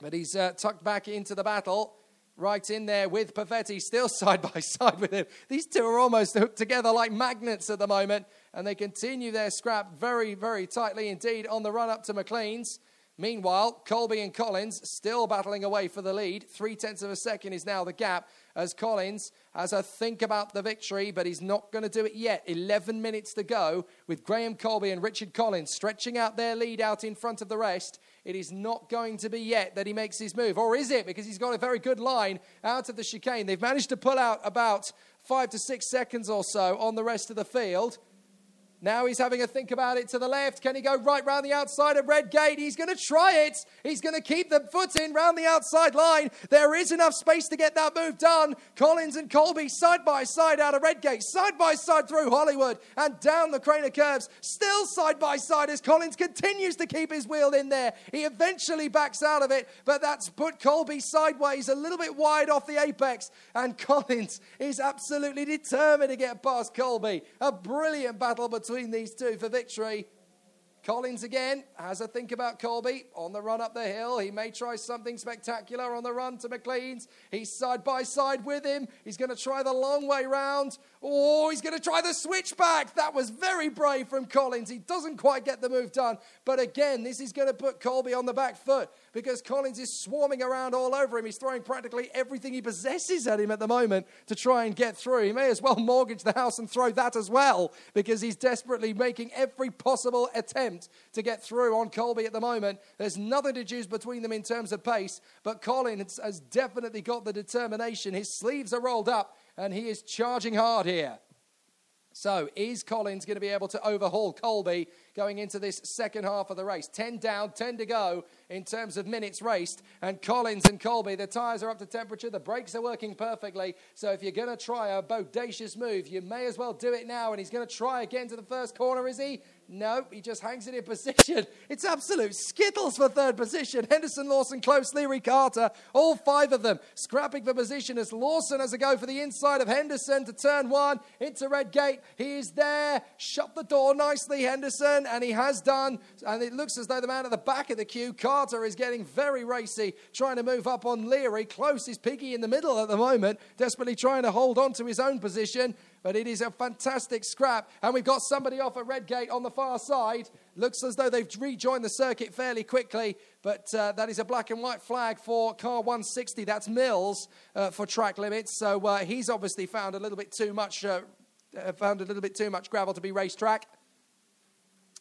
But he's uh, tucked back into the battle, right in there with Perfetti, still side by side with him. These two are almost hooked together like magnets at the moment, and they continue their scrap very, very tightly indeed on the run up to McLean's. Meanwhile, Colby and Collins still battling away for the lead. Three tenths of a second is now the gap as Collins has a think about the victory, but he's not going to do it yet. 11 minutes to go with Graham Colby and Richard Collins stretching out their lead out in front of the rest. It is not going to be yet that he makes his move, or is it? Because he's got a very good line out of the chicane. They've managed to pull out about five to six seconds or so on the rest of the field. Now he's having a think about it to the left. Can he go right round the outside of Redgate? He's going to try it. He's going to keep the foot in round the outside line. There is enough space to get that move done. Collins and Colby side by side out of Redgate, side by side through Hollywood and down the Craner curves. Still side by side as Collins continues to keep his wheel in there. He eventually backs out of it, but that's put Colby sideways a little bit wide off the apex. And Collins is absolutely determined to get past Colby. A brilliant battle between these two for victory. Collins again has a think about Colby on the run up the hill. He may try something spectacular on the run to McLean's. He's side by side with him. He's going to try the long way round. Oh, he's going to try the switchback. That was very brave from Collins. He doesn't quite get the move done. But again, this is going to put Colby on the back foot because Collins is swarming around all over him. He's throwing practically everything he possesses at him at the moment to try and get through. He may as well mortgage the house and throw that as well because he's desperately making every possible attempt to get through on Colby at the moment. There's nothing to choose between them in terms of pace, but Collins has definitely got the determination. His sleeves are rolled up and he is charging hard here. So, is Collins going to be able to overhaul Colby going into this second half of the race? 10 down, 10 to go in terms of minutes raced. And Collins and Colby, the tyres are up to temperature, the brakes are working perfectly. So, if you're going to try a bodacious move, you may as well do it now. And he's going to try again to the first corner, is he? No, he just hangs it in position. It's absolute skittles for third position. Henderson, Lawson, Close, Leary, Carter, all five of them scrapping for position as Lawson has a go for the inside of Henderson to turn one into Red Gate. He is there. Shut the door nicely, Henderson, and he has done. And it looks as though the man at the back of the queue, Carter, is getting very racy, trying to move up on Leary. Close is Piggy in the middle at the moment, desperately trying to hold on to his own position but it is a fantastic scrap. And we've got somebody off at Redgate on the far side. Looks as though they've rejoined the circuit fairly quickly, but uh, that is a black and white flag for car 160. That's Mills uh, for track limits. So uh, he's obviously found a little bit too much. Uh, uh, found a little bit too much gravel to be racetrack.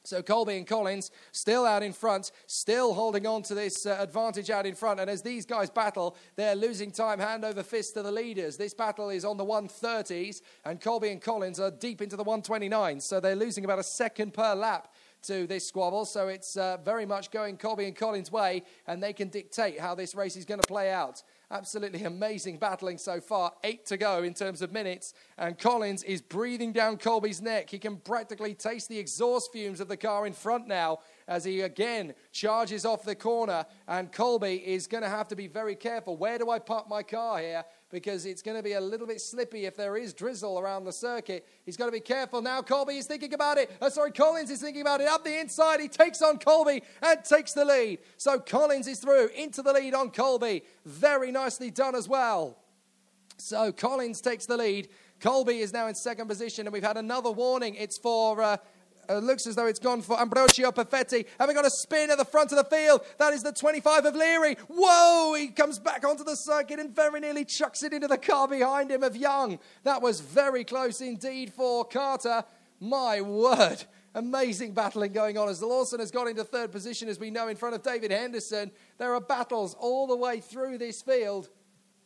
So Colby and Collins still out in front, still holding on to this uh, advantage out in front. And as these guys battle, they're losing time hand over fist to the leaders. This battle is on the 130s, and Colby and Collins are deep into the 129s. So they're losing about a second per lap to this squabble. So it's uh, very much going Colby and Collins' way, and they can dictate how this race is going to play out. Absolutely amazing battling so far. Eight to go in terms of minutes. And Collins is breathing down Colby's neck. He can practically taste the exhaust fumes of the car in front now as he again charges off the corner. And Colby is going to have to be very careful. Where do I park my car here? Because it's going to be a little bit slippy if there is drizzle around the circuit. He's got to be careful. Now Colby is thinking about it. Oh, sorry, Collins is thinking about it. Up the inside, he takes on Colby and takes the lead. So Collins is through into the lead on Colby. Very nicely done as well. So Collins takes the lead. Colby is now in second position, and we've had another warning. It's for. Uh, uh, looks as though it's gone for Ambrogio Perfetti. Having got a spin at the front of the field. That is the 25 of Leary. Whoa! He comes back onto the circuit and very nearly chucks it into the car behind him of Young. That was very close indeed for Carter. My word. Amazing battling going on as Lawson has got into third position, as we know, in front of David Henderson. There are battles all the way through this field.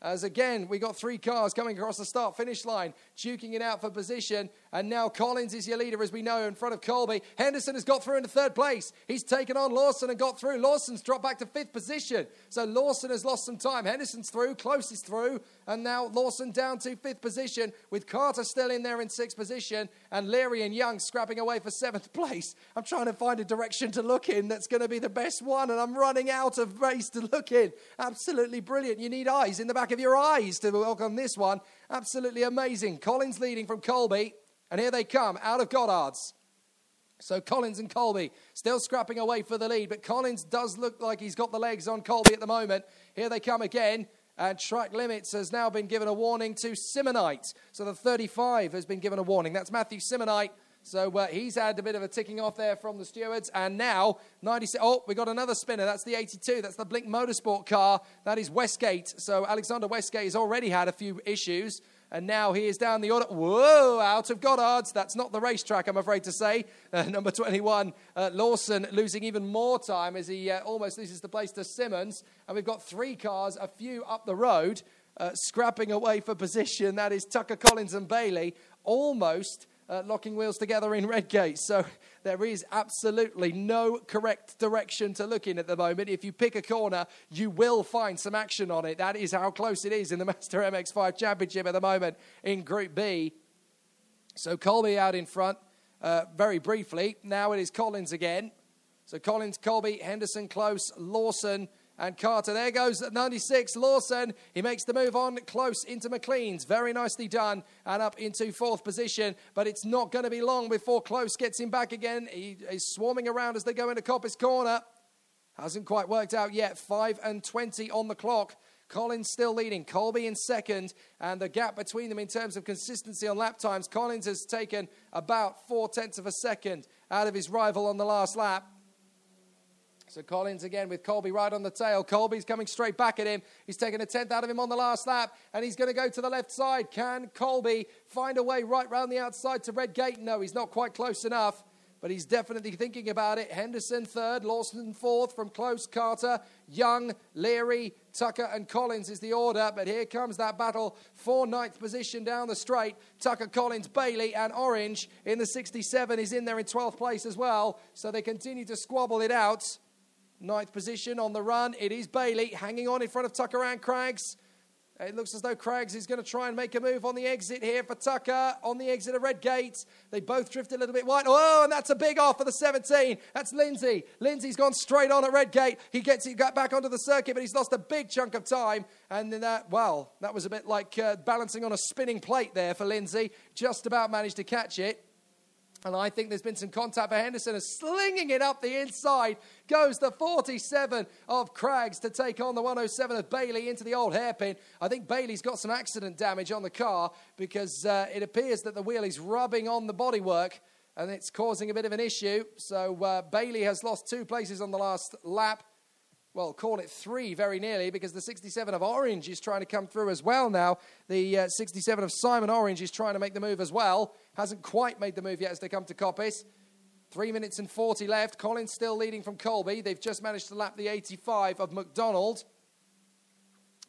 As again, we got three cars coming across the start finish line, duking it out for position. And now Collins is your leader, as we know, in front of Colby. Henderson has got through into third place. He's taken on Lawson and got through. Lawson's dropped back to fifth position. So Lawson has lost some time. Henderson's through, closest through. And now Lawson down to fifth position, with Carter still in there in sixth position. And Leary and Young scrapping away for seventh place. I'm trying to find a direction to look in that's going to be the best one. And I'm running out of race to look in. Absolutely brilliant. You need eyes in the back of your eyes to welcome this one. Absolutely amazing. Collins leading from Colby. And here they come out of Goddard's. So Collins and Colby still scrapping away for the lead, but Collins does look like he's got the legs on Colby at the moment. Here they come again. And track limits has now been given a warning to Simonite. So the 35 has been given a warning. That's Matthew Simonite. So uh, he's had a bit of a ticking off there from the stewards. And now, 96. Oh, we got another spinner. That's the 82. That's the Blink Motorsport car. That is Westgate. So Alexander Westgate has already had a few issues. And now he is down the order. Whoa, out of Goddard's. That's not the racetrack, I'm afraid to say. Uh, number 21, uh, Lawson, losing even more time as he uh, almost loses the place to Simmons. And we've got three cars, a few up the road, uh, scrapping away for position. That is Tucker Collins and Bailey, almost uh, locking wheels together in Redgate. So there is absolutely no correct direction to look in at the moment. If you pick a corner, you will find some action on it. That is how close it is in the Mazda MX5 Championship at the moment in Group B. So Colby out in front uh, very briefly. Now it is Collins again. So Collins, Colby, Henderson, Close, Lawson, and Carter. There goes 96. Lawson. He makes the move on close into McLean's. Very nicely done and up into fourth position. But it's not going to be long before Close gets him back again. He is swarming around as they go into Coppice Corner. Hasn't quite worked out yet. 5 and 20 on the clock. Collins still leading. Colby in second. And the gap between them in terms of consistency on lap times, Collins has taken about four tenths of a second out of his rival on the last lap. So Collins again with Colby right on the tail. Colby's coming straight back at him. He's taken a tenth out of him on the last lap, and he's going to go to the left side. Can Colby find a way right round the outside to Redgate? No, he's not quite close enough, but he's definitely thinking about it. Henderson third, Lawson fourth from close. Carter, Young, Leary, Tucker, and Collins is the order. But here comes that battle for ninth position down the straight. Tucker, Collins, Bailey, and Orange in the 67 is in there in 12th place as well. So they continue to squabble it out. Ninth position on the run. It is Bailey hanging on in front of Tucker and Craggs. It looks as though Craggs is going to try and make a move on the exit here for Tucker on the exit of Redgate. They both drift a little bit wide. Oh, and that's a big off for the 17. That's Lindsay. Lindsay's gone straight on at Redgate. He gets got back onto the circuit, but he's lost a big chunk of time. And then that, well, that was a bit like uh, balancing on a spinning plate there for Lindsay. Just about managed to catch it. And I think there's been some contact for Henderson and slinging it up the inside goes the 47 of Craggs to take on the 107 of Bailey into the old hairpin. I think Bailey's got some accident damage on the car because uh, it appears that the wheel is rubbing on the bodywork and it's causing a bit of an issue. So uh, Bailey has lost two places on the last lap well, call it three very nearly because the 67 of Orange is trying to come through as well now. The uh, 67 of Simon Orange is trying to make the move as well. Hasn't quite made the move yet as they come to Coppice. Three minutes and 40 left. Collins still leading from Colby. They've just managed to lap the 85 of McDonald.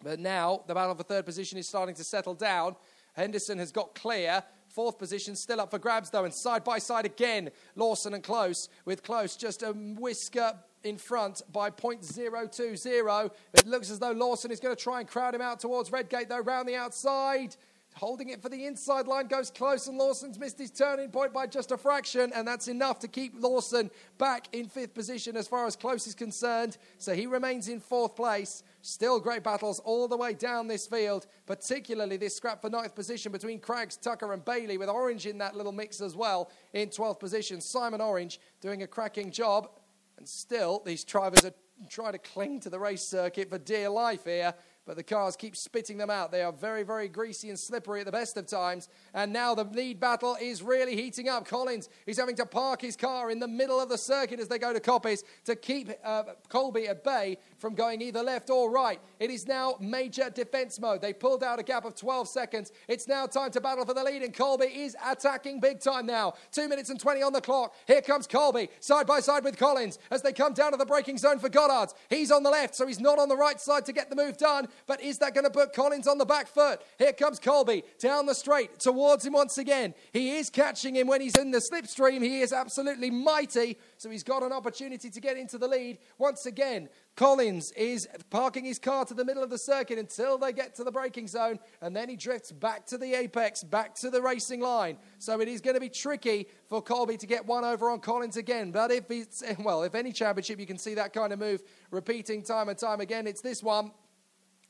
But now the battle for third position is starting to settle down. Henderson has got clear. Fourth position still up for grabs though, and side by side again, Lawson and Close. With Close just a whisker in front by 0.020. It looks as though Lawson is going to try and crowd him out towards Redgate though, round the outside. Holding it for the inside line goes close, and Lawson's missed his turning point by just a fraction, and that's enough to keep Lawson back in fifth position as far as close is concerned. So he remains in fourth place. Still great battles all the way down this field, particularly this scrap for ninth position between Craggs, Tucker, and Bailey, with Orange in that little mix as well in 12th position. Simon Orange doing a cracking job, and still these drivers are trying to cling to the race circuit for dear life here but the cars keep spitting them out. They are very, very greasy and slippery at the best of times. And now the lead battle is really heating up. Collins is having to park his car in the middle of the circuit as they go to Coppice to keep uh, Colby at bay from going either left or right. It is now major defense mode. They pulled out a gap of 12 seconds. It's now time to battle for the lead, and Colby is attacking big time now. Two minutes and 20 on the clock. Here comes Colby, side by side with Collins as they come down to the braking zone for Goddard's. He's on the left, so he's not on the right side to get the move done. But is that going to put Collins on the back foot? Here comes Colby down the straight towards him once again. He is catching him when he's in the slipstream. He is absolutely mighty, so he's got an opportunity to get into the lead once again. Collins is parking his car to the middle of the circuit until they get to the braking zone, and then he drifts back to the apex, back to the racing line. So it is going to be tricky for Colby to get one over on Collins again. But if it's, well, if any championship you can see that kind of move repeating time and time again, it's this one.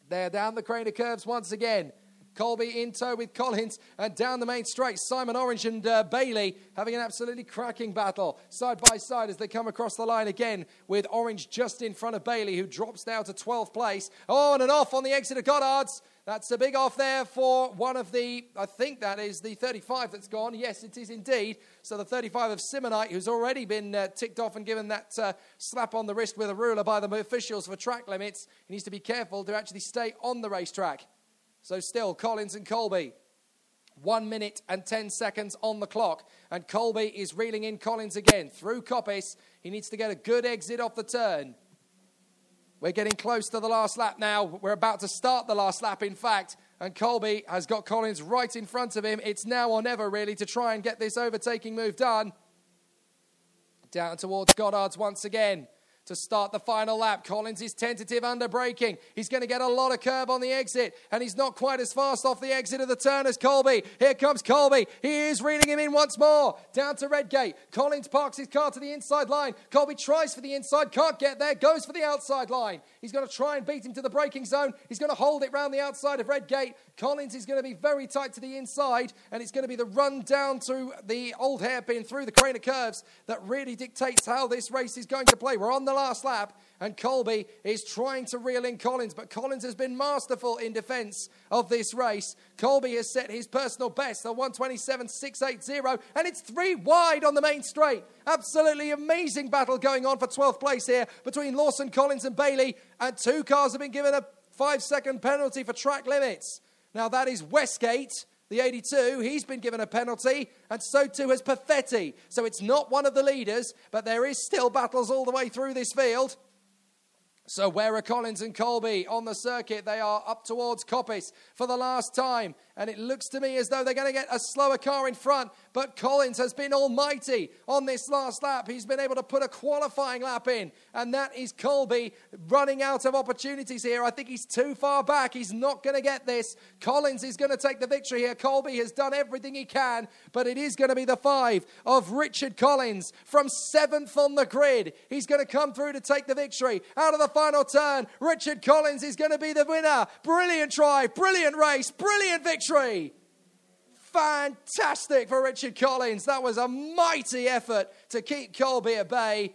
They're down the Craner curves once again. Colby in tow with Collins and down the main straight. Simon Orange and uh, Bailey having an absolutely cracking battle side by side as they come across the line again with Orange just in front of Bailey who drops now to 12th place. On and off on the exit of Goddard's. That's a big off there for one of the, I think that is the 35 that's gone. Yes, it is indeed. So the 35 of Simonite, who's already been uh, ticked off and given that uh, slap on the wrist with a ruler by the officials for track limits. He needs to be careful to actually stay on the racetrack. So still, Collins and Colby. One minute and 10 seconds on the clock. And Colby is reeling in Collins again through Coppice. He needs to get a good exit off the turn. We're getting close to the last lap now. We're about to start the last lap, in fact. And Colby has got Collins right in front of him. It's now or never, really, to try and get this overtaking move done. Down towards Goddard's once again to start the final lap. Collins is tentative under braking. He's going to get a lot of curb on the exit, and he's not quite as fast off the exit of the turn as Colby. Here comes Colby. He is reeling him in once more. Down to Redgate. Collins parks his car to the inside line. Colby tries for the inside, can't get there, goes for the outside line. He's going to try and beat him to the braking zone. He's going to hold it round the outside of Redgate. Collins is going to be very tight to the inside, and it's going to be the run down to the old hairpin through the Craner curves that really dictates how this race is going to play. We're on the last lap, and Colby is trying to reel in Collins, but Collins has been masterful in defense of this race. Colby has set his personal best on 127.680, and it's three wide on the main straight. Absolutely amazing battle going on for 12th place here between Lawson, Collins, and Bailey, and two cars have been given a five second penalty for track limits. Now, that is Westgate. The 82, he's been given a penalty, and so too has Perfetti. So it's not one of the leaders, but there is still battles all the way through this field. So where are Collins and Colby on the circuit? They are up towards Coppice for the last time. And it looks to me as though they're going to get a slower car in front. But Collins has been almighty on this last lap. He's been able to put a qualifying lap in. And that is Colby running out of opportunities here. I think he's too far back. He's not going to get this. Collins is going to take the victory here. Colby has done everything he can. But it is going to be the five of Richard Collins from seventh on the grid. He's going to come through to take the victory. Out of the final turn, Richard Collins is going to be the winner. Brilliant drive, brilliant race, brilliant victory. Fantastic for Richard Collins. That was a mighty effort to keep Colby at bay.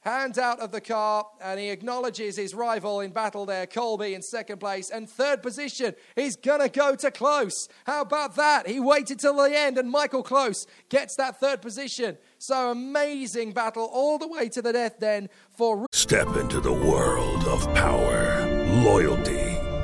Hand out of the car, and he acknowledges his rival in battle there, Colby in second place. And third position, he's going to go to Close. How about that? He waited till the end, and Michael Close gets that third position. So amazing battle all the way to the death then for. Step into the world of power, loyalty,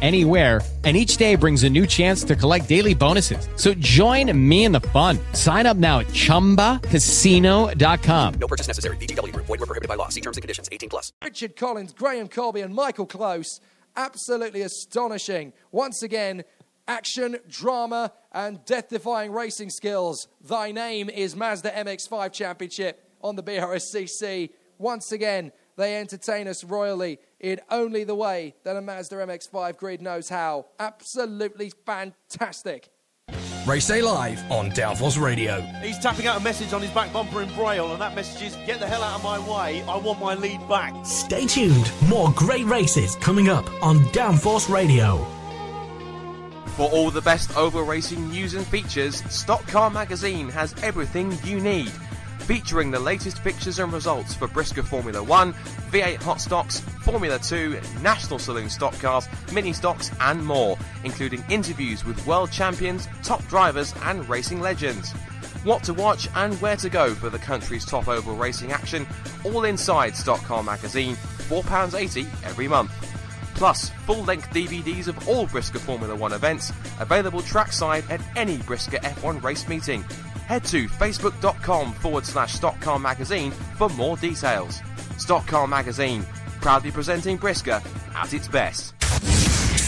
anywhere and each day brings a new chance to collect daily bonuses. So join me in the fun. Sign up now at ChumbaCasino.com. No purchase necessary. VGW Group. Void were prohibited by law. See terms and conditions. 18 plus. Richard Collins, Graham Colby, and Michael Close. Absolutely astonishing. Once again, action, drama, and death-defying racing skills. Thy name is Mazda MX-5 Championship on the BRSCC. Once again, they entertain us royally in only the way that a Mazda MX-5 grid knows how. Absolutely fantastic. Race Day Live on Downforce Radio. He's tapping out a message on his back bumper in Braille, and that message is get the hell out of my way. I want my lead back. Stay tuned. More great races coming up on Downforce Radio. For all the best oval racing news and features, Stock Car Magazine has everything you need. Featuring the latest pictures and results for BriSCA Formula 1, V8 Hot Stocks, Formula 2, National Saloon Stock Cars, Mini Stocks, and more, including interviews with world champions, top drivers, and racing legends. What to watch and where to go for the country's top oval racing action, all inside Stock Car Magazine, £4.80 every month. Plus, full length DVDs of all BriSCA Formula One events available trackside at any BriSCA F1 race meeting. Head to facebook.com forward slash Stock Car Magazine for more details. Stock Car Magazine, proudly presenting BriSCA at its best.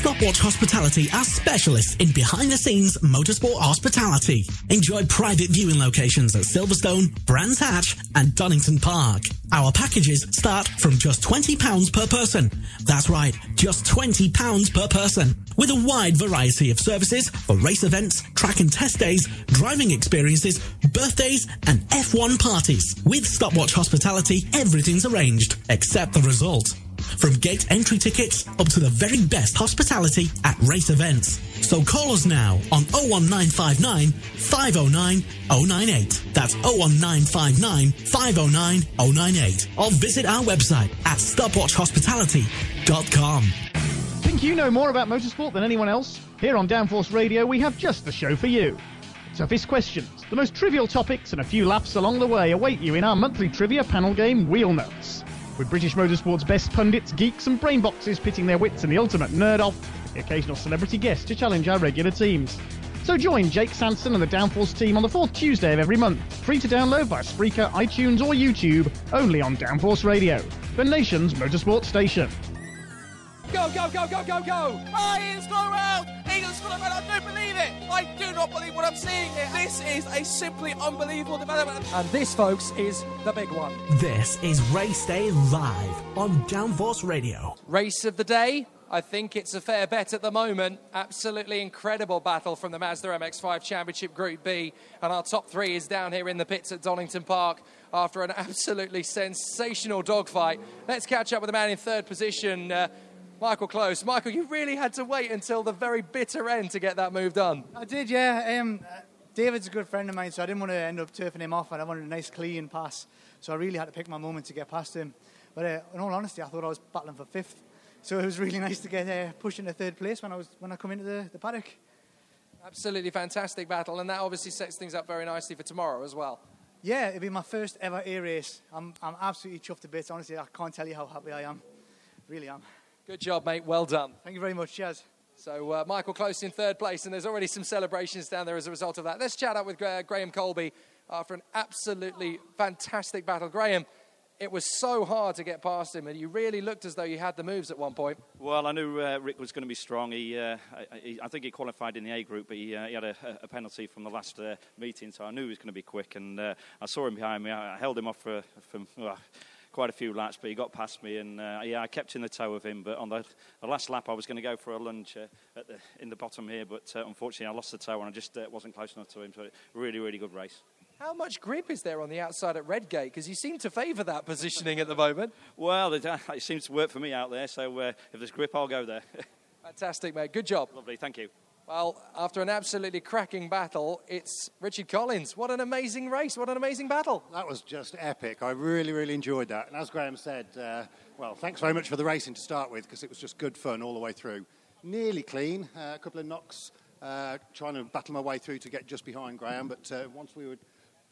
Stopwatch Hospitality are specialists in behind the scenes motorsport hospitality. Enjoy private viewing locations at Silverstone, Brands Hatch, and Donington Park. Our packages start from just £20 per person. That's right, just £20 per person. With a wide variety of services for race events, track and test days, driving experiences, birthdays, and F1 parties. With Stopwatch Hospitality, everything's arranged except the result. From gate entry tickets up to the very best hospitality at race events. So call us now on 01959 509 098. That's 01959 509 098. Or visit our website at stopwatchhospitality.com. Think you know more about motorsport than anyone else? Here on Downforce Radio, we have just the show for you. Toughest questions, the most trivial topics, and a few laughs along the way await you in our monthly trivia panel game, Wheel Notes. With British motorsport's best pundits, geeks, and brainboxes pitting their wits in the ultimate nerd off, the occasional celebrity guest to challenge our regular teams. So join Jake Sanson and the Downforce team on the fourth Tuesday of every month, free to download via Spreaker, iTunes, or YouTube, only on Downforce Radio, the nation's motorsport station. Go, go, go, go, go, go! Oh, Eagles gone around! Eagles gone around! I don't believe it! I do not believe what I'm seeing here. This is a simply unbelievable development. And this, folks, is the big one. This is Race Day Live on Downforce Radio. Race of the day. I think it's a fair bet at the moment. Absolutely incredible battle from the Mazda MX5 Championship Group B. And our top three is down here in the pits at Donington Park after an absolutely sensational dogfight. Let's catch up with the man in third position. Uh, Michael Close. Michael, you really had to wait until the very bitter end to get that move done. I did, yeah. Um, David's a good friend of mine, so I didn't want to end up turfing him off, and I wanted a nice clean pass. So I really had to pick my moment to get past him. But uh, in all honesty, I thought I was battling for fifth. So it was really nice to get uh, pushed into third place when I was when I come into the, the paddock. Absolutely fantastic battle, and that obviously sets things up very nicely for tomorrow as well. Yeah, it'll be my first ever A race. I'm, I'm absolutely chuffed to bits. Honestly, I can't tell you how happy I am. Really am. Good job, mate. Well done. Thank you very much. Cheers. So uh, Michael Close in third place, and there's already some celebrations down there as a result of that. Let's chat up with uh, Graham Colby after an absolutely fantastic battle. Graham, it was so hard to get past him, and you really looked as though you had the moves at one point. Well, I knew uh, Rick was going to be strong. He, uh, I, he, I think he qualified in the A group, but he, uh, he had a, a, penalty from the last uh, meeting, so I knew he was going to be quick. And uh, I saw him behind me. I, I held him off for, for quite a few laps, but he got past me, and uh, yeah, I kept in the tow of him. But on the, the last lap, I was going to go for a lunge uh, at the, in the bottom here, but uh, unfortunately, I lost the tow and I just uh, wasn't close enough to him. So, really, really good race. How much grip is there on the outside at Redgate? Because you seem to favour that positioning at the moment. Well, it, uh, it, seems to work for me out there, so uh, if there's grip, I'll go there. Fantastic, mate. Good job. Lovely, thank you. Well, after an absolutely cracking battle, it's Richard Collins. What an amazing race. What an amazing battle. That was just epic. I really, really enjoyed that. And as Graham said, uh, well, thanks very much for the racing to start with because it was just good fun all the way through. Nearly clean, uh, a couple of knocks, uh, trying to battle my way through to get just behind Graham. But uh, once we were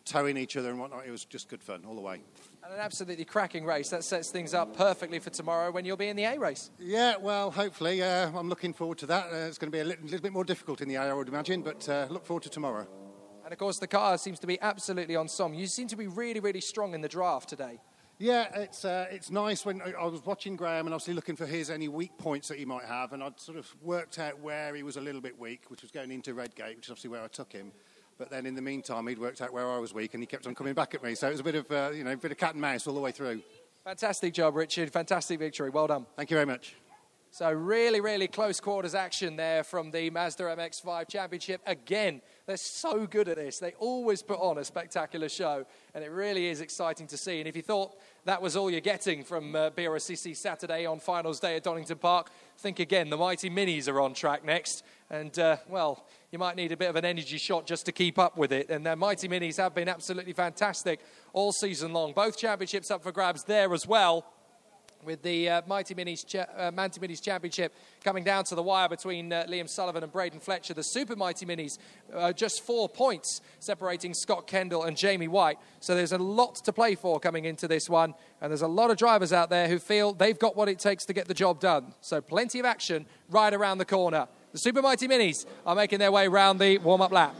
towing each other and whatnot, it was just good fun all the way. And an absolutely cracking race. That sets things up perfectly for tomorrow when you'll be in the A race. Yeah, well, hopefully. Uh, I'm looking forward to that. Uh, it's going to be a little, little, bit more difficult in the A, I would imagine, but uh, look forward to tomorrow. And of course, the car seems to be absolutely on song. You seem to be really, really strong in the draft today. Yeah, it's uh, it's nice when I was watching Graham and obviously looking for his any weak points that he might have, and I'd sort of worked out where he was a little bit weak, which was going into Redgate, which is obviously where I took him. But then in the meantime, he'd worked out where I was weak, and he kept on coming back at me. So it was a bit of uh, you know a bit of cat and mouse all the way through. Fantastic job, Richard. Fantastic victory. Well done. Thank you very much. So really, really close quarters action there from the Mazda MX-5 Championship. Again, they're so good at this. They always put on a spectacular show, and it really is exciting to see. And if you thought that was all you're getting from uh, BRSCC Saturday on finals day at Donington Park, think again. The Mighty Minis are on track next, and uh, well, you might need a bit of an energy shot just to keep up with it. And the Mighty Minis have been absolutely fantastic all season long. Both championships up for grabs there as well. With the uh, Mighty Minis cha- uh, Manty Minis Championship coming down to the wire between uh, Liam Sullivan and Braden Fletcher. The Super Mighty Minis, uh, just four points separating Scott Kendall and Jamie White. So there's a lot to play for coming into this one, and there's a lot of drivers out there who feel they've got what it takes to get the job done. So plenty of action right around the corner. The Super Mighty Minis are making their way round the warm up lap.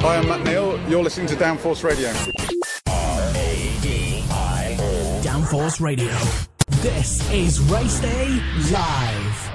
Hi, I'm Matt Neal. You're listening to Downforce Radio. R-A-D-I-O. Downforce Radio. This is Race Day Live.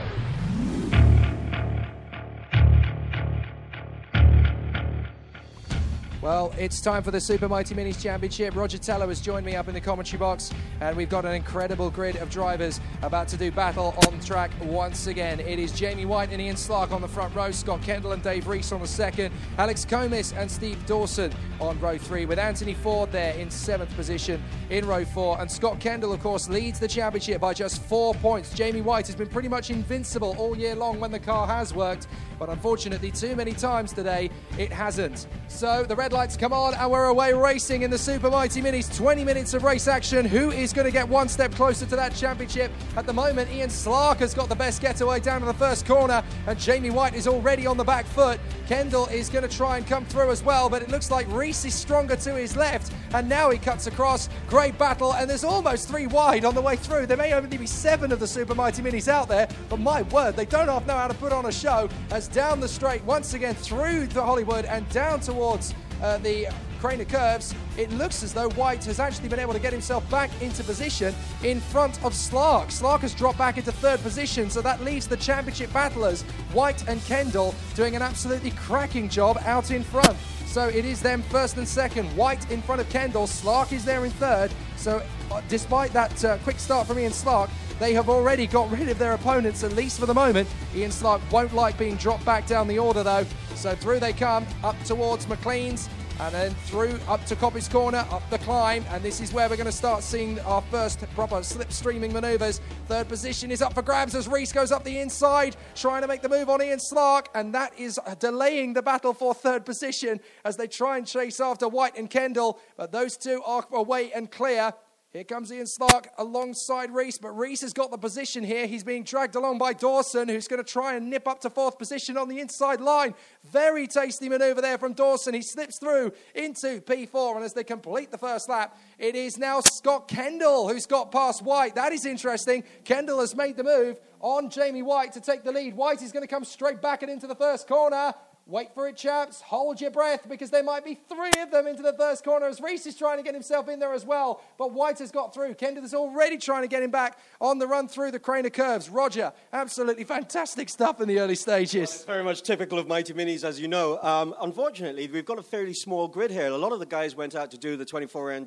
Well, it's time for the Super Mighty Minis Championship. Roger Tolley has joined me up in the commentary box, and we've got an incredible grid of drivers about to do battle on track once again. It is Jamie White and Ian Slark on the front row, Scott Kendall and Dave Reese on the second, Alex Comis and Steve Dawson on row three, with Anthony Ford there in seventh position in row four. And Scott Kendall, of course, leads the championship by just four points. Jamie White has been pretty much invincible all year long when the car has worked, but unfortunately, too many times today, it hasn't. So the red lights come on, and we're away racing in the Super Mighty Minis. 20 minutes of race action. Who is going to get one step closer to that championship? At the moment, Ian Slark has got the best getaway down to the first corner, and Jamie White is already on the back foot. Kendall is going to try and come through as well, but it looks like Reese is stronger to his left, and now he cuts across. Great battle, and there's almost three wide on the way through. There may only be seven of the Super Mighty Minis out there, but my word, they don't half know how to put on a show. As down the straight, once again through the Hollywood and down towards uh, the Craner curves, it looks as though White has actually been able to get himself back into position in front of Slark. Slark has dropped back into third position, so that leaves the championship battlers, White and Kendall, doing an absolutely cracking job out in front. So it is them first and second. White in front of Kendall. Slark is there in third. So uh, despite that uh, quick start from Ian Slark, they have already got rid of their opponents, at least for the moment. Ian Slark won't like being dropped back down the order, though. So through they come, up towards McLean's, and then through up to Coppice Corner, up the climb, and this is where we're going to start seeing our first proper slipstreaming manoeuvres. Third position is up for grabs as Reese goes up the inside, trying to make the move on Ian Slark, and that is delaying the battle for third position as they try and chase after White and Kendall, but those two are away and clear. Here comes Ian Slark alongside Reese, but Reese has got the position here. He's being dragged along by Dawson, who's going to try and nip up to fourth position on the inside line. Very tasty maneuver there from Dawson. He slips through into P4, and as they complete the first lap, it is now Scott Kendall who's got past White. That is interesting. Kendall has made the move on Jamie White to take the lead. White is going to come straight back and into the first corner. Wait for it, chaps. Hold your breath because there might be three of them into the first corner as Reese is trying to get himself in there as well. But White has got through. Kendall is already trying to get him back on the run through the Craner curves. Roger, absolutely fantastic stuff in the early stages. It's very much typical of Mighty Minis, as you know. Um, unfortunately, we've got a fairly small grid here. A lot of the guys went out to do the 24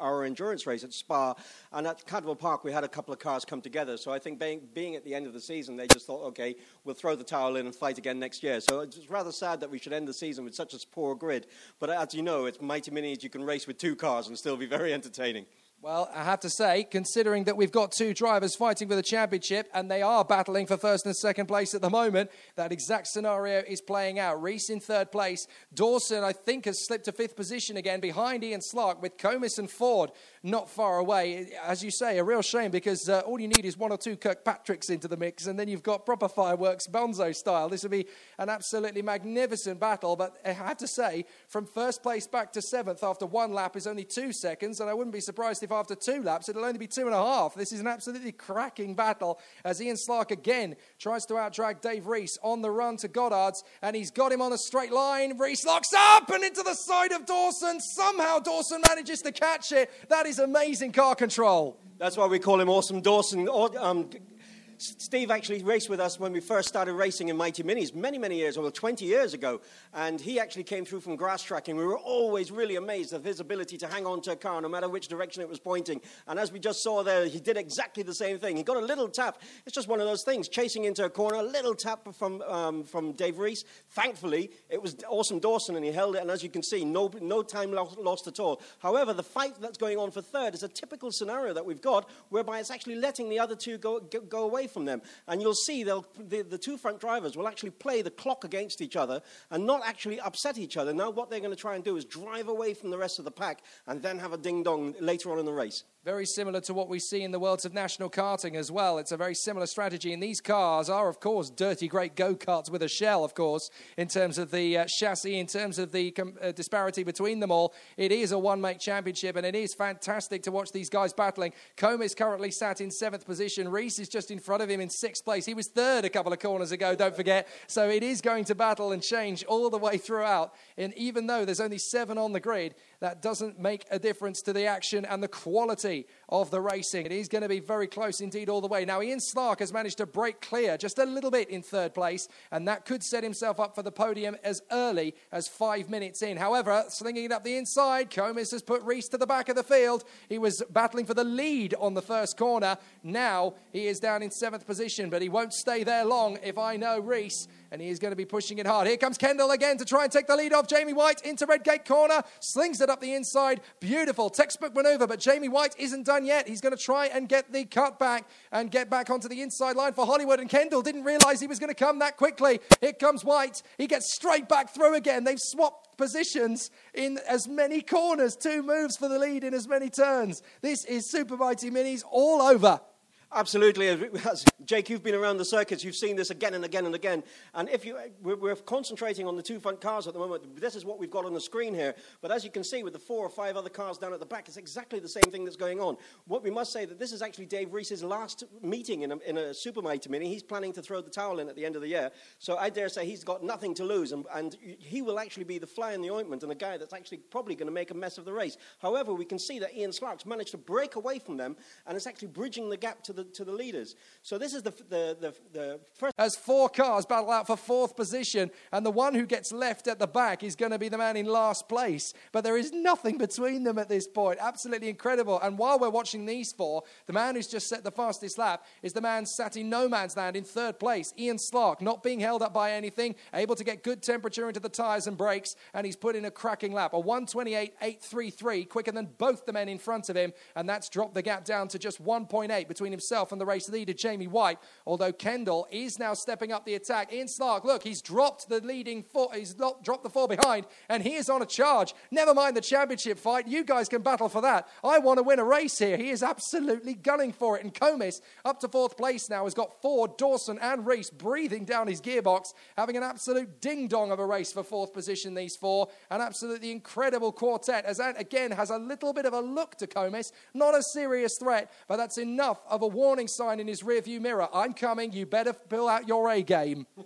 hour endurance race at Spa, and at Cadwell Park, we had a couple of cars come together. So I think being, being at the end of the season, they just thought, okay, we'll throw the towel in and fight again next year. So it's rather sad that we should end the season with such a poor grid. But as you know, it's Mighty Minis, you can race with two cars and still be very entertaining. Well, I have to say, considering that we've got two drivers fighting for the championship and they are battling for first and second place at the moment, that exact scenario is playing out. Reese in third place. Dawson, I think, has slipped to fifth position again behind Ian Slark with Comis and Ford not far away. As you say, a real shame because uh, all you need is one or two Kirkpatricks into the mix and then you've got proper fireworks Bonzo style. This would be an absolutely magnificent battle. But I have to say, from first place back to seventh after one lap is only two seconds, and I wouldn't be surprised if after two laps it'll only be two and a half. This is an absolutely cracking battle as Ian Slark again tries to outdrag Dave Reese on the run to Goddard's, and he's got him on a straight line. Reese locks up and into the side of Dawson. Somehow Dawson manages to catch it. That is amazing car control. That's why we call him Awesome Dawson. Um, Steve actually raced with us when we first started racing in Mighty Minis many, many years, well, 20 years ago. And he actually came through from grass tracking. We were always really amazed at his ability to hang on to a car no matter which direction it was pointing. And as we just saw there, he did exactly the same thing. He got a little tap. It's just one of those things, chasing into a corner, a little tap from, um, from Dave Reese. Thankfully, it was awesome Dawson, and he held it. And as you can see, no, no time lost, at all. However, the fight that's going on for third is a typical scenario that we've got whereby it's actually letting the other two go, go away from them. And you'll see the, the two front drivers will actually play the clock against each other and not actually upset each other. Now, what they're going to try and do is drive away from the rest of the pack and then have a ding dong later on in the race. Very similar to what we see in the worlds of national karting as well. It's a very similar strategy. And these cars are, of course, dirty, great go karts with a shell, of course, in terms of the uh, chassis, in terms of the com- uh, disparity between them all. It is a one make championship, and it is fantastic to watch these guys battling. Comis currently sat in seventh position. Reese is just in front of him in sixth place. He was third a couple of corners ago, don't forget. So it is going to battle and change all the way throughout. And even though there's only seven on the grid, that doesn't make a difference to the action and the quality of the racing. It is going to be very close indeed all the way. Now, Ian Slark has managed to break clear just a little bit in third place, and that could set himself up for the podium as early as five minutes in. However, slinging it up the inside, Comis has put Reese to the back of the field. He was battling for the lead on the first corner. Now he is down in seventh position, but he won't stay there long if I know Reese and he is going to be pushing it hard. Here comes Kendall again to try and take the lead off Jamie White into Redgate corner, slings it up the inside. Beautiful textbook maneuver, but Jamie White isn't done yet. He's going to try and get the cut back and get back onto the inside line for Hollywood. And Kendall didn't realize he was going to come that quickly. Here comes White. He gets straight back through again. They've swapped positions in as many corners, two moves for the lead in as many turns. This is Super Mighty Minis all over. Absolutely. As Jake, you've been around the circuits, you've seen this again and again and again. And if you, we're, concentrating on the two front cars at the moment. This is what we've got on the screen here. But as you can see, with the four or five other cars down at the back, it's exactly the same thing that's going on. What we must say that this is actually Dave Reese's last meeting in a, in a Super Mighty Mini. He's planning to throw the towel in at the end of the year. So I dare say he's got nothing to lose. And, and he will actually be the fly in the ointment and the guy that's actually probably going to make a mess of the race. However, we can see that Ian Slark's managed to break away from them and is actually bridging the gap to the, to the leaders. So this is the, the, the, the first. As four cars battle out for fourth position, and the one who gets left at the back is going to be the man in last place. But there is nothing between them at this point. Absolutely incredible. And while we're watching these four, the man who's just set the fastest lap is the man sat in no man's land in third place, Ian Slark, not being held up by anything, able to get good temperature into the tyres and brakes, and he's put in a cracking lap. A 128.833, quicker than both the men in front of him, and that's dropped the gap down to just 1.8 between himself and the race leader, Jamie White. Although Kendall is now stepping up the attack. Ian Slark, look, he's dropped the leading four, he's dropped the four behind, and he is on a charge. Never mind the championship fight. You guys can battle for that. I want to win a race here. He is absolutely gunning for it. And Comis, up to fourth place now, has got Ford, Dawson, and Reese breathing down his gearbox, having an absolute ding dong of a race for fourth position, these four. An absolutely incredible quartet, as that again has a little bit of a look to Comis. Not a serious threat, but that's enough of a warning sign in his rearview mirror. I'm coming. You better pull out your A game.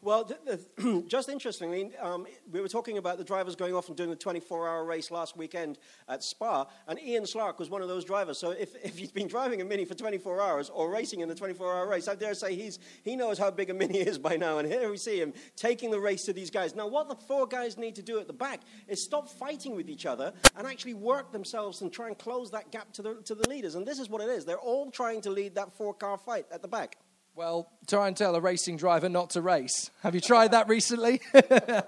Well, just interestingly, um, we were talking about the drivers going off and doing the 24 hour race last weekend at Spa, and Ian Slark was one of those drivers. So if, if he's been driving a Mini for 24 hours or racing in the 24 hour race, I dare say he's, he knows how big a Mini is by now. And here we see him taking the race to these guys. Now, what the four guys need to do at the back is stop fighting with each other and actually work themselves and try and close that gap to the, to the leaders. And this is what it is. They're all trying to lead that four car fight at the back. Well, try and tell a racing driver not to race. Have you tried that recently? it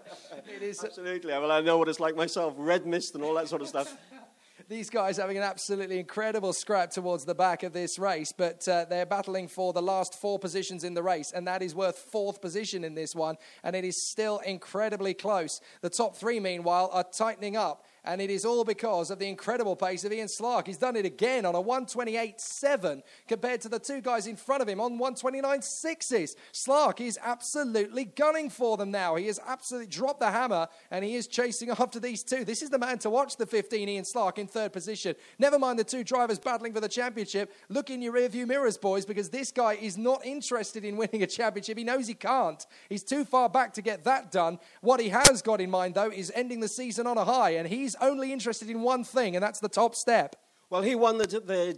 is Absolutely. Well, I know what it's like myself red mist and all that sort of stuff. These guys having an absolutely incredible scrap towards the back of this race, but uh, they're battling for the last four positions in the race, and that is worth fourth position in this one, and it is still incredibly close. The top three, meanwhile, are tightening up. And it is all because of the incredible pace of Ian Slark. He's done it again on a 128.7 compared to the two guys in front of him on 129.6s. Slark is absolutely gunning for them now. He has absolutely dropped the hammer and he is chasing after these two. This is the man to watch the 15 Ian Slark in third position. Never mind the two drivers battling for the championship. Look in your rearview mirrors, boys, because this guy is not interested in winning a championship. He knows he can't. He's too far back to get that done. What he has got in mind, though, is ending the season on a high, and he's only interested in one thing, and that's the top step. Well, he won the,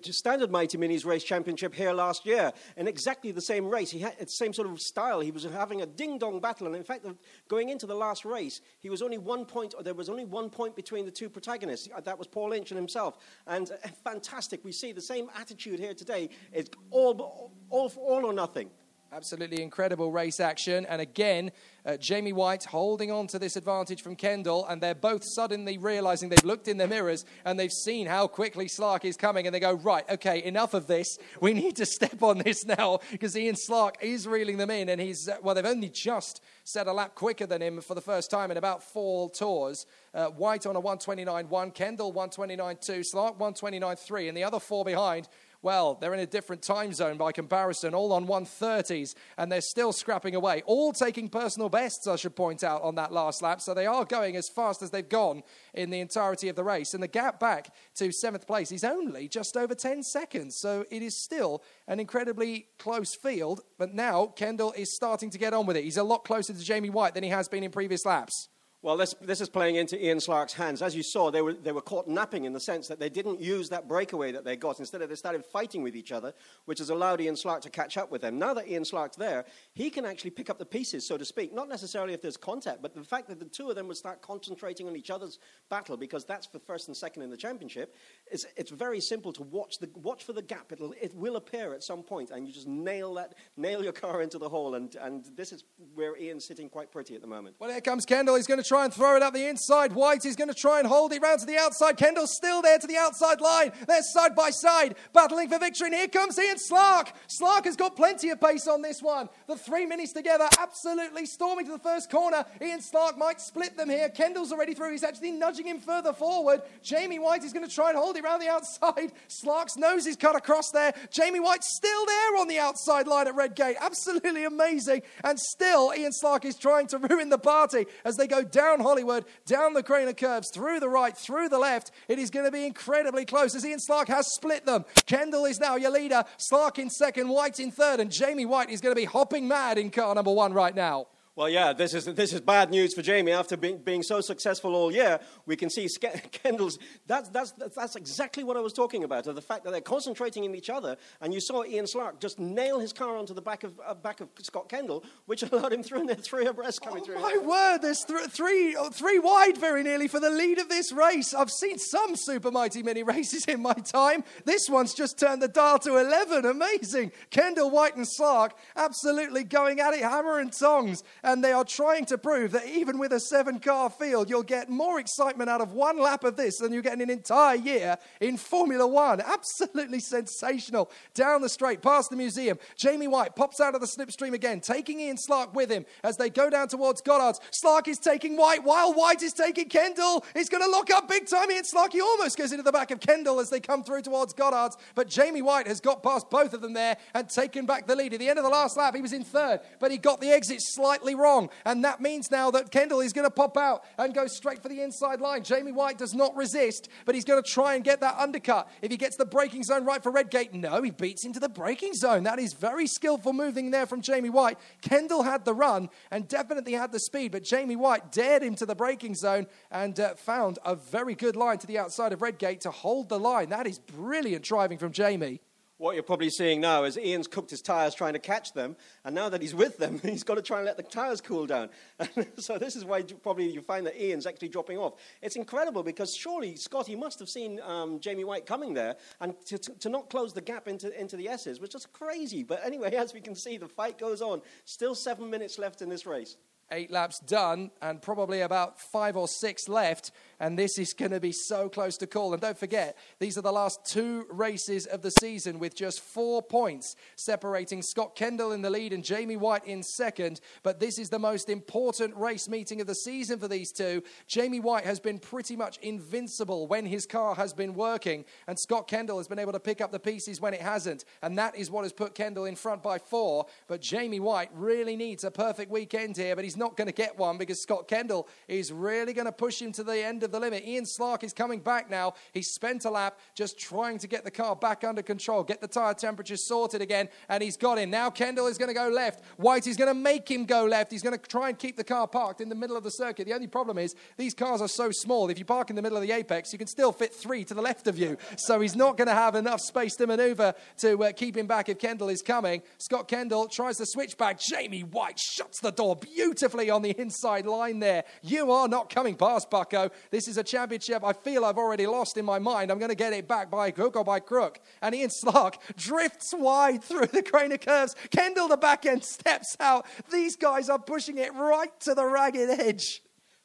the Standard Mighty Minis Race Championship here last year in exactly the same race. He had the same sort of style. He was having a ding dong battle, and in fact, going into the last race, he was only one point. There was only one point between the two protagonists. Uh, That was Paul Lynch and himself, and uh, fantastic. We see the same attitude here today. It's all, all, all or nothing. Absolutely incredible race action. And again, uh, Jamie White holding on to this advantage from Kendall. And they're both suddenly realizing they've looked in their mirrors and they've seen how quickly Slark is coming. And they go, right, okay, enough of this. We need to step on this now because Ian Slark is reeling them in. And he's, uh, well, they've only just set a lap quicker than him for the first time in about four tours. Uh, White on a 129.1, Kendall 129.2, Slark 129.3, and the other four behind well, they're in a different time zone by comparison, all on 130s, and they're still scrapping away, all taking personal bests, I should point out, on that last lap. So they are going as fast as they've gone in the entirety of the race. And the gap back to seventh place is only just over 10 seconds. So it is still an incredibly close field. But now Kendall is starting to get on with it. He's a lot closer to Jamie White than he has been in previous laps. Well, this, this is playing into Ian Slark's hands. As you saw, they were, they were caught napping in the sense that they didn't use that breakaway that they got. Instead, they started fighting with each other, which has allowed Ian Slark to catch up with them. Now that Ian Slark's there, he can actually pick up the pieces, so to speak. Not necessarily if there's contact, but the fact that the two of them would start concentrating on each other's battle, because that's for first and second in the championship, it's, it's very simple to watch, the, watch for the gap. It'll, it will appear at some point, and you just nail, that, nail your car into the hole. And, and this is where Ian's sitting quite pretty at the moment. Well, here comes Kendall. He's going to try and throw it up the inside. White is going to try and hold it round to the outside. Kendall's still there to the outside line. They're side by side, battling for victory. And here comes Ian Slark. Slark has got plenty of pace on this one. The three minis together, absolutely storming to the first corner. Ian Slark might split them here. Kendall's already through. He's actually nudging him further forward. Jamie White is going to try and hold it round the outside. Slark's nose is cut across there. Jamie White's still there on the outside line at Redgate. Absolutely amazing. And still, Ian Slark is trying to ruin the party as they go down Hollywood, down the Craner curves, through the right, through the left. It is going to be incredibly close as Ian Slark has split them. Kendall is now your leader. Slark in second, White in third, and Jamie White is going to be hopping mad in car number one right now. Well, yeah, this is, this is bad news for Jamie. After being, being so successful all year, we can see Kendall's. That's, that's, that's exactly what I was talking about, the fact that they're concentrating in each other. And you saw Ian Slark just nail his car onto the back of, uh, back of Scott Kendall, which allowed him through, and there three abreast coming through. My word, there's th- three, oh, three wide very nearly for the lead of this race. I've seen some Super Mighty Mini races in my time. This one's just turned the dial to 11. Amazing. Kendall, White, and Slark absolutely going at it, hammer and tongs. And they are trying to prove that even with a seven car field, you'll get more excitement out of one lap of this than you get in an entire year in Formula One. Absolutely sensational. Down the straight, past the museum, Jamie White pops out of the slipstream again, taking Ian Slark with him as they go down towards Goddard's. Slark is taking White while White is taking Kendall. He's going to lock up big time. Ian Slark, he almost goes into the back of Kendall as they come through towards Goddard's, but Jamie White has got past both of them there and taken back the lead. At the end of the last lap, he was in third, but he got the exit slightly wrong, and that means now that Kendall is going to pop out and go straight for the inside line. Jamie White does not resist, but he's going to try and get that undercut. If he gets the braking zone right for Redgate, no, he beats into the braking zone. That is very skillful moving there from Jamie White. Kendall had the run and definitely had the speed, but Jamie White dared him to the braking zone and uh, found a very good line to the outside of Redgate to hold the line. That is brilliant driving from Jamie. What you're probably seeing now is Ian's cooked his tyres trying to catch them, and now that he's with them, he's got to try and let the tyres cool down. so this is why probably you find that Ian's actually dropping off. It's incredible because surely Scotty must have seen um, Jamie White coming there, and to, to, to not close the gap into, into the S's was just crazy. But anyway, as we can see, the fight goes on. Still seven minutes left in this race. Eight laps done, and probably about five or six left. And this is going to be so close to call. And don't forget, these are the last two races of the season with just four points separating Scott Kendall in the lead and Jamie White in second. But this is the most important race meeting of the season for these two. Jamie White has been pretty much invincible when his car has been working, and Scott Kendall has been able to pick up the pieces when it hasn't. And that is what has put Kendall in front by four. But Jamie White really needs a perfect weekend here, but he's not going to get one because Scott Kendall is really going to push him to the end of the limit. Ian Slark is coming back now. He's spent a lap just trying to get the car back under control, get the tyre temperature sorted again, and he's got him. Now Kendall is going to go left. White is going to make him go left. He's going to try and keep the car parked in the middle of the circuit. The only problem is these cars are so small. If you park in the middle of the apex, you can still fit three to the left of you. So he's not going to have enough space to maneuver to uh, keep him back if Kendall is coming. Scott Kendall tries to switch back. Jamie White shuts the door beautifully on the inside line there. You are not coming past Bucko. This is a championship I feel I've already lost in my mind. I'm going to get it back by hook or by crook. And Ian Slark drifts wide through the Craner curves. Kendall, the back end, steps out. These guys are pushing it right to the ragged edge.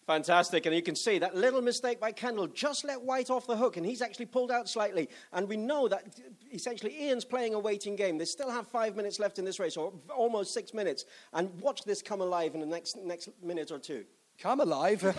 Fantastic, and you can see that little mistake by Kendall just let White off the hook, and he's actually pulled out slightly. And we know that essentially Ian's playing a waiting game. They still have five minutes left in this race, or almost six minutes. And watch this come alive in the next next minute or two. Come alive?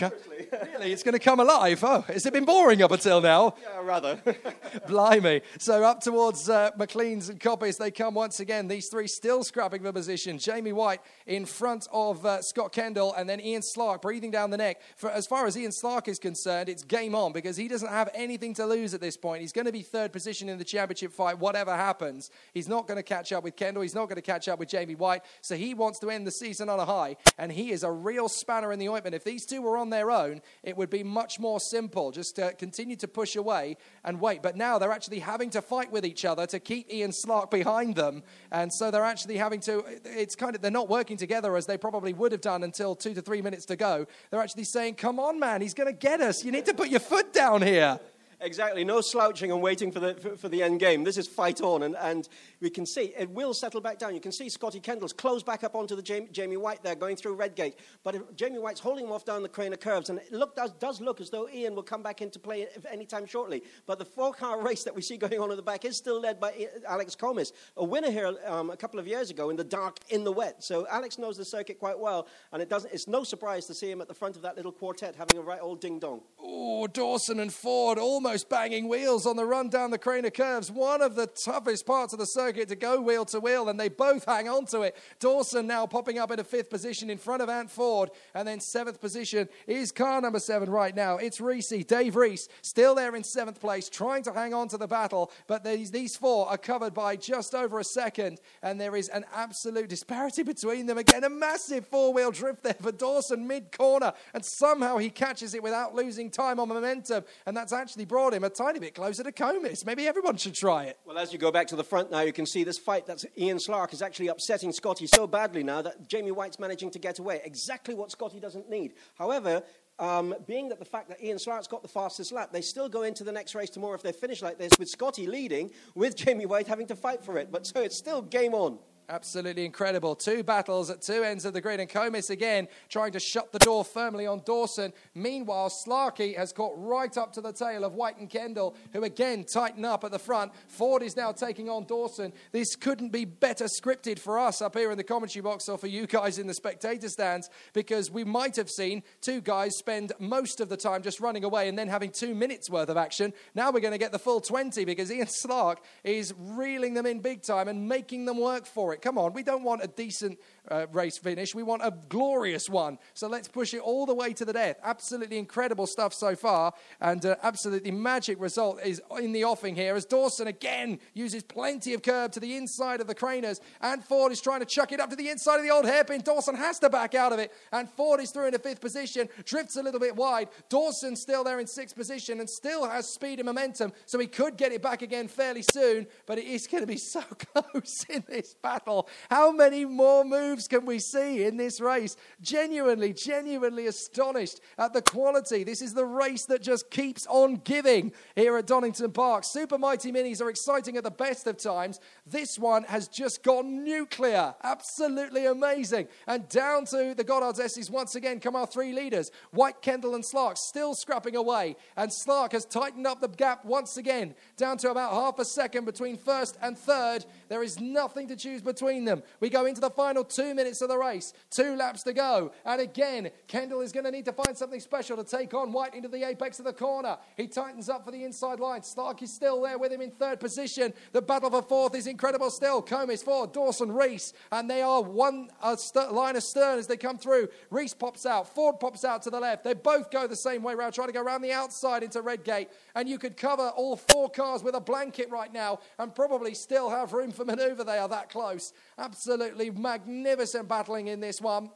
really? It's going to come alive? Oh, has it been boring up until now? Yeah, rather. Blimey. So up towards uh, McLean's and Coppice, they come once again. These three still scrapping for position. Jamie White in front of uh, Scott Kendall, and then Ian Slark breathing down the neck. For as far as Ian Slark is concerned, it's game on because he doesn't have anything to lose at this point. He's going to be third position in the championship fight, whatever happens. He's not going to catch up with Kendall. He's not going to catch up with Jamie White. So he wants to end the season on a high, and he is a real spanner in the ointment. If these two were on their own, it would be much more simple. Just to continue to push away and wait. But now they're actually having to fight with each other to keep Ian Slark behind them, and so they're actually having to. It's kind of they're not working together as they probably would have done until two to three minutes to go. They're actually saying, "Come on, man, he's going to get us. You need to put your foot down here." Exactly, no slouching and waiting for the, for, for the end game. This is fight on, and, and we can see it will settle back down. You can see Scotty Kendall's close back up onto the Jamie, Jamie White there, going through Redgate. But Jamie White's holding him off down the Craner curves, and it look, does, does look as though Ian will come back into play if- any time shortly. But the four car race that we see going on in the back is still led by Alex Comis, a winner here um, a couple of years ago in the dark, in the wet. So Alex knows the circuit quite well, and it doesn't, it's no surprise to see him at the front of that little quartet having a right old ding dong. Oh, Dawson and Ford almost banging wheels on the run down the Craner curves. One of the toughest parts of the circuit to go wheel to wheel, and they both hang on to it. Dawson now popping up into fifth position in front of Ant Ford, and then seventh position is car number seven right now. It's Reese, Dave Reese, still there in seventh place, trying to hang on to the battle, but these, these four are covered by just over a second, and there is an absolute disparity between them. Again, a massive four wheel drift there for Dawson mid corner, and somehow he catches it without losing time on momentum, and that's actually brought him a tiny bit closer to Comis. Maybe everyone should try it. Well, as you go back to the front now, you can see this fight that Ian Slark is actually upsetting Scotty so badly now that Jamie White's managing to get away. Exactly what Scotty doesn't need. However, um, being that the fact that Ian Slark's got the fastest lap, they still go into the next race tomorrow if they finish like this with Scotty leading, with Jamie White having to fight for it. But so it's still game on. Absolutely incredible. Two battles at two ends of the grid, and Comis again trying to shut the door firmly on Dawson. Meanwhile, Slarky has caught right up to the tail of White and Kendall, who again tighten up at the front. Ford is now taking on Dawson. This couldn't be better scripted for us up here in the commentary box or for you guys in the spectator stands because we might have seen two guys spend most of the time just running away and then having two minutes worth of action. Now we're going to get the full 20 because Ian Slark is reeling them in big time and making them work for it. Come on, we don't want a decent uh, race finish. We want a glorious one. So let's push it all the way to the death. Absolutely incredible stuff so far, and uh, absolutely magic result is in the offing here as Dawson again uses plenty of curb to the inside of the Craners, and Ford is trying to chuck it up to the inside of the old hairpin. Dawson has to back out of it, and Ford is through into fifth position, drifts a little bit wide. Dawson still there in sixth position and still has speed and momentum, so he could get it back again fairly soon, but it is going to be so close in this battle. How many more moves? Can we see in this race? Genuinely, genuinely astonished at the quality. This is the race that just keeps on giving here at Donington Park. Super Mighty Minis are exciting at the best of times. This one has just gone nuclear. Absolutely amazing. And down to the Goddard's S's once again come our three leaders White, Kendall, and Slark still scrapping away. And Slark has tightened up the gap once again down to about half a second between first and third. There is nothing to choose between them. We go into the final two two minutes of the race, two laps to go. And again, Kendall is going to need to find something special to take on White into the apex of the corner. He tightens up for the inside line. Slark is still there with him in third position. The battle for fourth is incredible still. Comis Ford, Dawson, Reese, and they are one uh, st- line astern as they come through. Reese pops out, Ford pops out to the left. They both go the same way around, trying to go around the outside into Redgate. And you could cover all four cars with a blanket right now and probably still have room for maneuver. They are that close. Absolutely magnificent battling in this one.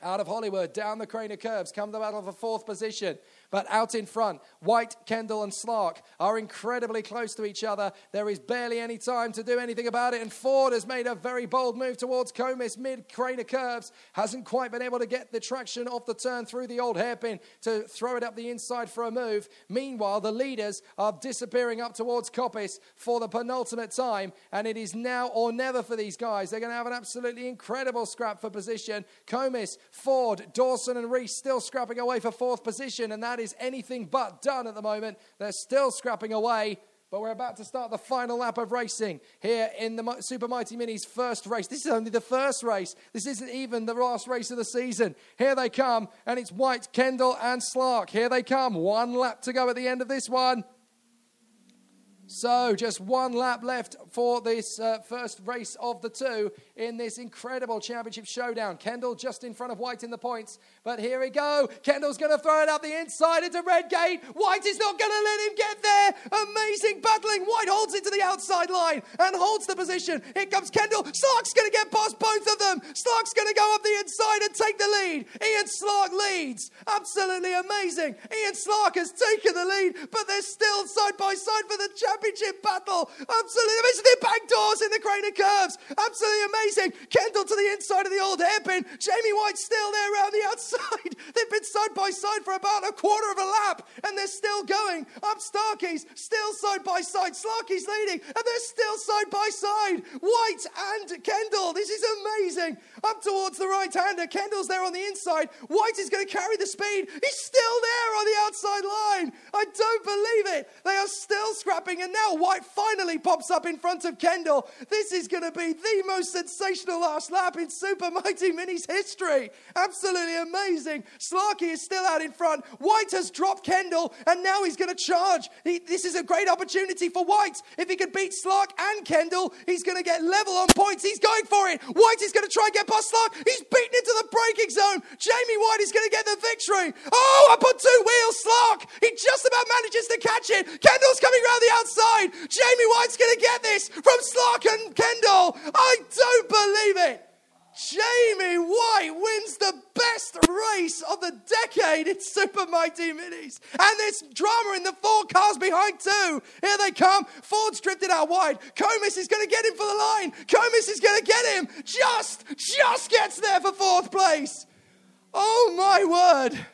Out of Hollywood, down the Craner curves, come the battle for fourth position. But out in front, White, Kendall, and Slark are incredibly close to each other. There is barely any time to do anything about it. And Ford has made a very bold move towards Comis mid Craner curves. Hasn't quite been able to get the traction off the turn through the old hairpin to throw it up the inside for a move. Meanwhile, the leaders are disappearing up towards Coppice for the penultimate time. And it is now or never for these guys. They're going to have an absolutely incredible scrap for position. Comis, Ford, Dawson, and Reese still scrapping away for fourth position. And that that is anything but done at the moment. They're still scrapping away. But we're about to start the final lap of racing here in the Super Mighty Minis first race. This is only the first race. This isn't even the last race of the season. Here they come, and it's White, Kendall, and Slark. Here they come. One lap to go at the end of this one. So, just one lap left for this uh, first race of the two in this incredible championship showdown. Kendall just in front of White in the points, but here we go. Kendall's going to throw it out the inside into Redgate. White is not going to let him get there. Amazing battling. White holds it to the outside line and holds the position. Here comes Kendall. Slark's going to get past both of them. Slark's going to go up the inside and take the lead. Ian Slark leads. Absolutely amazing. Ian Slark has taken the lead, but they're still side by side for the championship battle. Absolutely amazing. The back doors in the Craner curves. Absolutely amazing. Kendall to the inside of the old hairpin. Jamie White still there around the outside. They've been side by side for about a quarter of a lap, and they're still going. Up Starkey's still side by side. Slarky's leading, and they're still side by side. White and Kendall. This is amazing. Up towards the right hander. Kendall's there on the inside. White is going to carry the speed. He's still there on the outside line. I don't believe it. They are still scrapping, and now White finally pops up in front of Kendall. This is going to be the most sensational last lap in Super Mighty Minis history. Absolutely amazing. Slarky is still out in front. White has dropped Kendall, and now he's going to charge. He, this is a great opportunity for White. If he can beat Slark and Kendall, he's going to get level on points. He's going for it. White is going to try and get past Slark. He's beaten into the braking zone. Jamie White is going to get the victory. Oh, up on two wheels, Slark. He just about manages to catch it. Kendall's coming around the outside. Jamie White's going to get this from Slark and Kendall. 19 minutes. And there's drama in the four cars behind too. Here they come. Ford's drifted out wide. Comis is going to get him for the line. Comis is going to get him. Just, just gets there for fourth place. Oh my word.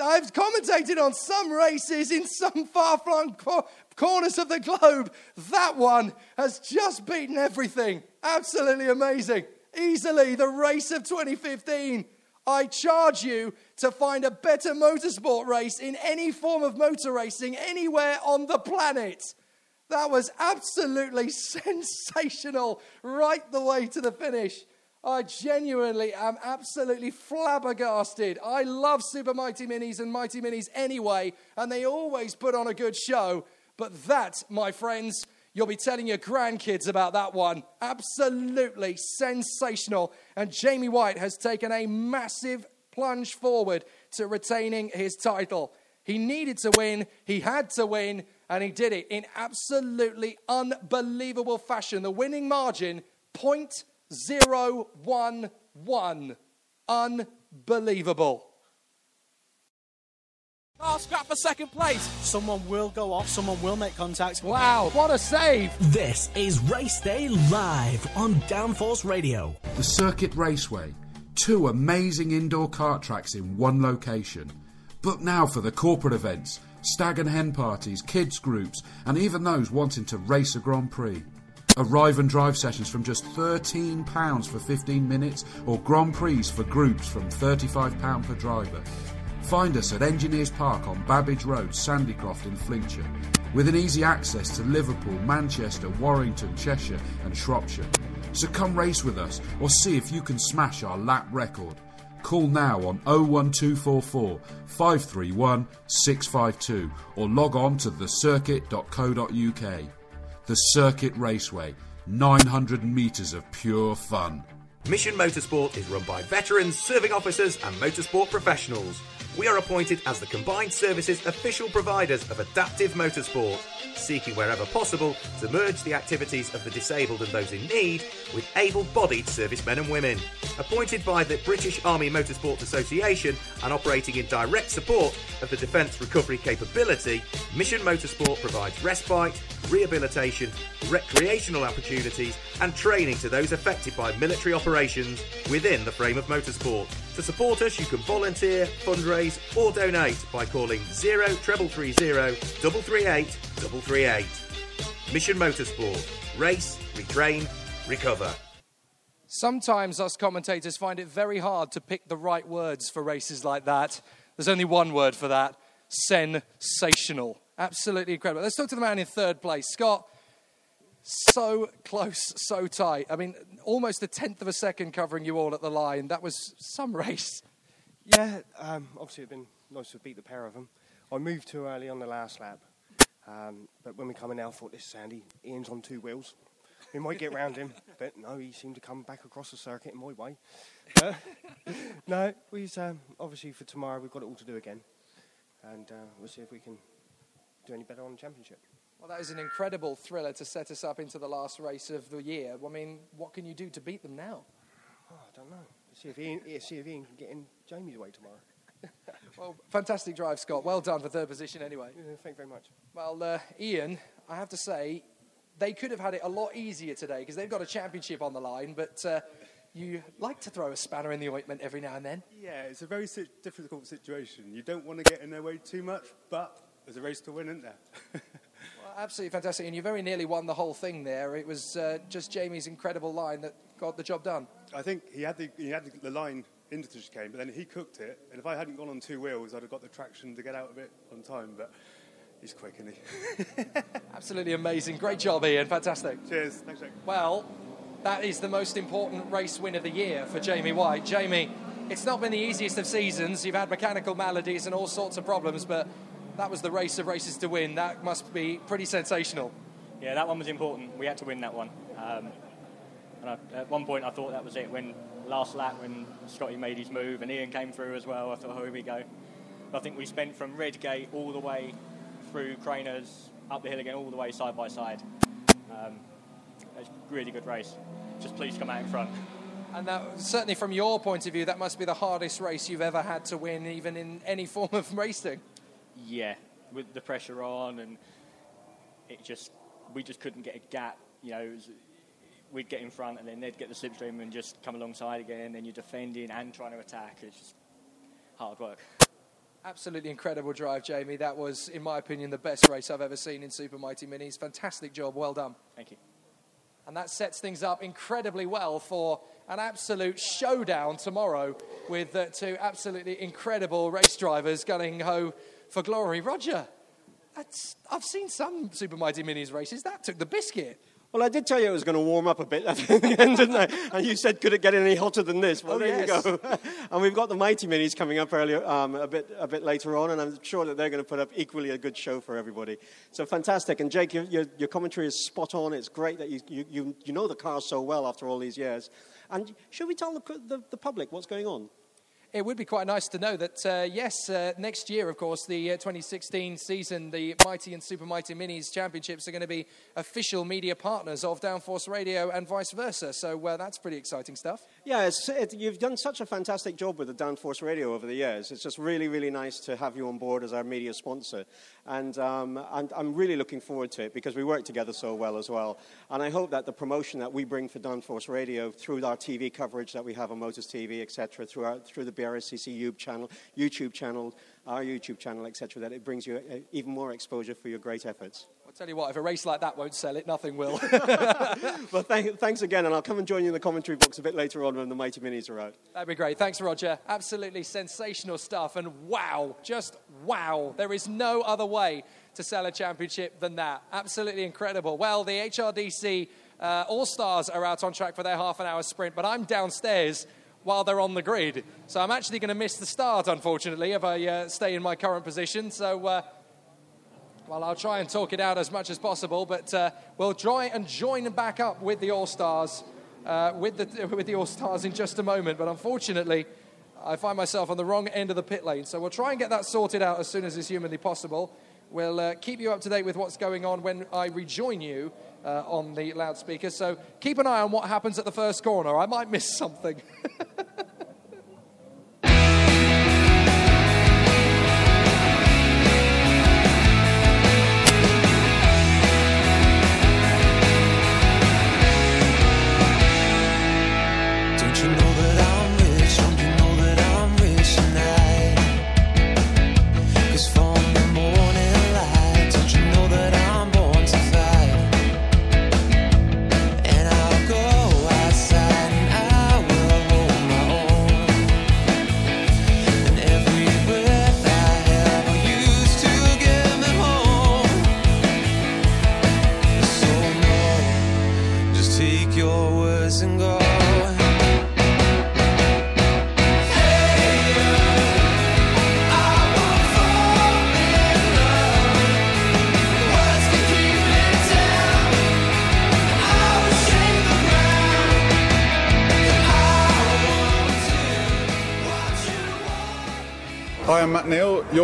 I've commentated on some races in some far flung cor- corners of the globe. That one has just beaten everything. Absolutely amazing. Easily the race of 2015. I charge you to find a better motorsport race in any form of motor racing anywhere on the planet. That was absolutely sensational right the way to the finish. I genuinely am absolutely flabbergasted. I love Super Mighty Minis and Mighty Minis anyway, and they always put on a good show. But that, my friends, you'll be telling your grandkids about that one. Absolutely sensational. And Jamie White has taken a massive plunge forward to retaining his title. He needed to win, he had to win, and he did it in absolutely unbelievable fashion. The winning margin, 0.011. Unbelievable. Oh, scrap for second place. Someone will go off, someone will make contact. Wow, what a save! This is Race Day Live on Downforce Radio. The Circuit Raceway. Two amazing indoor kart tracks in one location. Book now for the corporate events, stag and hen parties, kids groups, and even those wanting to race a Grand Prix. Arrive and drive sessions from just £13 for 15 minutes, or Grand Prix for groups from £35 per driver. Find us at Engineers Park on Babbage Road, Sandycroft in Flintshire, with an easy access to Liverpool, Manchester, Warrington, Cheshire, and Shropshire. So come race with us or see if you can smash our lap record. Call now on 01244 531 652 or log on to thecircuit.co.uk. The Circuit Raceway, 900 metres of pure fun. Mission Motorsport is run by veterans, serving officers, and motorsport professionals. We are appointed as the combined services official providers of adaptive motorsport, seeking wherever possible to merge the activities of the disabled and those in need with able bodied servicemen and women. Appointed by the British Army Motorsport Association and operating in direct support of the Defence Recovery Capability, Mission Motorsport provides respite, rehabilitation, recreational opportunities, and training to those affected by military operations within the frame of motorsport. To support us, you can volunteer, fundraise, or donate by calling 0330 338 338. Mission Motorsport. Race, retrain, recover. Sometimes us commentators find it very hard to pick the right words for races like that. There's only one word for that sensational. Absolutely incredible. Let's talk to the man in third place. Scott, so close, so tight. I mean, almost a tenth of a second covering you all at the line. That was some race. Yeah, um, obviously it'd been nice to beat the pair of them. I moved too early on the last lap, um, but when we come in now, I thought this is Sandy. Ian's on two wheels. We might get round him, but no, he seemed to come back across the circuit in my way. But no, we um, obviously for tomorrow we've got it all to do again, and uh, we'll see if we can do any better on the championship. Well, that is an incredible thriller to set us up into the last race of the year. I mean, what can you do to beat them now? Oh, I don't know. See if Ian, see if Ian can get in Jamie's way tomorrow. Well, fantastic drive, Scott. Well done for third position anyway. Yeah, thank you very much. Well, uh, Ian, I have to say, they could have had it a lot easier today because they've got a championship on the line, but uh, you like to throw a spanner in the ointment every now and then. Yeah, it's a very si- difficult situation. You don't want to get in their way too much, but there's a race to win, isn't there? Well, absolutely fantastic, and you very nearly won the whole thing there. It was uh, just Jamie's incredible line that got the job done. I think he had the, he had the, the line into the chicane, but then he cooked it. And if I hadn't gone on two wheels, I'd have got the traction to get out of it on time. But he's quick, isn't he? Absolutely amazing. Great job, Ian. Fantastic. Cheers. Thanks, Jake. Well, that is the most important race win of the year for Jamie White. Jamie, it's not been the easiest of seasons. You've had mechanical maladies and all sorts of problems, but that was the race of races to win. That must be pretty sensational. Yeah, that one was important. We had to win that one. Um, and I, at one point, I thought that was it. When last lap, when Scotty made his move and Ian came through as well, I thought, oh, here we go. But I think we spent from Redgate all the way through Craners, up the hill again, all the way side by side. Um, it's a really good race. Just please come out in front. And that, certainly from your point of view, that must be the hardest race you've ever had to win, even in any form of racing. Yeah, with the pressure on, and it just we just couldn't get a gap. You know, was, we'd get in front, and then they'd get the slipstream and just come alongside again. Then you're defending and trying to attack. It's just hard work. Absolutely incredible drive, Jamie. That was, in my opinion, the best race I've ever seen in Super Mighty Minis. Fantastic job. Well done. Thank you. And that sets things up incredibly well for an absolute showdown tomorrow with uh, two absolutely incredible race drivers gunning ho for glory. Roger, that's, I've seen some Super Mighty Minis races. That took the biscuit. Well, I did tell you it was going to warm up a bit at the end, didn't I? And you said, could it get any hotter than this? Well, Oh, there yes. you go. and we've got the Mighty Minis coming up earlier, um, a, bit, a bit later on, and I'm sure that they're going to put up equally a good show for everybody. So fantastic. And Jake, your, your, your commentary is spot on. It's great that you, you, you, you know the car so well after all these years. And should we tell the, the, the public what's going on? It would be quite nice to know that, uh, yes, uh, next year, of course, the uh, 2016 season, the Mighty and Super Mighty Minis Championships are going to be official media partners of Downforce Radio and vice versa. So uh, that's pretty exciting stuff. Yeah, it, you've done such a fantastic job with the Downforce Radio over the years. It's just really, really nice to have you on board as our media sponsor. And um, I'm, I'm really looking forward to it because we work together so well as well. And I hope that the promotion that we bring for Downforce Radio through our TV coverage that we have on Motors TV, etc., through, our, through the BRSCC YouTube channel, YouTube channel, our YouTube channel, etc., that it brings you uh, even more exposure for your great efforts. I'll tell you what, if a race like that won't sell it, nothing will. well, thank, thanks again, and I'll come and join you in the commentary box a bit later on when the Mighty Minis are out. That'd be great. Thanks, Roger. Absolutely sensational stuff. And wow, just wow. There is no other way to sell a championship than that. Absolutely incredible. Well, the HRDC uh, All Stars are out on track for their half an hour sprint, but I'm downstairs while they're on the grid. So I'm actually going to miss the start, unfortunately, if I uh, stay in my current position. So. Uh, well, I'll try and talk it out as much as possible, but uh, we'll try and join back up with the All Stars, uh, with the with the All Stars in just a moment. But unfortunately, I find myself on the wrong end of the pit lane, so we'll try and get that sorted out as soon as is humanly possible. We'll uh, keep you up to date with what's going on when I rejoin you uh, on the loudspeaker. So keep an eye on what happens at the first corner. I might miss something.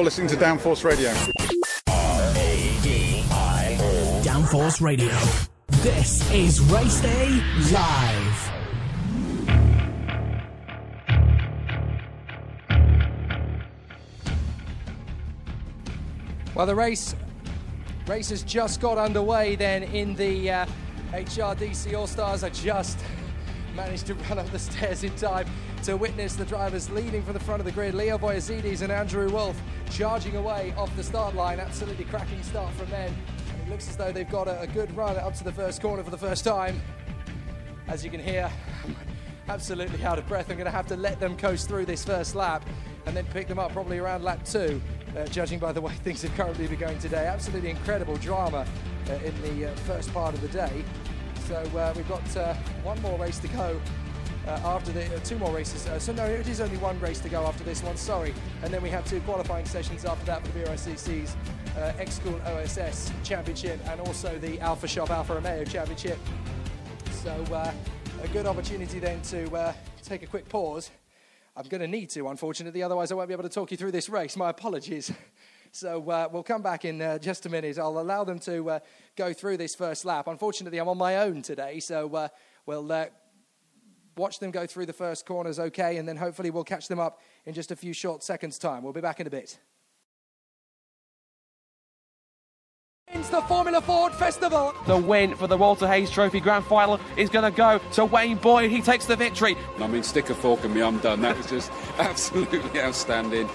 listening to Downforce Radio. Downforce Radio. This is Race Day Live. Well, the race race has just got underway. Then in the uh, HRDC All Stars, are just managed to run up the stairs in time to witness the drivers leading from the front of the grid. Leo Voyazides and Andrew Wolf charging away off the start line. Absolutely cracking start from them. And it looks as though they've got a, a good run up to the first corner for the first time. As you can hear, absolutely out of breath. I'm going to have to let them coast through this first lap and then pick them up probably around lap two, uh, judging by the way things have currently been going today. Absolutely incredible drama uh, in the uh, first part of the day. So uh, we've got uh, one more race to go. Uh, after the uh, two more races, uh, so no, it is only one race to go after this one. Sorry, and then we have two qualifying sessions after that for the BRSCC's uh, X School OSS Championship and also the Alpha Shop Alfa Romeo Championship. So a good opportunity then to take a quick pause. I'm going to need to, unfortunately, otherwise I won't be able to talk you through this race. My apologies. So uh, we'll come back in uh, just a minute. I'll allow them to uh, go through this first lap. Unfortunately, I'm on my own today, so uh, we'll uh, watch them go through the first corners okay, and then hopefully we'll catch them up in just a few short seconds' time. We'll be back in a bit. It's the Formula Ford Festival. The win for the Walter Hayes Trophy Grand Final is going to go to Wayne Boyd. He takes the victory. I mean, stick a fork in me, I'm done. That was just absolutely outstanding.